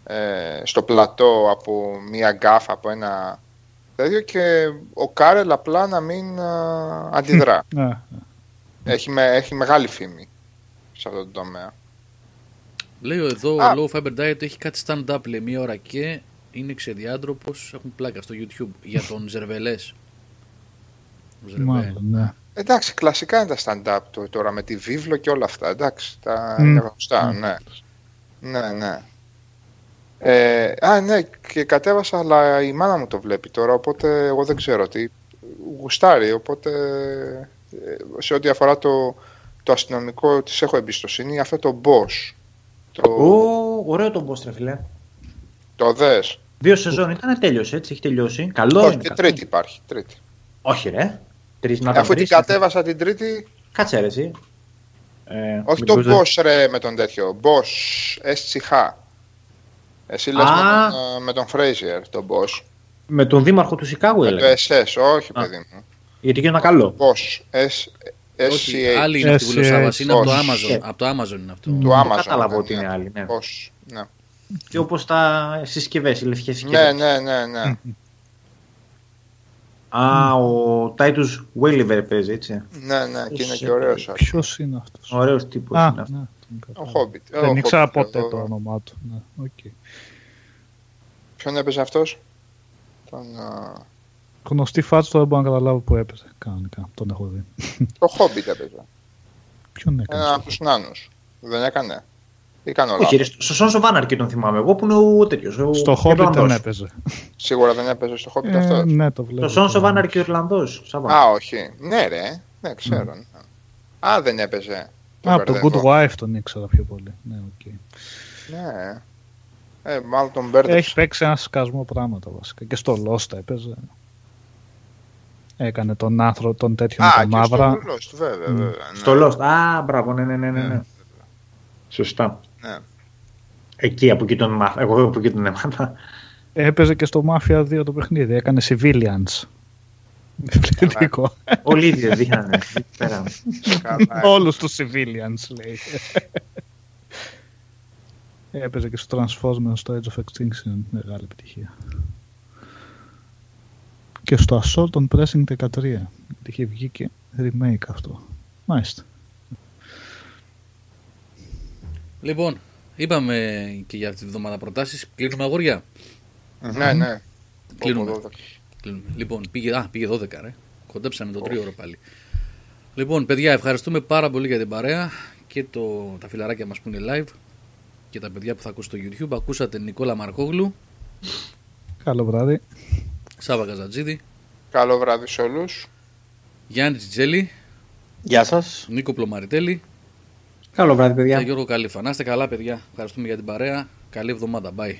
ε, στο πλατό από μία γκάφα, από ένα τέτοιο και ο Κάρελ απλά να μην α, αντιδρά. Ναι. έχει, με, έχει μεγάλη φήμη σε αυτό το τομέα. Λέει εδώ Α. ο Low Fiber Diet έχει κάτι stand-up λέει μία ώρα και είναι ξεδιάντροπος. Έχουν πλάκα στο YouTube για τον Ζερβελές. Μάλλον, ναι. Εντάξει, κλασικά είναι τα stand-up το- τώρα με τη βίβλο και όλα αυτά. Εντάξει, τα Μμ. είναι γνωστά, Μμ. ναι. Ναι, ναι. Ε, α, ναι, και κατέβασα, αλλά η μάνα μου το βλέπει τώρα, οπότε εγώ δεν ξέρω τι. Γουστάρει, οπότε ε, σε ό,τι αφορά το, το αστυνομικό της έχω εμπιστοσύνη. Αυτό το boss, το, Ω, ωραίο τον Μπόστρε, φιλέ. το δες; Δύο σεζόν ήταν, τέλειωσε έτσι, έχει τελειώσει. Καλό Όχι, είναι. και καλό. τρίτη υπάρχει, τρίτη. Όχι, ρε. Τρεις, να τα Αφού την βρεις. κατέβασα την τρίτη, Κάτσε, ρε, εσύ. Ε, όχι μην το τους- boss ρε με τον τέτοιο, boss, SCH. Εσύ λες Α. με τον, ε, με τον Fraser, τον boss. Με τον δήμαρχο του Σικάγου Με έλεγα. το SS, όχι Α. παιδί μου. Γιατί και ένα καλό. Bosch. S, Όχι, SCH. άλλη είναι αυτή που λέω SCH. Σάββας, είναι από το Bosch. Amazon. Από το Amazon είναι αυτό. Του Το Amazon. κατάλαβα ναι, ότι είναι άλλη, ναι. Bosch. Ναι. Και όπως τα συσκευές, οι λευκές ναι, συσκευές. ναι, ναι, ναι. Α, ο Τάιτου Βέλιβερ παίζει, έτσι. Ναι, ναι, και είναι Πώς, και ωραίος. Ποιος είναι αυτός; Ωραίος τύπος Α, είναι αυτός. ναι, τον Ο κατάλαβα. Hobbit. Δεν Ο ήξερα Hobbit, ποτέ εδώ. το όνομά του. Ναι, οκ. Ποιον έπαιζε αυτός; Τον, α, Γνωστή φάτσα τώρα δεν μπορώ να καταλάβω που έπαιζε. Κανονικά, τον έχω δει. το Hobbit έπαιζε. Ποιον έκανε. Ένα από τους νάνους. Δεν έκανε. Ή κάνω Όχι, λάθος. ρε, στο Sons of Anarchy τον θυμάμαι εγώ που είναι ο τέτοιος. Στο Hobbit δεν έπαιζε. Σίγουρα δεν έπαιζε στο Hobbit Ε, αυτός. ναι, το βλέπω. Το Sons of Anarchy ο Ιρλανδό. Α, όχι. Ναι, ρε. Ναι, ξέρω. ναι. Α, δεν έπαιζε. Το Α, από το μπερδεύω. Good Wife τον ήξερα πιο πολύ. Ναι, οκ. Ναι. Ε, μάλλον τον μπέρδεψα. Έχει παίξει ένα σκασμό πράγματα βασικά. Και στο Lost έπαιζε. Έκανε τον άθρο, τον τέτοιο με Α, τα και μαύρα. στο Lost, βέβαια, Μμ. βέβαια. ναι. Στο Lost. Α, μπράβο, ναι, ναι, ναι. ναι, ναι. Σωστά. Ναι. Εκεί από εκεί τον μάθα. Εγώ από εκεί τον έμαθα. Έπαιζε και στο Mafia 2 το παιχνίδι. Έκανε civilians. Επιθετικό. Όλοι οι ίδιοι δείχνανε. εκεί πέρα. Καλά. Όλους τους civilians λέει. Έπαιζε και στο Transformers στο Age of Extinction. Μεγάλη επιτυχία. Και στο Assault on Pressing 13. Γιατί είχε βγει και remake αυτό. Μάλιστα. Λοιπόν, είπαμε και για αυτή τη βδομάδα προτάσεις. Κλείνουμε αγόρια. Ναι, ναι. Κλείνουμε. Πω, πω, Κλείνουμε. Λοιπόν, πήγε, α, πήγε 12 ρε. Κοντέψαμε το τρίωρο πάλι. Λοιπόν, παιδιά, ευχαριστούμε πάρα πολύ για την παρέα και το, τα φιλαράκια μας που είναι live και τα παιδιά που θα ακούσουν στο YouTube. Ακούσατε Νικόλα Μαρκόγλου, Καλό βράδυ. Σάβα Καζατζίδη, Καλό βράδυ σε όλους. Γιάννη Τζιτζέλη, Γεια σας. Νίκο Πλωμαριτέλη Καλό βράδυ, και παιδιά. Γιώργο Καλήφα. Να είστε καλά, παιδιά. Ευχαριστούμε για την παρέα. Καλή εβδομάδα. Bye.